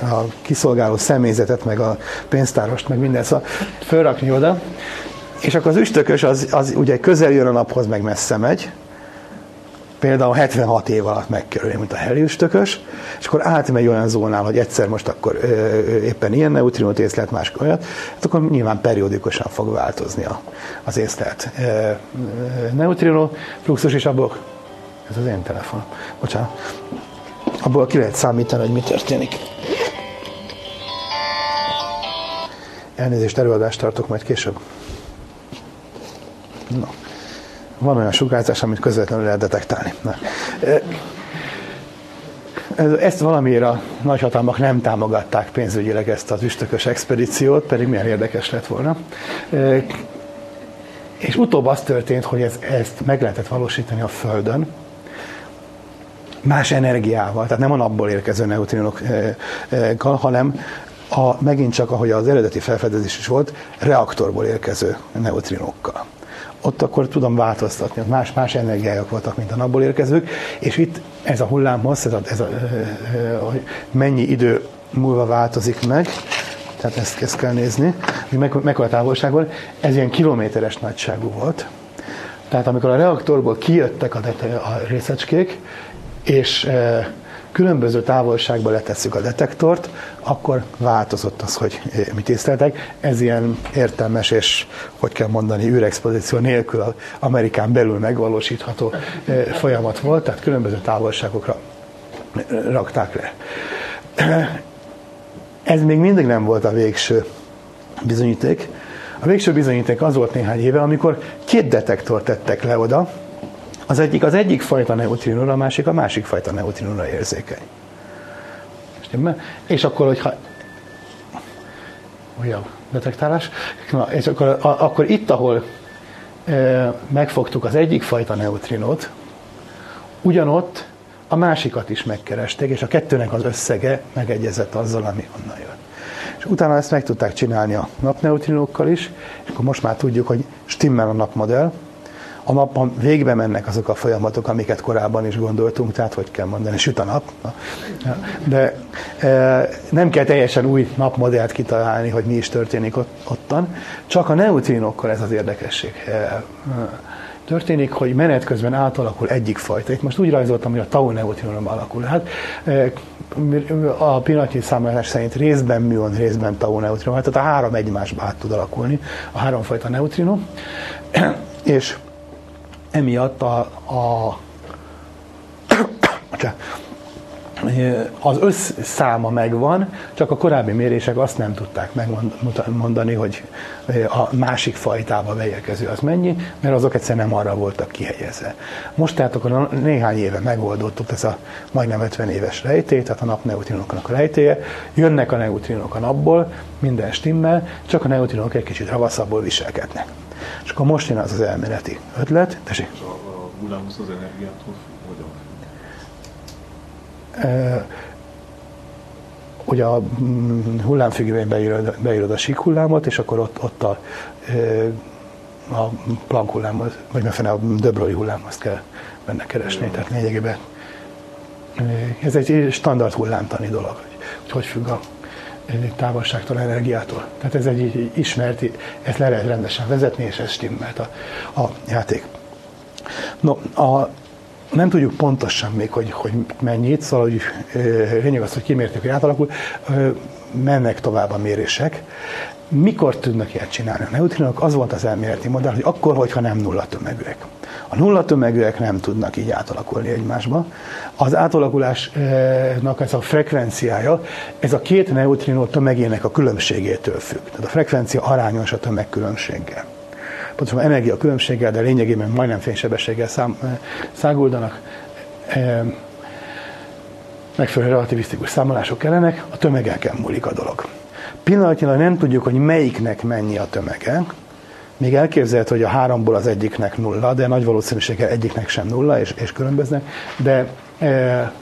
a kiszolgáló személyzetet, meg a pénztárost, meg minden, szóval fölrakni oda, és akkor az üstökös az, az ugye közel jön a naphoz, meg messze megy, például 76 év alatt megkerül, mint a heliüstökös, és akkor átmegy olyan zónál, hogy egyszer most akkor ö, ö, éppen ilyen neutrinót észlelt, más olyat, hát akkor nyilván periódikusan fog változni a, az észlelt ö, neutrinó fluxus, és abból ez az én telefon. Bocsánat. Abból ki lehet számítani, hogy mi történik. Elnézést, előadást tartok majd később. No. Van olyan sugárzás, amit közvetlenül lehet detektálni. Na. Ezt valamiért a nagyhatalmak nem támogatták pénzügyileg ezt az üstökös expedíciót, pedig milyen érdekes lett volna. És utóbb az történt, hogy ez, ezt meg lehetett valósítani a Földön, más energiával, tehát nem a napból érkező neutrinokkal, hanem a, megint csak, ahogy az eredeti felfedezés is volt, reaktorból érkező neutrinokkal. Ott akkor tudom változtatni, más, más energiájuk voltak, mint a napból érkezők, és itt ez a hullámhossz, ez a, ez a, hogy mennyi idő múlva változik meg, tehát ezt, ezt kell nézni, hogy meg, mekkora távolságból, ez ilyen kilométeres nagyságú volt. Tehát amikor a reaktorból kijöttek a, a részecskék, és e, különböző távolságba letesszük a detektort, akkor változott az, hogy mit észleltek. Ez ilyen értelmes és, hogy kell mondani, űrexpozíció nélkül Amerikán belül megvalósítható e, folyamat volt, tehát különböző távolságokra rakták le. Ez még mindig nem volt a végső bizonyíték. A végső bizonyíték az volt néhány éve, amikor két detektort tettek le oda, az egyik az egyik fajta neutrinóra, a másik a másik fajta neutrinóra érzékeny. És akkor, hogyha olyan detektálás, na, és akkor, a, akkor itt, ahol e, megfogtuk az egyik fajta neutrinót, ugyanott a másikat is megkeresték, és a kettőnek az összege megegyezett azzal, ami onnan jött. És utána ezt meg tudták csinálni a napneutrinókkal is, és akkor most már tudjuk, hogy stimmel a napmodell, a napban végbe mennek azok a folyamatok, amiket korábban is gondoltunk, tehát hogy kell mondani, süt a nap. De e, nem kell teljesen új napmodellt kitalálni, hogy mi is történik ott, ottan, csak a neutrinokkal ez az érdekesség. E, történik, hogy menet közben átalakul egyik fajta. Itt most úgy rajzoltam, hogy a tau neutrinom alakul. Hát a pillanatnyi számolás szerint részben műon, részben tau neutrinom. Hát tehát a három egymásba át tud alakulni, a háromfajta neutrinom. És emiatt a, a az összszáma megvan, csak a korábbi mérések azt nem tudták megmondani, hogy a másik fajtába beérkező az mennyi, mert azok egyszerűen nem arra voltak kihelyezve. Most tehát akkor néhány éve megoldottuk ez a majdnem 50 éves rejtély, tehát a napneutrinoknak a rejtélye, jönnek a neutrinok a napból, minden stimmel, csak a neutrinok egy kicsit ravaszabbul viselkednek. És akkor most jön az az elméleti ötlet. Tessék. A, a hullámhoz az energiától hogyan Ugye a mm, hullámfüggvény beírod, beírod a sík hullámot, és akkor ott, ott a, a Planck hullámot, vagy megfelelően a De Broglie hullámot kell benne keresni. Igen. Tehát lényegében ez egy standard hullámtani dolog, hogy hogy függ a távolságtól, energiától. Tehát ez egy ismert, ezt le lehet rendesen vezetni, és ez stimmelt a, a játék. No, a, nem tudjuk pontosan még, hogy, hogy mennyit, szóval hogy, lényeg az, hogy kimértük, hogy átalakul, mennek tovább a mérések. Mikor tudnak ilyet csinálni a neutrinok? Az volt az elméleti modell, hogy akkor, hogyha nem nulla tömegűek. A nulla tömegűek nem tudnak így átalakulni egymásba. Az átalakulásnak ez a frekvenciája, ez a két neutrinó tömegének a különbségétől függ. Tehát a frekvencia arányos a tömegkülönbséggel pontosan energia különbséggel, de lényegében majdnem fénysebességgel szám, száguldanak. E, megfelelő relativisztikus számolások kellenek, a tömegeken múlik a dolog. Pillanatnyilag nem tudjuk, hogy melyiknek mennyi a tömege, még elképzelhető, hogy a háromból az egyiknek nulla, de nagy valószínűséggel egyiknek sem nulla, és, és különböznek, de e,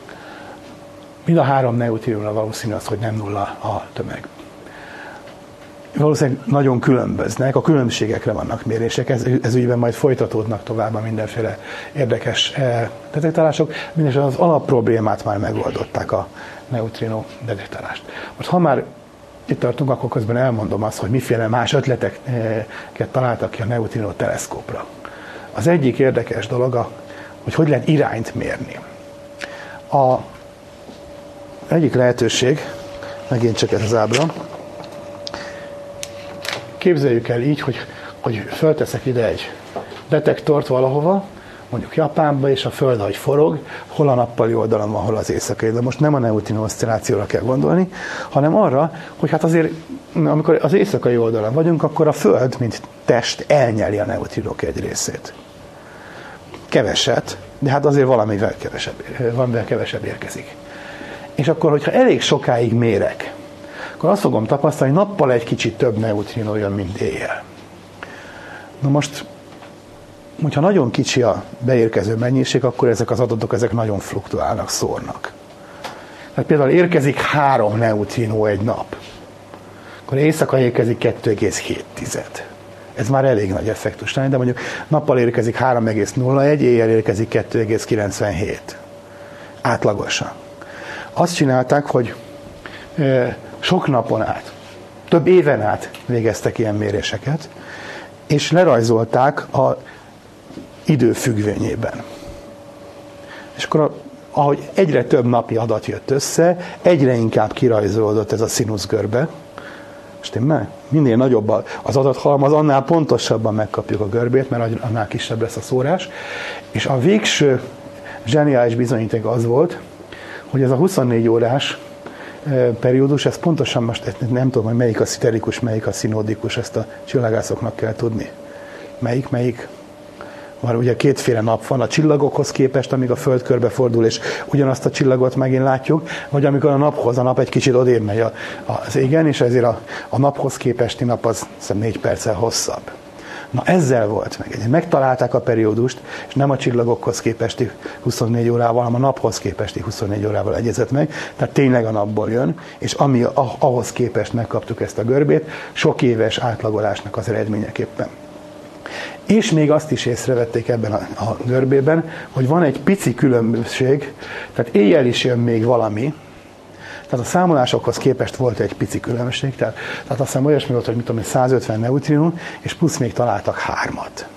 mind a három neutrinóra valószínű az, hogy nem nulla a tömeg. Valószínűleg nagyon különböznek, a különbségekre vannak mérések, ez, ez ügyben majd folytatódnak tovább a mindenféle érdekes eh, detektálások, mindesetre az alapproblémát már megoldották a neutrino detektálást. Most ha már itt tartunk, akkor közben elmondom azt, hogy miféle más ötleteket találtak ki a neutrino teleszkópra. Az egyik érdekes dolog, a, hogy hogy lehet irányt mérni. A egyik lehetőség, megint csak ez az ábra, Képzeljük el így, hogy, hogy fölteszek ide egy detektort valahova, mondjuk Japánba, és a Föld, ahogy forog, hol a nappali oldalon van, hol az éjszakai. De most nem a neutrino oszcillációra kell gondolni, hanem arra, hogy hát azért, amikor az éjszakai oldalon vagyunk, akkor a Föld, mint test elnyeli a neutrinok egy részét. Keveset, de hát azért valamivel kevesebb, valamivel kevesebb érkezik. És akkor, hogyha elég sokáig mérek, akkor azt fogom tapasztalni, hogy nappal egy kicsit több neutrino jön, mint éjjel. Na most, hogyha nagyon kicsi a beérkező mennyiség, akkor ezek az adatok ezek nagyon fluktuálnak, szórnak. Tehát például érkezik három neutrino egy nap, akkor éjszaka érkezik 2,7. Ez már elég nagy effektus de mondjuk nappal érkezik 3,01, éjjel érkezik 2,97. Átlagosan. Azt csinálták, hogy sok napon át, több éven át végeztek ilyen méréseket, és lerajzolták a idő függvényében. És akkor ahogy egyre több napi adat jött össze, egyre inkább kirajzolódott ez a színuszgörbe. Stimmel? Minél nagyobb az adathalmaz, annál pontosabban megkapjuk a görbét, mert annál kisebb lesz a szórás. És a végső zseniális bizonyíték az volt, hogy ez a 24 órás periódus, ez pontosan most nem tudom, hogy melyik a sziterikus, melyik a szinodikus, ezt a csillagászoknak kell tudni. Melyik, melyik? Van ugye kétféle nap van a csillagokhoz képest, amíg a Föld körbe fordul, és ugyanazt a csillagot megint látjuk, vagy amikor a naphoz, a nap egy kicsit odébb megy az égen, és ezért a, a naphoz képesti nap az négy perccel hosszabb. Na ezzel volt meg. Megtalálták a periódust, és nem a csillagokhoz képesti 24 órával, hanem a naphoz képesti 24 órával egyezett meg. Tehát tényleg a napból jön, és ami ahhoz képest megkaptuk ezt a görbét, sok éves átlagolásnak az eredményeképpen. És még azt is észrevették ebben a, a görbében, hogy van egy pici különbség, tehát éjjel is jön még valami, tehát a számolásokhoz képest volt egy pici különbség, tehát, tehát azt hiszem olyasmi volt, hogy mit tudom, 150 neutrinó, és plusz még találtak hármat.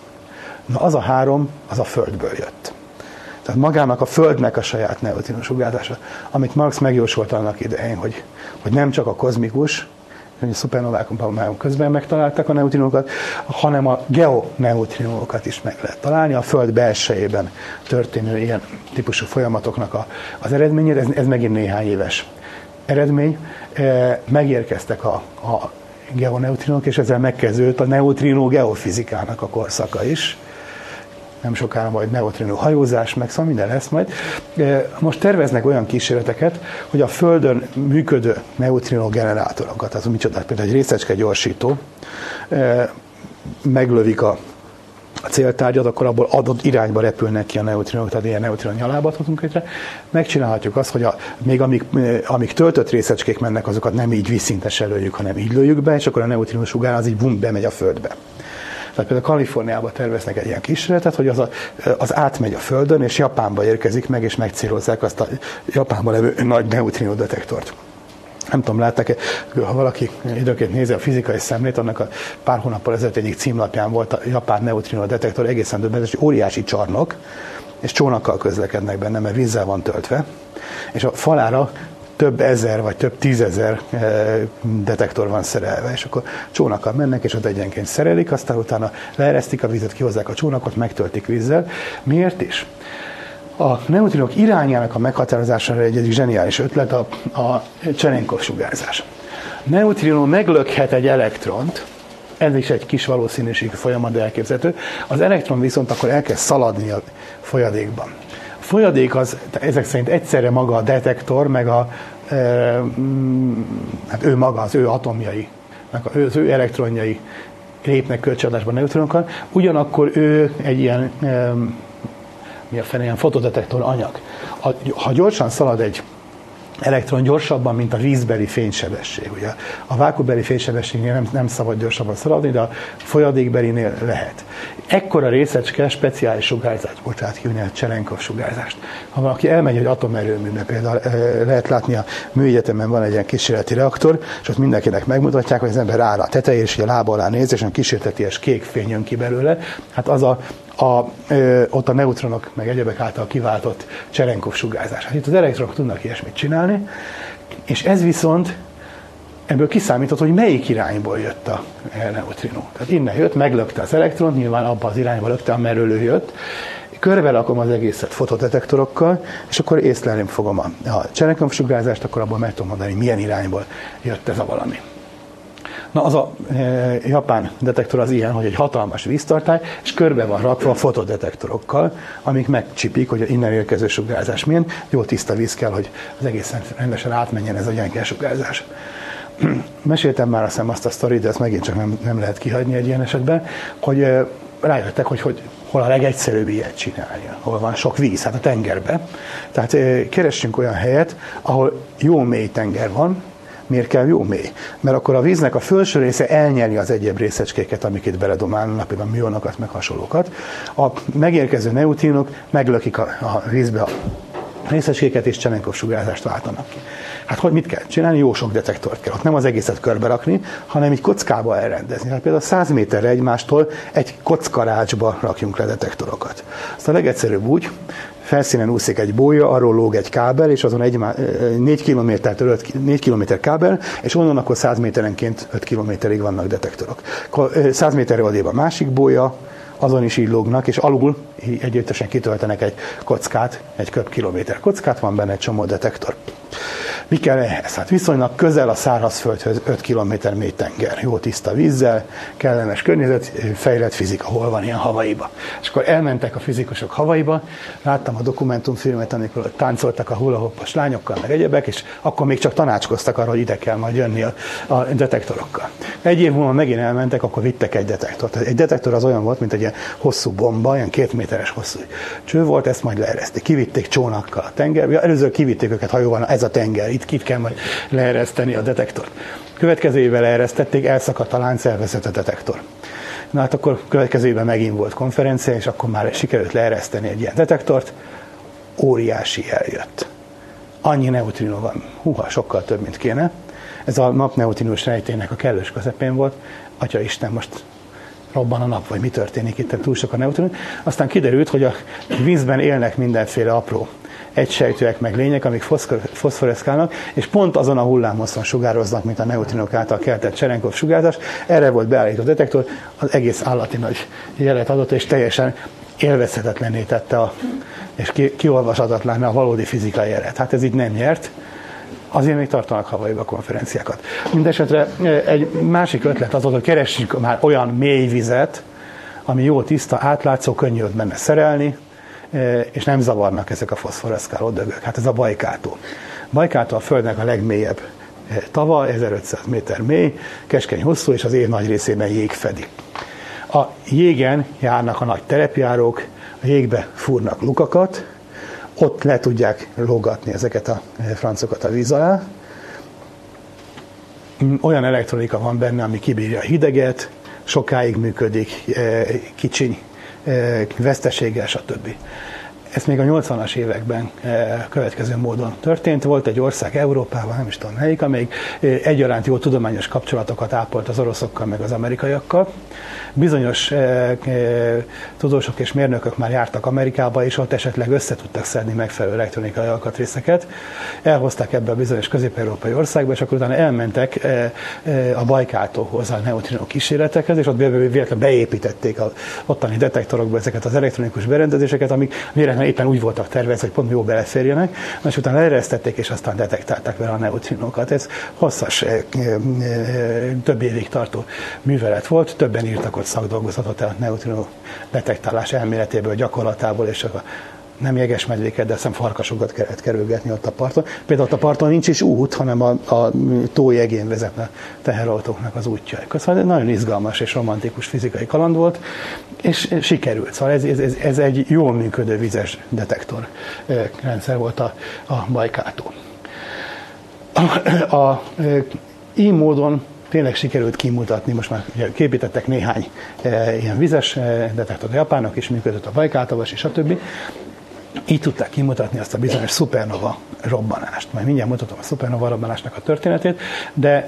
Na az a három, az a Földből jött. Tehát magának a Földnek a saját neutrinó sugárzása, amit Marx megjósolt annak idején, hogy, hogy nem csak a kozmikus, hogy a szupernovákon közben megtalálták a neutrinókat, hanem a geoneutrinókat is meg lehet találni, a Föld belsejében történő ilyen típusú folyamatoknak a, az eredményére, ez, ez megint néhány éves eredmény, e, megérkeztek a, a geoneutrinók, és ezzel megkezdődött a neutrinó geofizikának a korszaka is. Nem sokára majd neutrinó hajózás, meg szóval minden lesz majd. Most terveznek olyan kísérleteket, hogy a Földön működő neutrinó generátorokat, az micsoda, például egy részecske gyorsító, meglövik a a céltárgyat, akkor abból adott irányba repülnek ki a neutrinok, tehát ilyen neutron nyalábat hozunk létre. Megcsinálhatjuk azt, hogy a, még amíg, amíg töltött részecskék mennek, azokat nem így vízszintes lőjük, hanem így lőjük be, és akkor a neutrinus sugár az így bum, bemegy a földbe. Tehát például Kaliforniában terveznek egy ilyen kísérletet, hogy az, a, az átmegy a Földön, és Japánba érkezik meg, és megcélozzák azt a Japánban levő nagy neutrinó detektort. Nem tudom, látták-e, ha valaki időként nézi a fizikai szemlét, annak a pár hónappal ezelőtt egyik címlapján volt a japán neutrino detektor, egészen döbbenetes, óriási csarnok, és csónakkal közlekednek benne, mert vízzel van töltve, és a falára több ezer vagy több tízezer eh, detektor van szerelve, és akkor csónakkal mennek, és ott egyenként szerelik, aztán utána leeresztik a vizet, kihozzák a csónakot, megtöltik vízzel. Miért is? A neutrinok irányának a meghatározására egy egyik zseniális ötlet a, a Cserenkov sugárzás. Neutrinó meglökhet egy elektront, ez is egy kis valószínűség folyamat, de elképzelhető. Az elektron viszont akkor elkezd szaladni a folyadékban. Folyadék az ezek szerint egyszerre maga a detektor, meg a, e, hát ő maga, az ő atomjai, meg az ő elektronjai lépnek kölcsönadásban neutronokkal, ugyanakkor ő egy ilyen e, mi a fene, ilyen fotodetektor anyag. Ha, ha gyorsan szalad egy elektron gyorsabban, mint a vízbeli fénysebesség. Ugye a vákubeli fénysebességnél nem, nem szabad gyorsabban szaladni, de a folyadékbelinél lehet. Ekkora részecske speciális sugárzást bocsát ki, a Cselenkov sugárzást. Ha valaki elmegy egy atomerőműbe, például lehet látni a műegyetemen van egy ilyen kísérleti reaktor, és ott mindenkinek megmutatják, hogy az ember áll a tetején, és a lába alá néz, és kísérteties kék fény jön ki belőle. Hát az a a, ö, ott a neutronok, meg egyebek által kiváltott Cserenkov sugárzás. Hát itt az elektronok tudnak ilyesmit csinálni, és ez viszont ebből kiszámított, hogy melyik irányból jött a neutrinó. Tehát innen jött, meglökte az elektron, nyilván abba az irányba lökte, amerről ő jött, körbe lakom az egészet fotodetektorokkal, és akkor észlelni fogom a, a Cserenkov sugárzást, akkor abból meg tudom mondani, milyen irányból jött ez a valami. Na az a e, japán detektor az ilyen, hogy egy hatalmas víztartály, és körbe van rakva a fotodetektorokkal, amik megcsipik, hogy innen érkező sugárzás milyen. Jó tiszta víz kell, hogy az egészen rendesen átmenjen ez a gyenge sugárzás. Meséltem már azt azt a sztorit, de ezt megint csak nem, nem lehet kihagyni egy ilyen esetben, hogy e, rájöttek, hogy, hogy hol a legegyszerűbb ilyet csinálni, hol van sok víz, hát a tengerbe. Tehát e, keressünk olyan helyet, ahol jó mély tenger van, Miért kell jó mély? Mert akkor a víznek a felső része elnyeli az egyéb részecskéket, amik itt beledomálnak, például műonokat, meg hasonlókat. A megérkező neutrinok meglökik a, a vízbe a részecskéket és Csenenkov sugárzást váltanak ki. Hát hogy mit kell csinálni? Jó sok detektort kell. Ott nem az egészet körbe rakni, hanem egy kockába elrendezni. Hát például 100 méterre egymástól egy kockarácsba rakjunk le detektorokat. Azt a legegyszerűbb úgy, felszínen úszik egy bója, arról lóg egy kábel, és azon egy, 4 km 4 km kábel, és onnan akkor 100 méterenként 5 kilométerig vannak detektorok. 100 méterre odébb a másik bója, azon is így lógnak, és alul együttesen kitöltenek egy kockát, egy köbkilométer kockát, van benne egy csomó detektor. Mi kell ehhez? Hát viszonylag közel a szárazföldhöz 5 km mély tenger, jó tiszta vízzel, kellemes környezet, fejlett fizika, hol van ilyen Havaiba. És akkor elmentek a fizikusok Havaiba, láttam a dokumentumfilmet, amikor táncoltak a hulahoppos lányokkal, meg egyebek, és akkor még csak tanácskoztak arra, hogy ide kell majd jönni a, a detektorokkal. Egy év múlva megint elmentek, akkor vittek egy detektort. Egy detektor az olyan volt, mint egy ilyen hosszú bomba, ilyen két méteres hosszú cső volt, ezt majd leereszték. Kivitték csónakkal a tengerbe. Először kivitték őket hajóval, ez a tenger, itt, itt kell majd leereszteni a detektort. Következő évvel leeresztették, elszakadt a lánc, elveszett a detektor. Na hát akkor következő évben megint volt konferencia, és akkor már sikerült leereszteni egy ilyen detektort. Óriási eljött. Annyi neutrino van, húha, sokkal több, mint kéne. Ez a napneutrinós rejtének a kellős közepén volt. Atya Isten, most robban a nap, vagy mi történik itt, túl sok a neutron. Aztán kiderült, hogy a vízben élnek mindenféle apró egysejtőek meg lények, amik foszforeszkálnak, és pont azon a hullámoszon sugároznak, mint a neutrinok által keltett Cserenkov sugárzás. Erre volt beállított detektor, az egész állati nagy jelet adott, és teljesen élvezhetetlenné tette a, és ki, a valódi fizikai jelet. Hát ez így nem nyert, azért még tartanak havaiba konferenciákat. Mindenesetre egy másik ötlet az hogy keressünk már olyan mély vizet, ami jó, tiszta, átlátszó, könnyű ott benne szerelni, és nem zavarnak ezek a foszforeszkáló dögök. Hát ez a bajkátó. Bajkátó a Földnek a legmélyebb tava, 1500 méter mély, keskeny hosszú, és az év nagy részében jég fedi. A jégen járnak a nagy terepjárók, a jégbe fúrnak lukakat, ott le tudják lógatni ezeket a francokat a víz alá. Olyan elektronika van benne, ami kibírja a hideget, sokáig működik, kicsiny veszteséggel, stb. Ez még a 80-as években következő módon történt. Volt egy ország Európában, nem is tudom melyik, amelyik egyaránt jó tudományos kapcsolatokat ápolt az oroszokkal meg az amerikaiakkal. Bizonyos eh, eh, tudósok és mérnökök már jártak Amerikába, és ott esetleg össze tudtak szedni megfelelő elektronikai alkatrészeket. Elhozták ebbe a bizonyos közép-európai országba, és akkor utána elmentek eh, a Bajkátóhoz a neutrinó kísérletekhez, és ott véletlenül beépítették a ottani detektorokba ezeket az elektronikus berendezéseket, amik véletlenül éppen úgy voltak tervezve, hogy pont jó beleférjenek, és utána eresztették, és aztán detektálták vele a neutrinókat. Ez hosszas, több évig tartó művelet volt, többen írtak ott szakdolgozatot a neutrino detektálás elméletéből, gyakorlatából, és a nem jeges medvéket, de szem farkasokat kellett kerülgetni ott a parton. Például ott a parton nincs is út, hanem a, a tó jegén vezetne teherautóknak az útja. Szóval nagyon izgalmas és romantikus fizikai kaland volt, és sikerült. Szóval ez, ez, ez egy jól működő vizes detektor rendszer volt a, a Bajkátó. A, a, így módon tényleg sikerült kimutatni, most már képítettek néhány e, ilyen vizes e, detektort, a japánok is működött, a Bajkáltavas és a többi. Így tudták kimutatni azt a bizonyos szupernova robbanást. Majd mindjárt mutatom a szupernova robbanásnak a történetét, de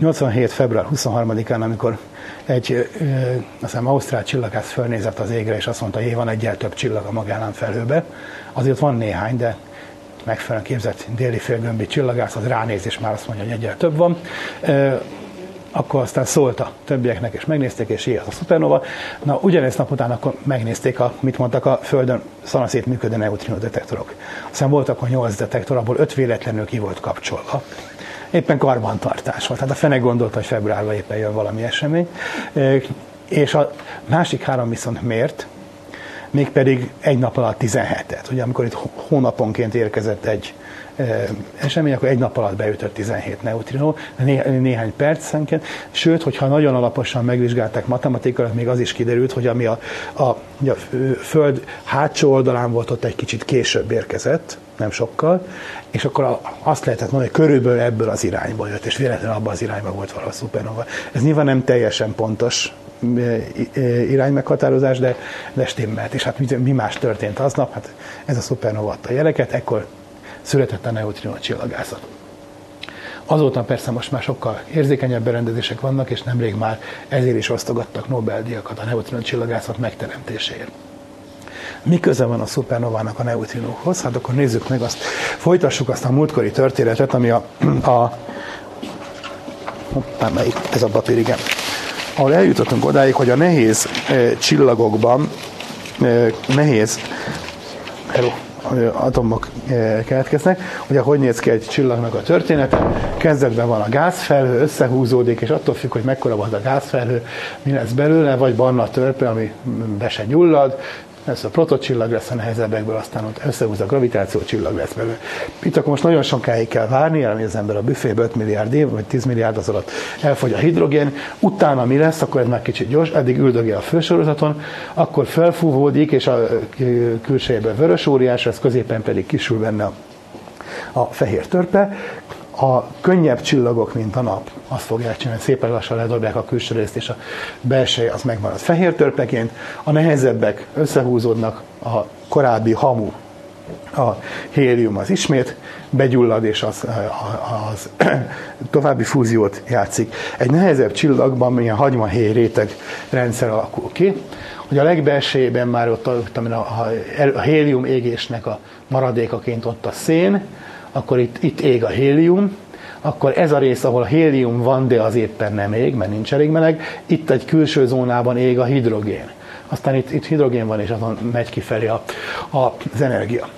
87. február 23-án, amikor egy ö, azt hiszem, ausztrál csillagász fölnézett az égre, és azt mondta, hogy van egyel több csillag a magánán felhőbe. Azért van néhány, de megfelelően képzett déli félgömbi csillagász, az ránéz, és már azt mondja, hogy egyel több van akkor aztán szólt a többieknek, és megnézték, és ilyen a szupernova. Na, ugyanezt nap után akkor megnézték, a, mit mondtak a Földön szanaszét működő neutrino detektorok. Aztán voltak a nyolc detektor, abból öt véletlenül ki volt kapcsolva. Éppen karbantartás volt. Hát a fene gondolta, hogy februárban éppen jön valami esemény. És a másik három viszont miért? Mégpedig egy nap alatt 17-et. Ugye amikor itt hónaponként érkezett egy esemény, akkor egy nap alatt beütött 17 neutrinó, né- néhány percenként. Sőt, hogyha nagyon alaposan megvizsgálták matematikailag, még az is kiderült, hogy ami a, a, a Föld hátsó oldalán volt, ott egy kicsit később érkezett, nem sokkal, és akkor azt lehetett mondani, hogy körülbelül ebből az irányból jött, és véletlenül abban az irányban volt valami szupernova. Ez nyilván nem teljesen pontos iránymeghatározás, de, de stimmelt. És hát mi, mi más történt aznap? Hát ez a szupernova adta jeleket, ekkor született a neutrino csillagászat. Azóta persze most már sokkal érzékenyebb berendezések vannak, és nemrég már ezért is osztogattak Nobel-díjakat a neutrino csillagászat megteremtéséért. Mi köze van a szupernovának a neutrinóhoz? Hát akkor nézzük meg azt, folytassuk azt a múltkori történetet, ami a, a hoppá, melyik, ez a papír, igen. Ahol eljutottunk odáig, hogy a nehéz e, csillagokban, e, nehéz, hello, atomok keletkeznek. Ugye hogy néz ki egy csillagnak a története? Kezdetben van a gázfelhő, összehúzódik, és attól függ, hogy mekkora volt a gázfelhő, mi lesz belőle, vagy barna törpe, ami be se gyullad, ez a protocsillag lesz a nehezebbekből, aztán ott összehúz a gravitáció csillag lesz belőle. Itt akkor most nagyon sokáig kell várni, ami az ember a büféből 5 milliárd év, vagy 10 milliárd az alatt elfogy a hidrogén, utána mi lesz, akkor ez már kicsit gyors, eddig üldögél a fősorozaton, akkor felfúvódik, és a külsejében vörös óriás, ez középen pedig kisül benne a fehér törpe, a könnyebb csillagok, mint a nap, azt fogják csinálni, szépen lassan ledobják a külső részt, és a belső az megmarad fehér törpeként, a nehezebbek összehúzódnak, a korábbi hamu, a hélium az ismét begyullad, és az, az további fúziót játszik. Egy nehezebb csillagban milyen hagymahéj réteg rendszer alakul ki, hogy a legbelsejében már ott, ott a, a, a hélium égésnek a maradékaként ott a szén, akkor itt, itt ég a hélium, akkor ez a rész, ahol hélium van, de az éppen nem ég, mert nincs elég meleg, itt egy külső zónában ég a hidrogén. Aztán itt, itt hidrogén van, és azon megy kifelé a, a, az energia.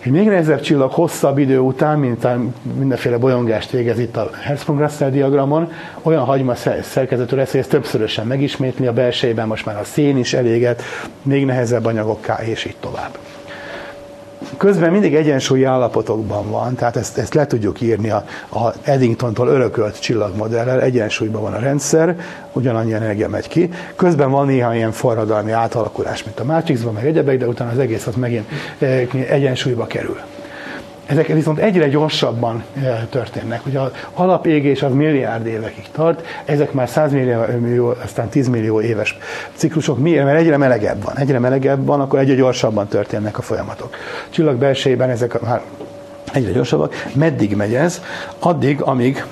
Egy még nehezebb csillag hosszabb idő után, mint mindenféle bolyongást végez itt a Hertzsprung-Russell diagramon, olyan hagyma szerkezetű lesz, hogy ez többszörösen megismétli, a belsejében most már a szén is eléget, még nehezebb anyagokká, és így tovább közben mindig egyensúlyi állapotokban van, tehát ezt, ezt le tudjuk írni a, a Eddingtontól örökölt csillagmodellel, egyensúlyban van a rendszer, ugyanannyi energia megy ki. Közben van néha ilyen forradalmi átalakulás, mint a Matrixban, meg egyebek, de utána az egész az megint eh, egyensúlyba kerül. Ezek viszont egyre gyorsabban eh, történnek. Ugye az alapégés az milliárd évekig tart, ezek már 100 millió, aztán 10 millió éves ciklusok. Miért? Mert egyre melegebb van. Egyre melegebb van, akkor egyre gyorsabban történnek a folyamatok. Csillag belsejében ezek már egyre gyorsabbak. Meddig megy ez? Addig, amíg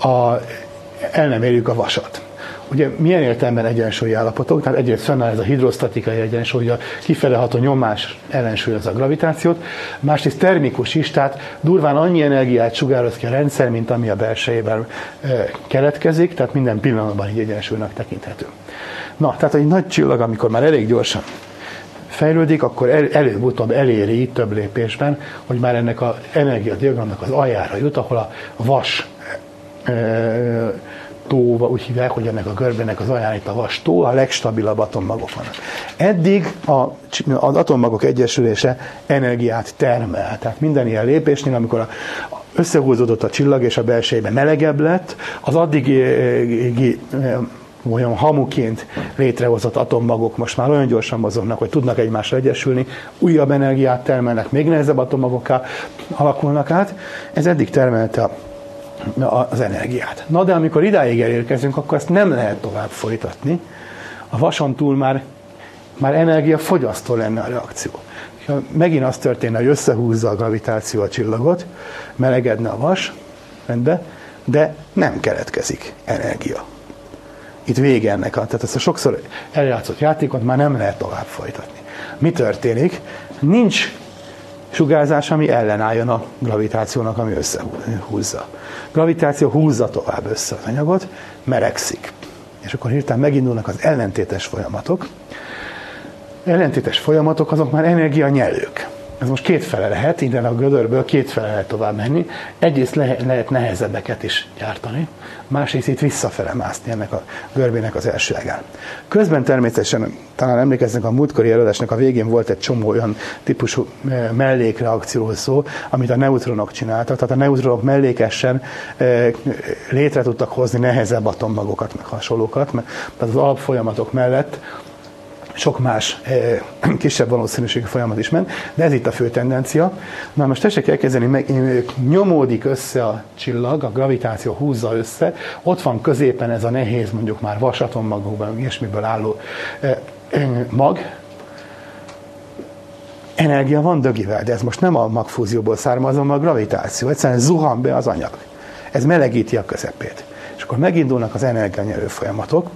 a, el nem érjük a vasat. Ugye milyen értelemben egyensúlyi állapotok, tehát egyrészt fennáll ez a hidrosztatikai egyensúly, a kifeleható nyomás ellensúlyozza a gravitációt, másrészt termikus is, tehát durván annyi energiát sugároz ki a rendszer, mint ami a belsejében keletkezik, tehát minden pillanatban így egyensúlynak tekinthető. Na, tehát egy nagy csillag, amikor már elég gyorsan fejlődik, akkor el, előbb-utóbb eléri több lépésben, hogy már ennek az energiadiagramnak az aljára jut, ahol a vas e, tóva, úgy hívják, hogy ennek a görbének az alján itt a vas tó, a legstabilabb atommagok vannak. Eddig a, az atommagok egyesülése energiát termel. Tehát minden ilyen lépésnél, amikor a, összehúzódott a csillag és a belsejében melegebb lett, az addigi olyan hamuként létrehozott atommagok most már olyan gyorsan mozognak, hogy tudnak egymásra egyesülni, újabb energiát termelnek, még nehezebb atommagokká alakulnak át. Ez eddig termelte a az energiát. Na de amikor idáig elérkezünk, akkor ezt nem lehet tovább folytatni. A vason túl már, már energiafogyasztó lenne a reakció. Ha megint az történne, hogy összehúzza a gravitáció a csillagot, melegedne a vas, rendben, de nem keletkezik energia. Itt vége ennek, tehát ezt a sokszor eljátszott játékot már nem lehet tovább folytatni. Mi történik? Nincs sugárzás, ami ellenálljon a gravitációnak, ami összehúzza. Gravitáció húzza tovább össze az anyagot, melegszik. És akkor hirtelen megindulnak az ellentétes folyamatok. Ellentétes folyamatok azok már energianyelők. Ez most kétfele lehet, innen a gödörből kétfele lehet tovább menni. Egyrészt lehet, lehet nehezebbeket is gyártani, másrészt itt visszafele mászni ennek a görbének az első ágán. Közben természetesen, talán emlékeznek a múltkori előadásnak a végén volt egy csomó olyan típusú eh, mellékreakcióhoz szó, amit a neutronok csináltak. Tehát a neutronok mellékesen eh, létre tudtak hozni nehezebb atommagokat, meg hasonlókat, mert az alapfolyamatok mellett sok más eh, kisebb valószínűségű folyamat is ment, de ez itt a fő tendencia. Na most tessék elkezdeni, meg, eh, nyomódik össze a csillag, a gravitáció húzza össze, ott van középen ez a nehéz, mondjuk már vasatommagokban, ilyesmiből álló eh, mag, energia van dögivel, de ez most nem a magfúzióból származó, a gravitáció. Egyszerűen zuhan be az anyag. Ez melegíti a közepét. És akkor megindulnak az energianyerő folyamatok.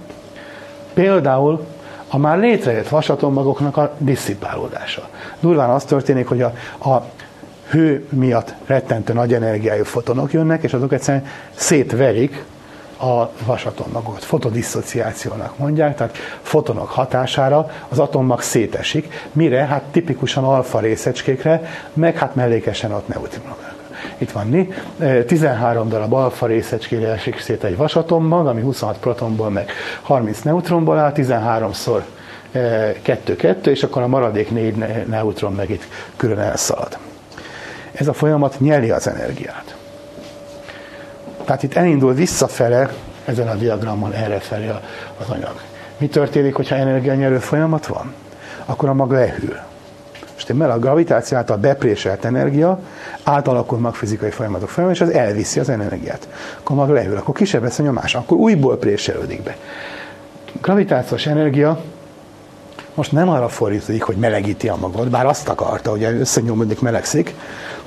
Például a már létrejött vasatommagoknak a disszipálódása. Durván az történik, hogy a, a hő miatt rettentő nagy energiájú fotonok jönnek, és azok egyszerűen szétverik a vasatommagot. Fotodisszociációnak mondják, tehát fotonok hatására az atommag szétesik, mire? Hát tipikusan alfa részecskékre, meg hát mellékesen ott neutrinok. Itt van mi. 13 darab alfa részecskére esik szét egy vasatommag, ami 26 protonból meg 30 neutronból áll, 13-szor 2-2, és akkor a maradék 4 neutron meg itt külön elszalad. Ez a folyamat nyeli az energiát. Tehát itt elindul visszafele, ezen a diagramon errefelé az anyag. Mi történik, hogyha energianyerő folyamat van? Akkor a mag lehűl. Mert a gravitáció által bepréselt energia átalakul magfizikai folyamatok folyamán, és az elviszi az energiát. Akkor mag lehűl, akkor kisebb lesz a nyomás, akkor újból préselődik be. Gravitációs energia most nem arra fordítódik, hogy melegíti a magot, bár azt akarta, hogy összenyomódik, melegszik,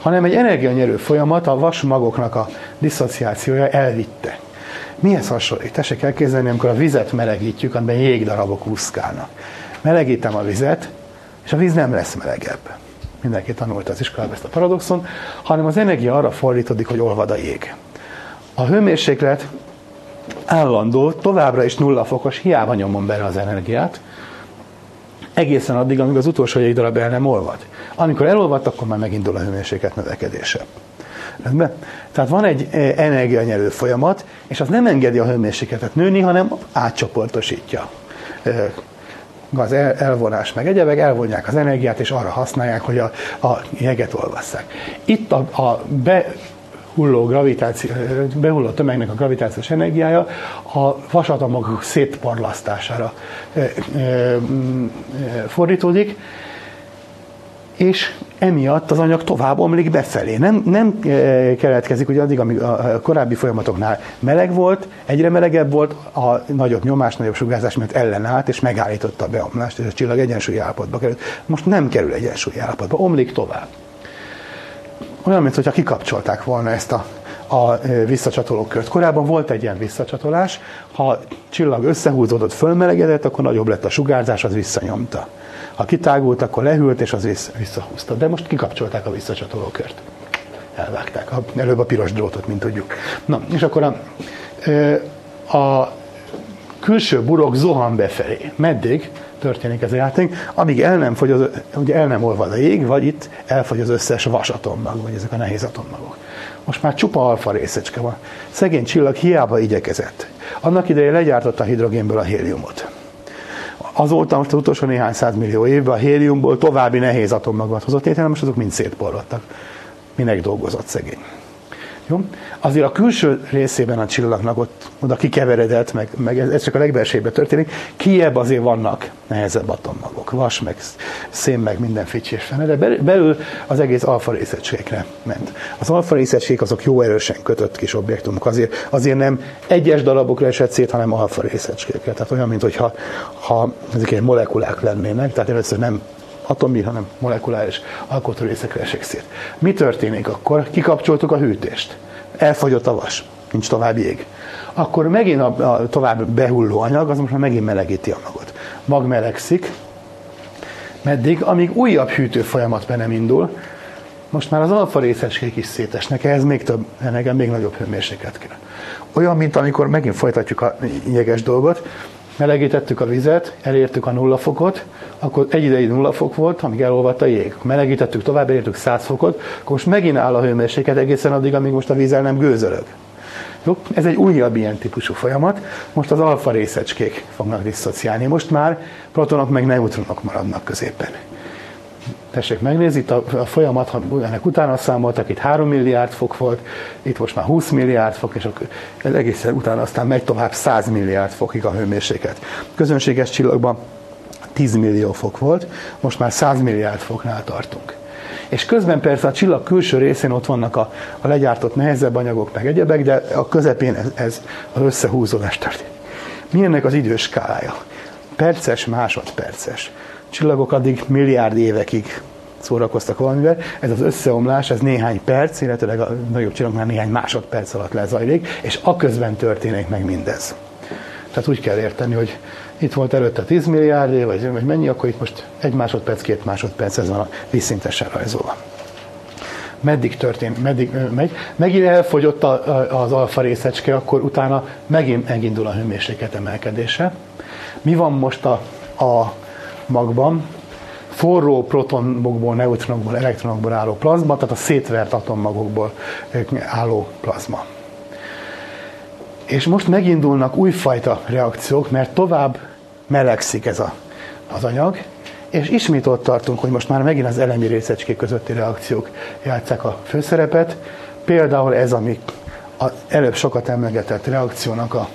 hanem egy energianyerő folyamat a vasmagoknak a diszociációja elvitte. Mihez hasonlít? Tessék elképzelni, amikor a vizet melegítjük, amiben jégdarabok úszkálnak. Melegítem a vizet, és a víz nem lesz melegebb. Mindenki tanult az iskolában ezt a paradoxon, hanem az energia arra fordítódik, hogy olvad a jég. A hőmérséklet állandó, továbbra is nulla fokos, hiába nyomom bele az energiát, egészen addig, amíg az utolsó egy darab el nem olvad. Amikor elolvadt, akkor már megindul a hőmérséklet növekedése. Rendben? Tehát van egy eh, energianyerő folyamat, és az nem engedi a hőmérsékletet nőni, hanem átcsoportosítja. Eh, gaz elvonás meg egyebek, elvonják az energiát, és arra használják, hogy a, a jeget olvasszák. Itt a, a be, hulló gravitáció, behulló tömegnek a gravitációs energiája a vasatomok szétparlasztására fordítódik, és emiatt az anyag tovább omlik befelé. Nem, nem keletkezik, hogy addig, amíg a korábbi folyamatoknál meleg volt, egyre melegebb volt, a nagyobb nyomás, nagyobb sugárzás miatt ellenállt, és megállította a beomlást, és a csillag egyensúlyi állapotba került. Most nem kerül egyensúlyi állapotba, omlik tovább olyan, mintha kikapcsolták volna ezt a, a visszacsatoló kört. Korábban volt egy ilyen visszacsatolás, ha a csillag összehúzódott, fölmelegedett, akkor nagyobb lett a sugárzás, az visszanyomta. Ha kitágult, akkor lehűlt, és az visszahúzta. De most kikapcsolták a visszacsatoló kört. Elvágták. Előbb a piros drótot, mint tudjuk. Na, és akkor a, a külső burok zuhan befelé. Meddig? történik ez a játék, amíg el nem, fogy az, ugye el nem olvad a jég, vagy itt elfogy az összes vasatommag, vagy ezek a nehéz atommagok. Most már csupa alfa részecske van. Szegény csillag hiába igyekezett. Annak idején legyártotta a hidrogénből a héliumot. Azóta most az utolsó néhány millió évben a héliumból további nehéz atommagot hozott létre, most azok mind szétporlottak. Minek dolgozott szegény. Jó? Azért a külső részében a csillagnak ott oda kikeveredett, meg, meg ez, ez csak a legbelsőben történik, kiebb azért vannak nehezebb atommagok, vas, meg szén, meg minden ficsi és fene, de belül az egész alfa részecskékre ment. Az alfa részecskék azok jó erősen kötött kis objektumok, azért, azért nem egyes darabokra esett szét, hanem alfa részecskékre. Tehát olyan, mintha ha ezek egy molekulák lennének, tehát először nem atomi, hanem molekuláris alkotórészekre esik szét. Mi történik akkor? Kikapcsoltuk a hűtést. Elfogyott a vas. Nincs tovább jég. Akkor megint a, a tovább behulló anyag, az most már megint melegíti a magot. Mag melegszik, meddig, amíg újabb hűtő folyamat be nem indul, most már az alfa részecskék is szétesnek, ehhez még több, ennek még nagyobb hőmérséklet kell. Olyan, mint amikor megint folytatjuk a jeges dolgot, melegítettük a vizet, elértük a nulla fokot, akkor egy ideig nulla fok volt, amíg elolvadt a jég. Melegítettük tovább, elértük 100 fokot, akkor most megint áll a hőmérséklet egészen addig, amíg most a víz el nem gőzölög. Jó? Ez egy újabb ilyen típusú folyamat. Most az alfa részecskék fognak diszociálni. Most már protonok meg neutronok maradnak középen. Tessék megnézni, itt a, a folyamat, ha ennek utána számoltak, itt 3 milliárd fok volt, itt most már 20 milliárd fok, és ez egészen utána aztán megy tovább 100 milliárd fokig a hőmérséklet. Közönséges csillagban 10 millió fok volt, most már 100 milliárd foknál tartunk. És közben persze a csillag külső részén ott vannak a, a legyártott nehezebb anyagok, meg egyebek, de a közepén ez, ez az összehúzódás történik. Mi az időskálája? Perces, másodperces csillagok addig milliárd évekig szórakoztak valamivel. Ez az összeomlás, ez néhány perc, illetve a nagyobb csillagnál néhány másodperc alatt lezajlik, és a közben történik meg mindez. Tehát úgy kell érteni, hogy itt volt előtte 10 milliárd év, vagy, vagy mennyi, akkor itt most egy másodperc, két másodperc, ez van a vízszintesen rajzolva. meddig történt, meddig megy. Megint elfogyott a, a, az alfa részecske, akkor utána megint megindul a hőmérséklet emelkedése. Mi van most a, a magban? Forró protonokból, neutronokból, elektronokból álló plazma, tehát a szétvert atommagokból álló plazma. És most megindulnak újfajta reakciók, mert tovább melegszik ez a, az anyag, és ismét ott tartunk, hogy most már megint az elemi részecskék közötti reakciók játszák a főszerepet. Például ez, ami az előbb sokat emlegetett reakciónak a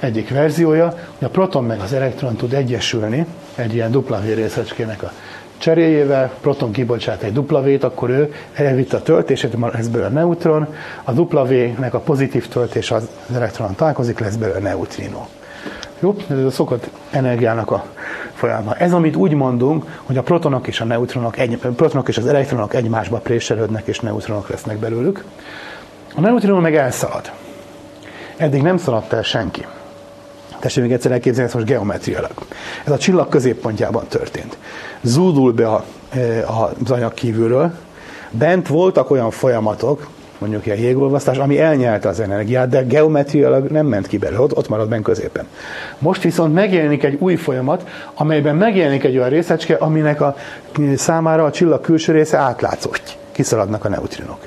egyik verziója, hogy a proton meg az elektron tud egyesülni egy ilyen dupla részecskének a cseréjével, proton kibocsát egy W-t, akkor ő elvitt a töltését, lesz belőle neutron, a W-nek a pozitív töltés az elektron találkozik, lesz belőle neutrino. Jó? Ez a szokott energiának a folyama. Ez, amit úgy mondunk, hogy a protonok és a neutronok, egy, a protonok és az elektronok egymásba préselődnek, és neutronok lesznek belőlük. A neutron meg elszalad. Eddig nem szaladt el senki. Tessék még egyszer elképzelni ezt most geometriailag. Ez a csillag középpontjában történt. Zúdul be a, e, az anyag kívülről, bent voltak olyan folyamatok, mondjuk ilyen jégolvasztás, ami elnyelte az energiát, de geometriailag nem ment ki belőle, ott, ott marad benne középen. Most viszont megjelenik egy új folyamat, amelyben megjelenik egy olyan részecske, aminek a számára a csillag külső része átlátszó, kiszaladnak a neutrinok.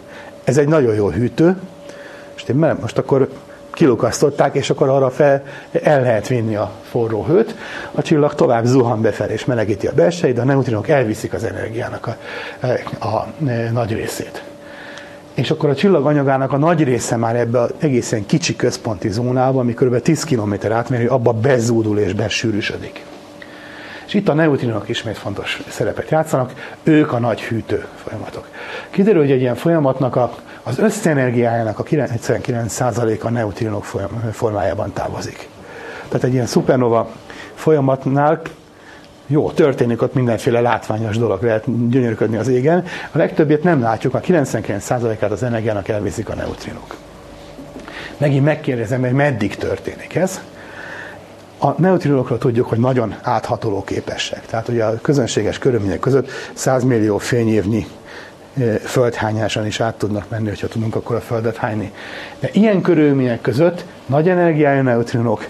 Ez egy nagyon jó hűtő, és most akkor kilukasztották, és akkor arra fel el lehet vinni a forró hőt. A csillag tovább zuhan befelé, és melegíti a belsejét, de a neutrinok elviszik az energiának a, a, a, nagy részét. És akkor a csillag anyagának a nagy része már ebbe az egészen kicsi központi zónába, ami kb. 10 km átmérő, abba bezúdul és besűrűsödik. És itt a neutrinok ismét fontos szerepet játszanak, ők a nagy hűtő folyamatok. Kiderül, hogy egy ilyen folyamatnak a, az összenergiájának a 99%-a neutrinok formájában távozik. Tehát egy ilyen szupernova folyamatnál jó, történik ott mindenféle látványos dolog, lehet gyönyörködni az égen. A legtöbbet nem látjuk, a 99%-át az energiának elviszik a neutrinok. Megint megkérdezem, hogy meddig történik ez. A neutrinokról tudjuk, hogy nagyon áthatoló képesek. Tehát ugye a közönséges körülmények között 100 millió fényévnyi földhányásan is át tudnak menni, hogyha tudunk akkor a földet hányni. De ilyen körülmények között nagy energiájú neutrinok,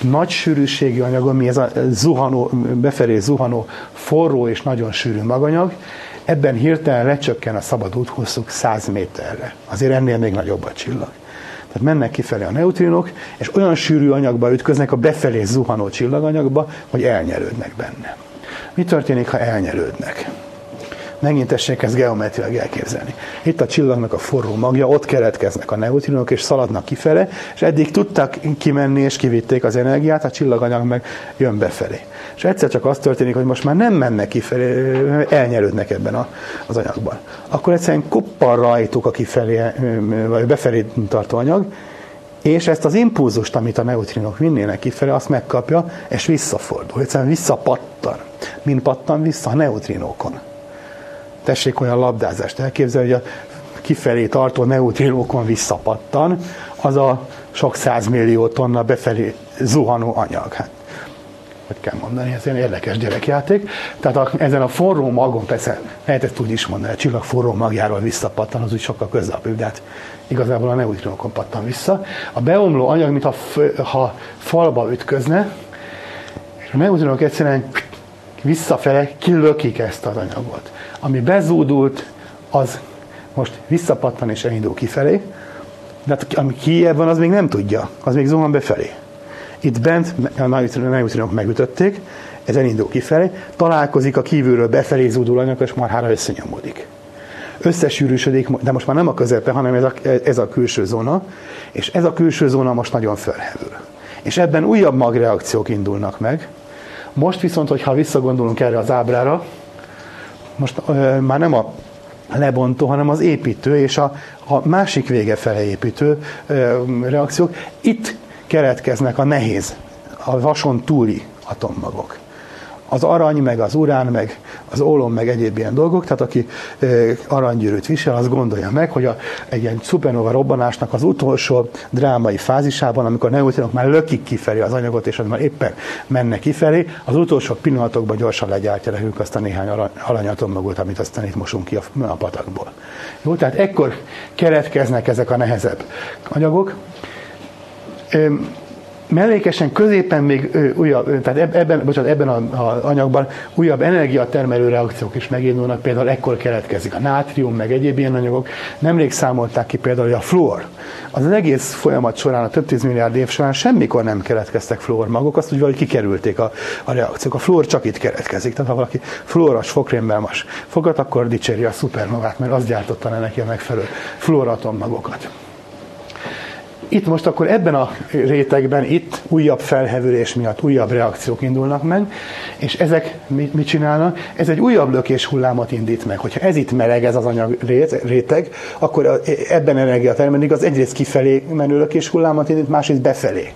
nagy sűrűségi anyag, ami ez a zuhanó, befelé zuhanó, forró és nagyon sűrű maganyag, ebben hirtelen lecsökken a szabad úthosszuk 100 méterre. Azért ennél még nagyobb a csillag. Tehát mennek kifelé a neutrinok, és olyan sűrű anyagba ütköznek a befelé zuhanó csillaganyagba, hogy elnyelődnek benne. Mi történik, ha elnyelődnek? Megint tessék ezt geometriailag elképzelni. Itt a csillagnak a forró magja, ott keletkeznek a neutrinok, és szaladnak kifele, és eddig tudtak kimenni, és kivitték az energiát, a csillaganyag meg jön befelé. És egyszer csak az történik, hogy most már nem mennek kifelé, elnyelődnek ebben a, az anyagban. Akkor egyszerűen koppan rajtuk a kifelé, vagy befelé tartó anyag, és ezt az impulzust, amit a neutrinok vinnének kifelé, azt megkapja, és visszafordul. Egyszerűen visszapattan. Mint pattan vissza a neutrinókon tessék olyan labdázást elképzelni, hogy a kifelé tartó neutrinókon visszapattan, az a sok százmillió tonna befelé zuhanó anyag. Hát, hogy kell mondani, ez egy érdekes gyerekjáték. Tehát a, ezen a forró magon, persze lehet ezt úgy is mondani, a csillag forró magjáról visszapattan, az úgy sokkal közelabb, de hát igazából a neutrinokon pattan vissza. A beomló anyag, mintha ha falba ütközne, és a neutrinok egyszerűen visszafele kilökik ezt az anyagot. Ami bezúdult, az most visszapattan és elindul kifelé, de hát, ami kijebb van, az még nem tudja, az még zuhan befelé. Itt bent a neutrinok megütötték, ez elindul kifelé, találkozik a kívülről befelé zúdul anyag, és marhára összenyomódik. Összesűrűsödik, de most már nem a közepe, hanem ez a, ez a külső zóna, és ez a külső zóna most nagyon felhevül. És ebben újabb magreakciók indulnak meg, most viszont, hogyha visszagondolunk erre az ábrára, most ö, már nem a lebontó, hanem az építő és a, a másik vége fele építő ö, reakciók. Itt keletkeznek a nehéz, a vason túli atommagok. az arany, meg az urán, meg az ólom, meg egyéb ilyen dolgok, tehát aki aranygyűrűt visel, az gondolja meg, hogy a, egy ilyen szupernova robbanásnak az utolsó drámai fázisában, amikor neutrinok már lökik kifelé az anyagot, és az már éppen mennek kifelé, az utolsó pillanatokban gyorsan legyártja nekünk azt a néhány aranyatomagot, amit aztán itt mosunk ki a, a patakból. Jó, tehát ekkor keletkeznek ezek a nehezebb anyagok. Mellékesen középen még újabb, tehát ebben, bocsánat, ebben az anyagban újabb energiatermelő reakciók is megindulnak, például ekkor keletkezik a nátrium, meg egyéb ilyen anyagok. Nemrég számolták ki például, hogy a fluor. Az, az egész folyamat során, a több tíz milliárd év során semmikor nem keletkeztek magok, azt úgy valahogy kikerülték a, a reakciók. A fluor csak itt keletkezik. Tehát ha valaki fluoros fokrémmel mas fogat, akkor dicséri a szupernovát, mert az gyártotta neki a megfelelő fluoratommagokat. Itt most akkor ebben a rétegben, itt újabb felhevülés miatt újabb reakciók indulnak meg, és ezek mit, csinálnak? Ez egy újabb lökés hullámot indít meg. Hogyha ez itt meleg, ez az anyag réteg, akkor ebben energia termelik, az egyrészt kifelé menő lökés hullámot indít, másrészt befelé.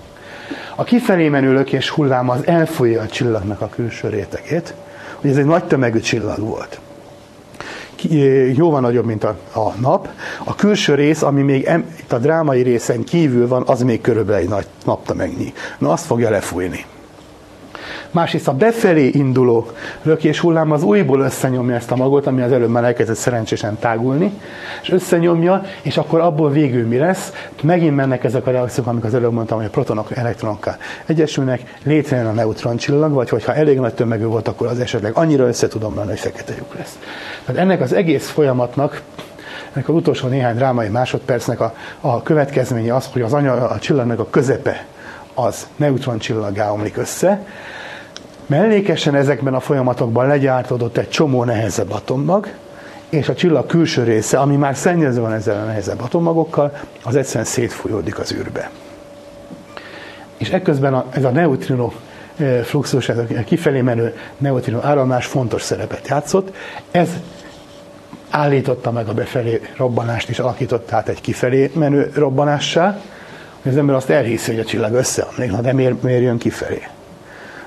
A kifelé menő lökés hullám az elfolyja a csillagnak a külső rétegét, hogy ez egy nagy tömegű csillag volt jóval nagyobb, mint a, a nap. A külső rész, ami még em, itt a drámai részen kívül van, az még körülbelül egy nagy naptömegnyi. Na azt fogja lefújni. Másrészt a befelé induló lökés hullám az újból összenyomja ezt a magot, ami az előbb már elkezdett szerencsésen tágulni, és összenyomja, és akkor abból végül mi lesz? Megint mennek ezek a reakciók, amik az előbb mondtam, hogy a protonok elektronokkal egyesülnek, létrejön a neutroncsillag, vagy hogyha elég nagy tömegű volt, akkor az esetleg annyira össze tudom menni, hogy fekete lyuk lesz. Tehát ennek az egész folyamatnak ennek az utolsó néhány drámai másodpercnek a, a következménye az, hogy az anya, a csillagnak a közepe az neutroncsillagá omlik össze, Mellékesen ezekben a folyamatokban legyártódott egy csomó nehezebb atommag, és a csillag külső része, ami már szennyező van ezzel a nehezebb atommagokkal, az egyszerűen szétfújódik az űrbe. És ekközben a, ez a neutrino e, fluxus, ez a kifelé menő neutrino áramlás fontos szerepet játszott. Ez állította meg a befelé robbanást, és alakította át egy kifelé menő robbanássá, hogy az ember azt elhiszi, hogy a csillag összeomlik, de miért, miért jön kifelé?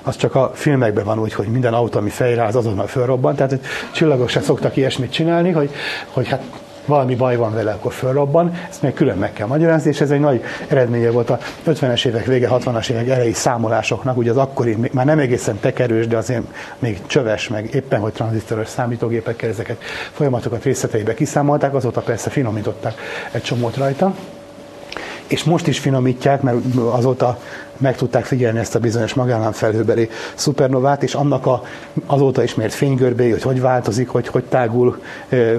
Az csak a filmekben van úgy, hogy minden autó, ami fejre az azonnal fölrobban. Tehát hogy csillagok sem szoktak ilyesmit csinálni, hogy, hogy hát valami baj van vele, akkor fölrobban. Ezt még külön meg kell magyarázni, és ez egy nagy eredménye volt a 50-es évek vége, 60-as évek elejé számolásoknak. Ugye az akkori, már nem egészen tekerős, de azért még csöves, meg éppen, hogy tranzisztoros számítógépekkel ezeket folyamatokat részleteibe kiszámolták, azóta persze finomították egy csomót rajta és most is finomítják, mert azóta meg tudták figyelni ezt a bizonyos felhőbeli szupernovát, és annak a, azóta ismert fénygörbé, hogy hogy változik, hogy hogy tágul,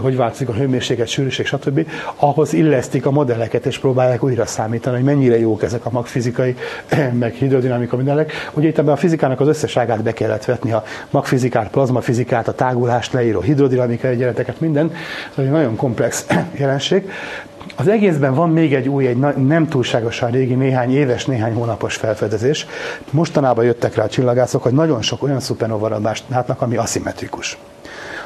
hogy változik a hőmérséklet, sűrűség, stb. Ahhoz illesztik a modelleket, és próbálják újra számítani, hogy mennyire jók ezek a magfizikai, meg hidrodinamika modellek. Ugye itt ebben a fizikának az összeságát be kellett vetni, a magfizikát, plazmafizikát, a tágulást leíró hidrodinamikai egyenleteket, minden. Ez egy nagyon komplex jelenség. Az egészben van még egy új, egy nem túlságosan régi, néhány éves, néhány hónapos felfedezés. Mostanában jöttek rá a csillagászok, hogy nagyon sok olyan szupernovarabást látnak, ami aszimmetrikus.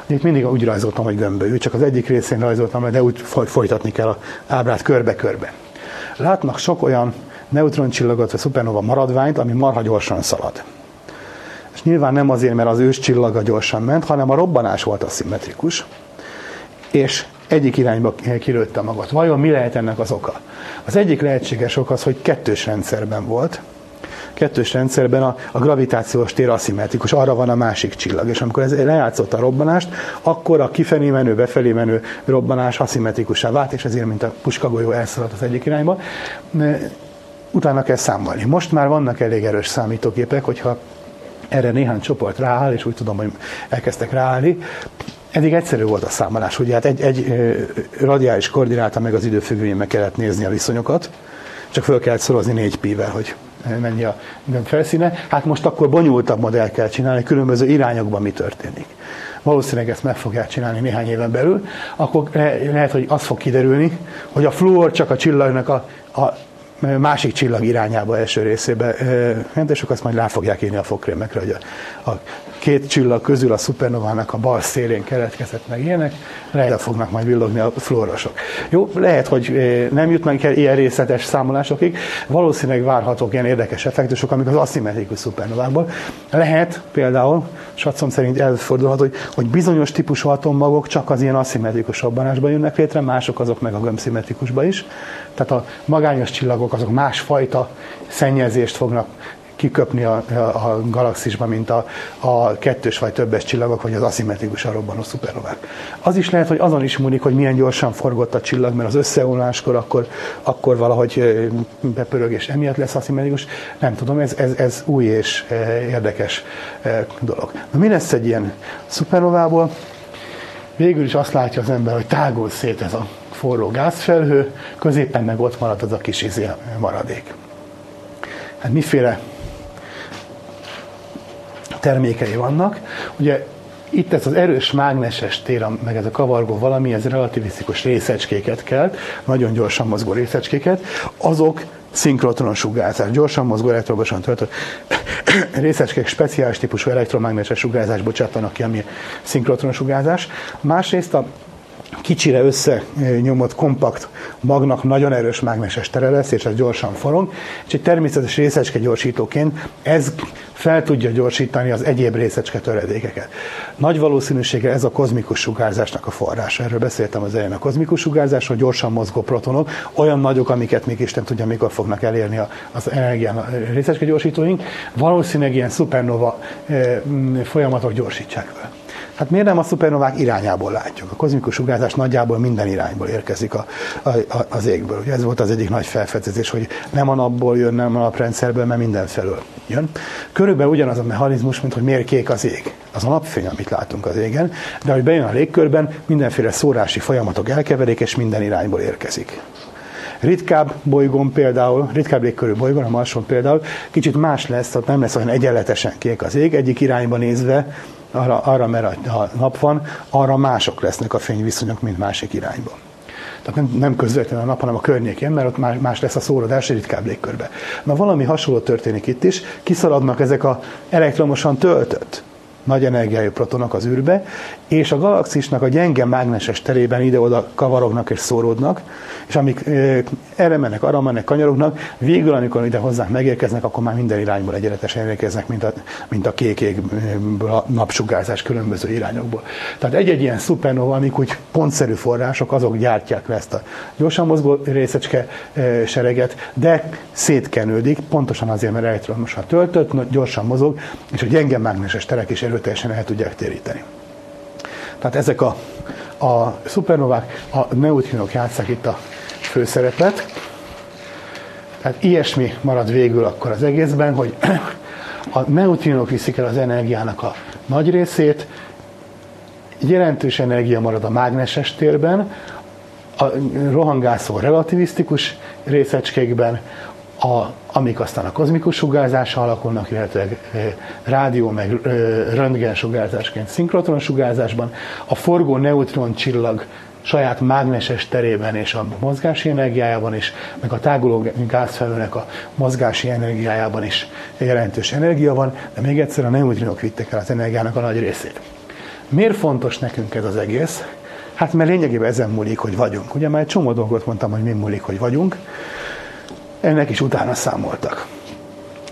Itt mindig úgy rajzoltam, hogy gömbölyű, csak az egyik részén rajzoltam, de úgy folytatni kell a ábrát körbe-körbe. Látnak sok olyan neutroncsillagot vagy szupernova maradványt, ami marha gyorsan szalad. És nyilván nem azért, mert az ős csillaga gyorsan ment, hanem a robbanás volt aszimmetrikus. És egyik irányba kilőtte magat. Vajon mi lehet ennek az oka? Az egyik lehetséges ok az, hogy kettős rendszerben volt. Kettős rendszerben a, a gravitációs tér aszimmetrikus, arra van a másik csillag. És amikor ez lejátszott a robbanást, akkor a kifelé menő, befelé menő robbanás aszimmetrikusá vált, és ezért, mint a puskagolyó elszaladt az egyik irányba. Utána kell számolni. Most már vannak elég erős számítógépek, hogyha erre néhány csoport rááll, és úgy tudom, hogy elkezdtek ráállni, Eddig egyszerű volt a számolás, ugye hát egy, egy radiális koordináta meg az időfüggvényen meg kellett nézni a viszonyokat, csak föl kellett szorozni négy pi-vel, hogy mennyi a felszíne. Hát most akkor bonyolultabb modell kell csinálni, különböző irányokban mi történik. Valószínűleg ezt meg fogják csinálni néhány éven belül, akkor lehet, hogy az fog kiderülni, hogy a fluor csak a csillagnak a, a másik csillag irányába első részébe ment, és azt majd rá fogják írni a fogkrémekre, hogy a, a két csillag közül a szupernovának a bal szélén keletkezett meg ilyenek, rejle fognak majd villogni a fluorosok. Jó, lehet, hogy nem jutnak el ilyen részletes számolásokig, valószínűleg várhatók ilyen érdekes effektusok, amik az aszimmetrikus szupernovákból. Lehet például, satszom szerint előfordulhat, hogy, hogy bizonyos típusú atommagok csak az ilyen aszimmetrikus robbanásban jönnek létre, mások azok meg a gömbszimmetrikusban is. Tehát a magányos csillagok azok másfajta szennyezést fognak kiköpni a, a, galaxisba, mint a, a kettős vagy többes csillagok, vagy az aszimmetrikusan robbanó szupernovák. Az is lehet, hogy azon is múlik, hogy milyen gyorsan forgott a csillag, mert az összeomláskor akkor, akkor valahogy bepörög, és emiatt lesz aszimmetrikus. Nem tudom, ez, ez, ez új és érdekes dolog. Na, mi lesz egy ilyen szupernovából? Végül is azt látja az ember, hogy tágul szét ez a forró gázfelhő, középen meg ott marad az a kis izé maradék. Hát miféle termékei vannak. Ugye itt ez az erős mágneses tér, meg ez a kavargó valami, ez relativisztikus részecskéket kelt, nagyon gyorsan mozgó részecskéket, azok szinkrotron sugárzás, gyorsan mozgó elektromosan töltött részecskék speciális típusú elektromágneses sugárzás bocsátanak ki, ami szinkrotron sugárzás. Másrészt a kicsire összenyomott kompakt magnak nagyon erős mágneses tere lesz, és ez gyorsan forog, és egy természetes részecske gyorsítóként ez fel tudja gyorsítani az egyéb részecske töredékeket. Nagy valószínűséggel ez a kozmikus sugárzásnak a forrása. Erről beszéltem az elején. A kozmikus sugárzás, hogy gyorsan mozgó protonok, olyan nagyok, amiket még Isten tudja, mikor fognak elérni az energián részecske gyorsítóink, valószínűleg ilyen szupernova folyamatok gyorsítsák fel. Hát miért nem a szupernovák irányából látjuk? A kozmikus sugárzás nagyjából minden irányból érkezik a, a, a, az égből. Ugye ez volt az egyik nagy felfedezés, hogy nem a napból jön, nem a naprendszerből, mert mindenfelől jön. Körülbelül ugyanaz a mechanizmus, mint hogy miért kék az ég. Az a napfény, amit látunk az égen, de hogy bejön a légkörben, mindenféle szórási folyamatok elkeverik, és minden irányból érkezik ritkább bolygón például, ritkább légkörű bolygón, a Marson például, kicsit más lesz, tehát nem lesz olyan egyenletesen kék az ég, egyik irányba nézve arra, arra mert a nap van, arra mások lesznek a fényviszonyok, mint másik irányba. Tehát nem, nem közvetlenül a nap, hanem a környékén, mert ott más, más lesz a szórodás ritkább légkörbe. Na valami hasonló történik itt is, kiszaladnak ezek a elektromosan töltött nagy energiájú protonok az űrbe, és a galaxisnak a gyenge mágneses terében ide-oda kavarognak és szóródnak, és amik erre mennek, arra mennek, kanyarognak, végül, amikor ide hozzánk megérkeznek, akkor már minden irányból egyenletesen érkeznek, mint a, mint a kék égből a napsugárzás különböző irányokból. Tehát egy-egy ilyen szupernova, amik úgy pontszerű források, azok gyártják le ezt a gyorsan mozgó részecske sereget, de szétkenődik, pontosan azért, mert elektromosan töltött, gyorsan mozog, és a gyenge mágneses terek is erőteljesen el tudják téríteni. Tehát ezek a, a szupernovák, a neutrinok játszák itt a főszerepet. Tehát ilyesmi marad végül akkor az egészben, hogy a neutrinok viszik el az energiának a nagy részét, jelentős energia marad a mágneses térben, a rohangászó relativisztikus részecskékben, a, amik aztán a kozmikus sugárzással alakulnak, illetve rádió meg röntgen sugárzásként szinkrotron sugárzásban, a forgó neutron csillag saját mágneses terében és a mozgási energiájában is, meg a táguló gázfelőnek a mozgási energiájában is jelentős energia van, de még egyszer a neutrinok vittek el az energiának a nagy részét. Miért fontos nekünk ez az egész? Hát mert lényegében ezen múlik, hogy vagyunk. Ugye már egy csomó dolgot mondtam, hogy mi múlik, hogy vagyunk ennek is utána számoltak.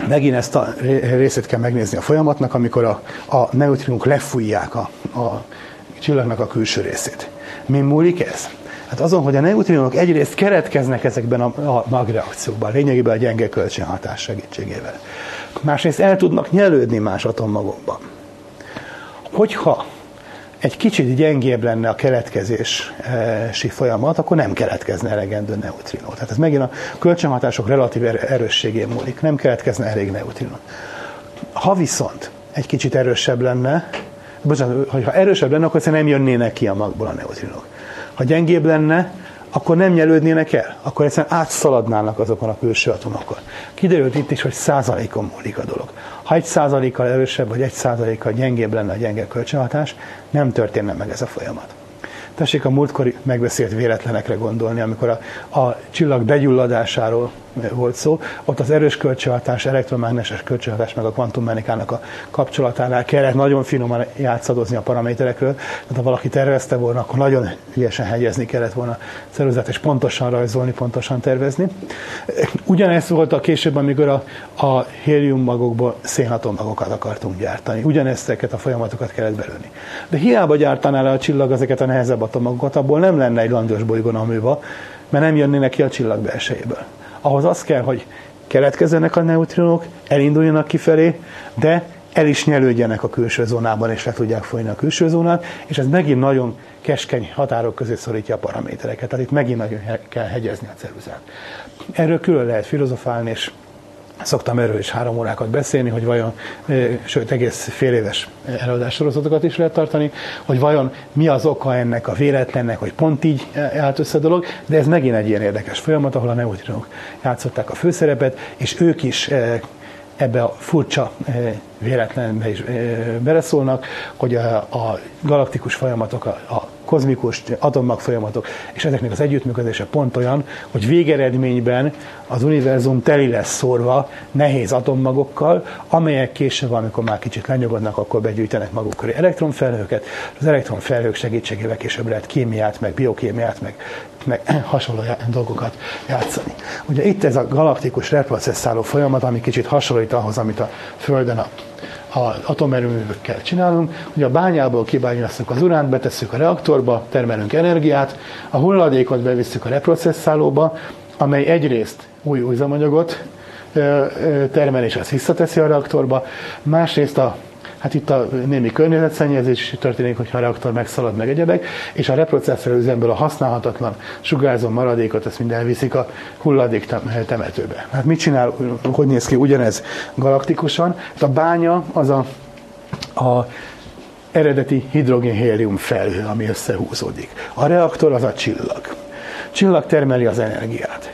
Megint ezt a részét kell megnézni a folyamatnak, amikor a, a neutrinok lefújják a, a csillagnak a külső részét. Mi múlik ez? Hát azon, hogy a neutrinok egyrészt keretkeznek ezekben a, a magreakciókban, lényegében a gyenge kölcsönhatás segítségével. Másrészt el tudnak nyelődni más atommagokban. Hogyha egy kicsit gyengébb lenne a keletkezési folyamat, akkor nem keletkezne elegendő neutrinó. Tehát ez megint a kölcsönhatások relatív er- erősségén múlik, nem keletkezne elég neutrinó. Ha viszont egy kicsit erősebb lenne, bocsánat, ha erősebb lenne, akkor nem jönnének ki a magból a neutrinok. Ha gyengébb lenne, akkor nem nyelődnének el, akkor egyszerűen átszaladnának azokon a külső atomokon. Kiderült itt is, hogy százalékon múlik a dolog. Ha egy százalékkal erősebb, vagy egy százalékkal gyengébb lenne a gyenge kölcsönhatás, nem történne meg ez a folyamat. Tessék a múltkori megbeszélt véletlenekre gondolni, amikor a, a csillag begyulladásáról volt szó. Ott az erős kölcsönhatás, elektromágneses kölcsönhatás meg a kvantummechanikának a kapcsolatánál kellett nagyon finoman játszadozni a paraméterekről. Tehát ha valaki tervezte volna, akkor nagyon ügyesen hegyezni kellett volna szervezet, és pontosan rajzolni, pontosan tervezni. Ugyanezt volt a később, amikor a, a héliummagokból szénatommagokat akartunk gyártani. Ugyanezteket a folyamatokat kellett belőni. De hiába gyártaná le a csillag ezeket a nehezebb atomokat, abból nem lenne egy langyos bolygón a műva, mert nem jönnének ki a csillag belsejéből. Ahhoz az kell, hogy keletkezzenek a neutrinok, elinduljanak kifelé, de el is nyelődjenek a külső zónában, és le tudják folyni a külső zónát, és ez megint nagyon keskeny határok közé szorítja a paramétereket. Tehát itt megint nagyon kell hegyezni a ceruzát. Erről külön lehet filozofálni, és Szoktam erről is három órákat beszélni, hogy vajon, sőt egész fél éves előadássorozatokat is lehet tartani, hogy vajon mi az oka ennek a véletlennek, hogy pont így állt össze a dolog, de ez megint egy ilyen érdekes folyamat, ahol a neutrinok játszották a főszerepet, és ők is ebbe a furcsa véletlenbe is beleszólnak, hogy a, galaktikus folyamatok, a kozmikus atommag folyamatok, és ezeknek az együttműködése pont olyan, hogy végeredményben az univerzum teli lesz szórva nehéz atommagokkal, amelyek később, amikor már kicsit lenyugodnak, akkor begyűjtenek maguk köré elektronfelhőket, az elektronfelhők segítségével később lehet kémiát, meg biokémiát, meg, meg hasonló dolgokat játszani. Ugye itt ez a galaktikus reprocesszáló folyamat, ami kicsit hasonlít ahhoz, amit a Földön a az atomerőművekkel csinálunk, hogy a bányából kibányászunk az uránt, betesszük a reaktorba, termelünk energiát, a hulladékot bevisszük a reprocesszálóba, amely egyrészt új üzemanyagot termel, és ezt visszateszi a reaktorba, másrészt a Hát itt a némi környezetszennyezés történik, hogyha a reaktor megszalad meg egyebek, és a reprocesszor üzemből a használhatatlan sugárzó maradékot, ezt mind elviszik a hulladék temetőbe. Hát mit csinál, hogy néz ki ugyanez galaktikusan? Hát a bánya az a, a eredeti hidrogén-hélium felhő, ami összehúzódik. A reaktor az a csillag. Csillag termeli az energiát.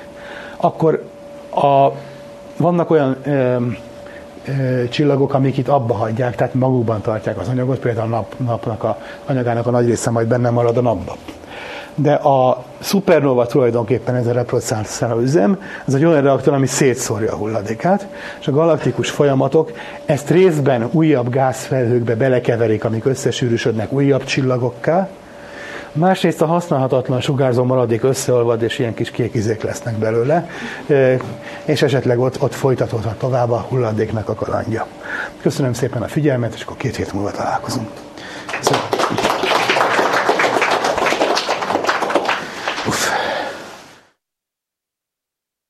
Akkor a, vannak olyan csillagok, amik itt abba hagyják, tehát magukban tartják az anyagot, például a nap, napnak a anyagának a nagy része majd benne marad a napba. De a szupernova tulajdonképpen ez a reprocesszálló üzem, ez egy olyan reaktor, ami szétszórja a hulladékát, és a galaktikus folyamatok ezt részben újabb gázfelhőkbe belekeverik, amik összesűrűsödnek újabb csillagokká, Másrészt a használhatatlan sugárzó maradék összeolvad, és ilyen kis kékizék lesznek belőle, és esetleg ott, ott folytatódhat tovább a hulladéknak a kalandja. Köszönöm szépen a figyelmet, és akkor két hét múlva találkozunk. Köszönöm.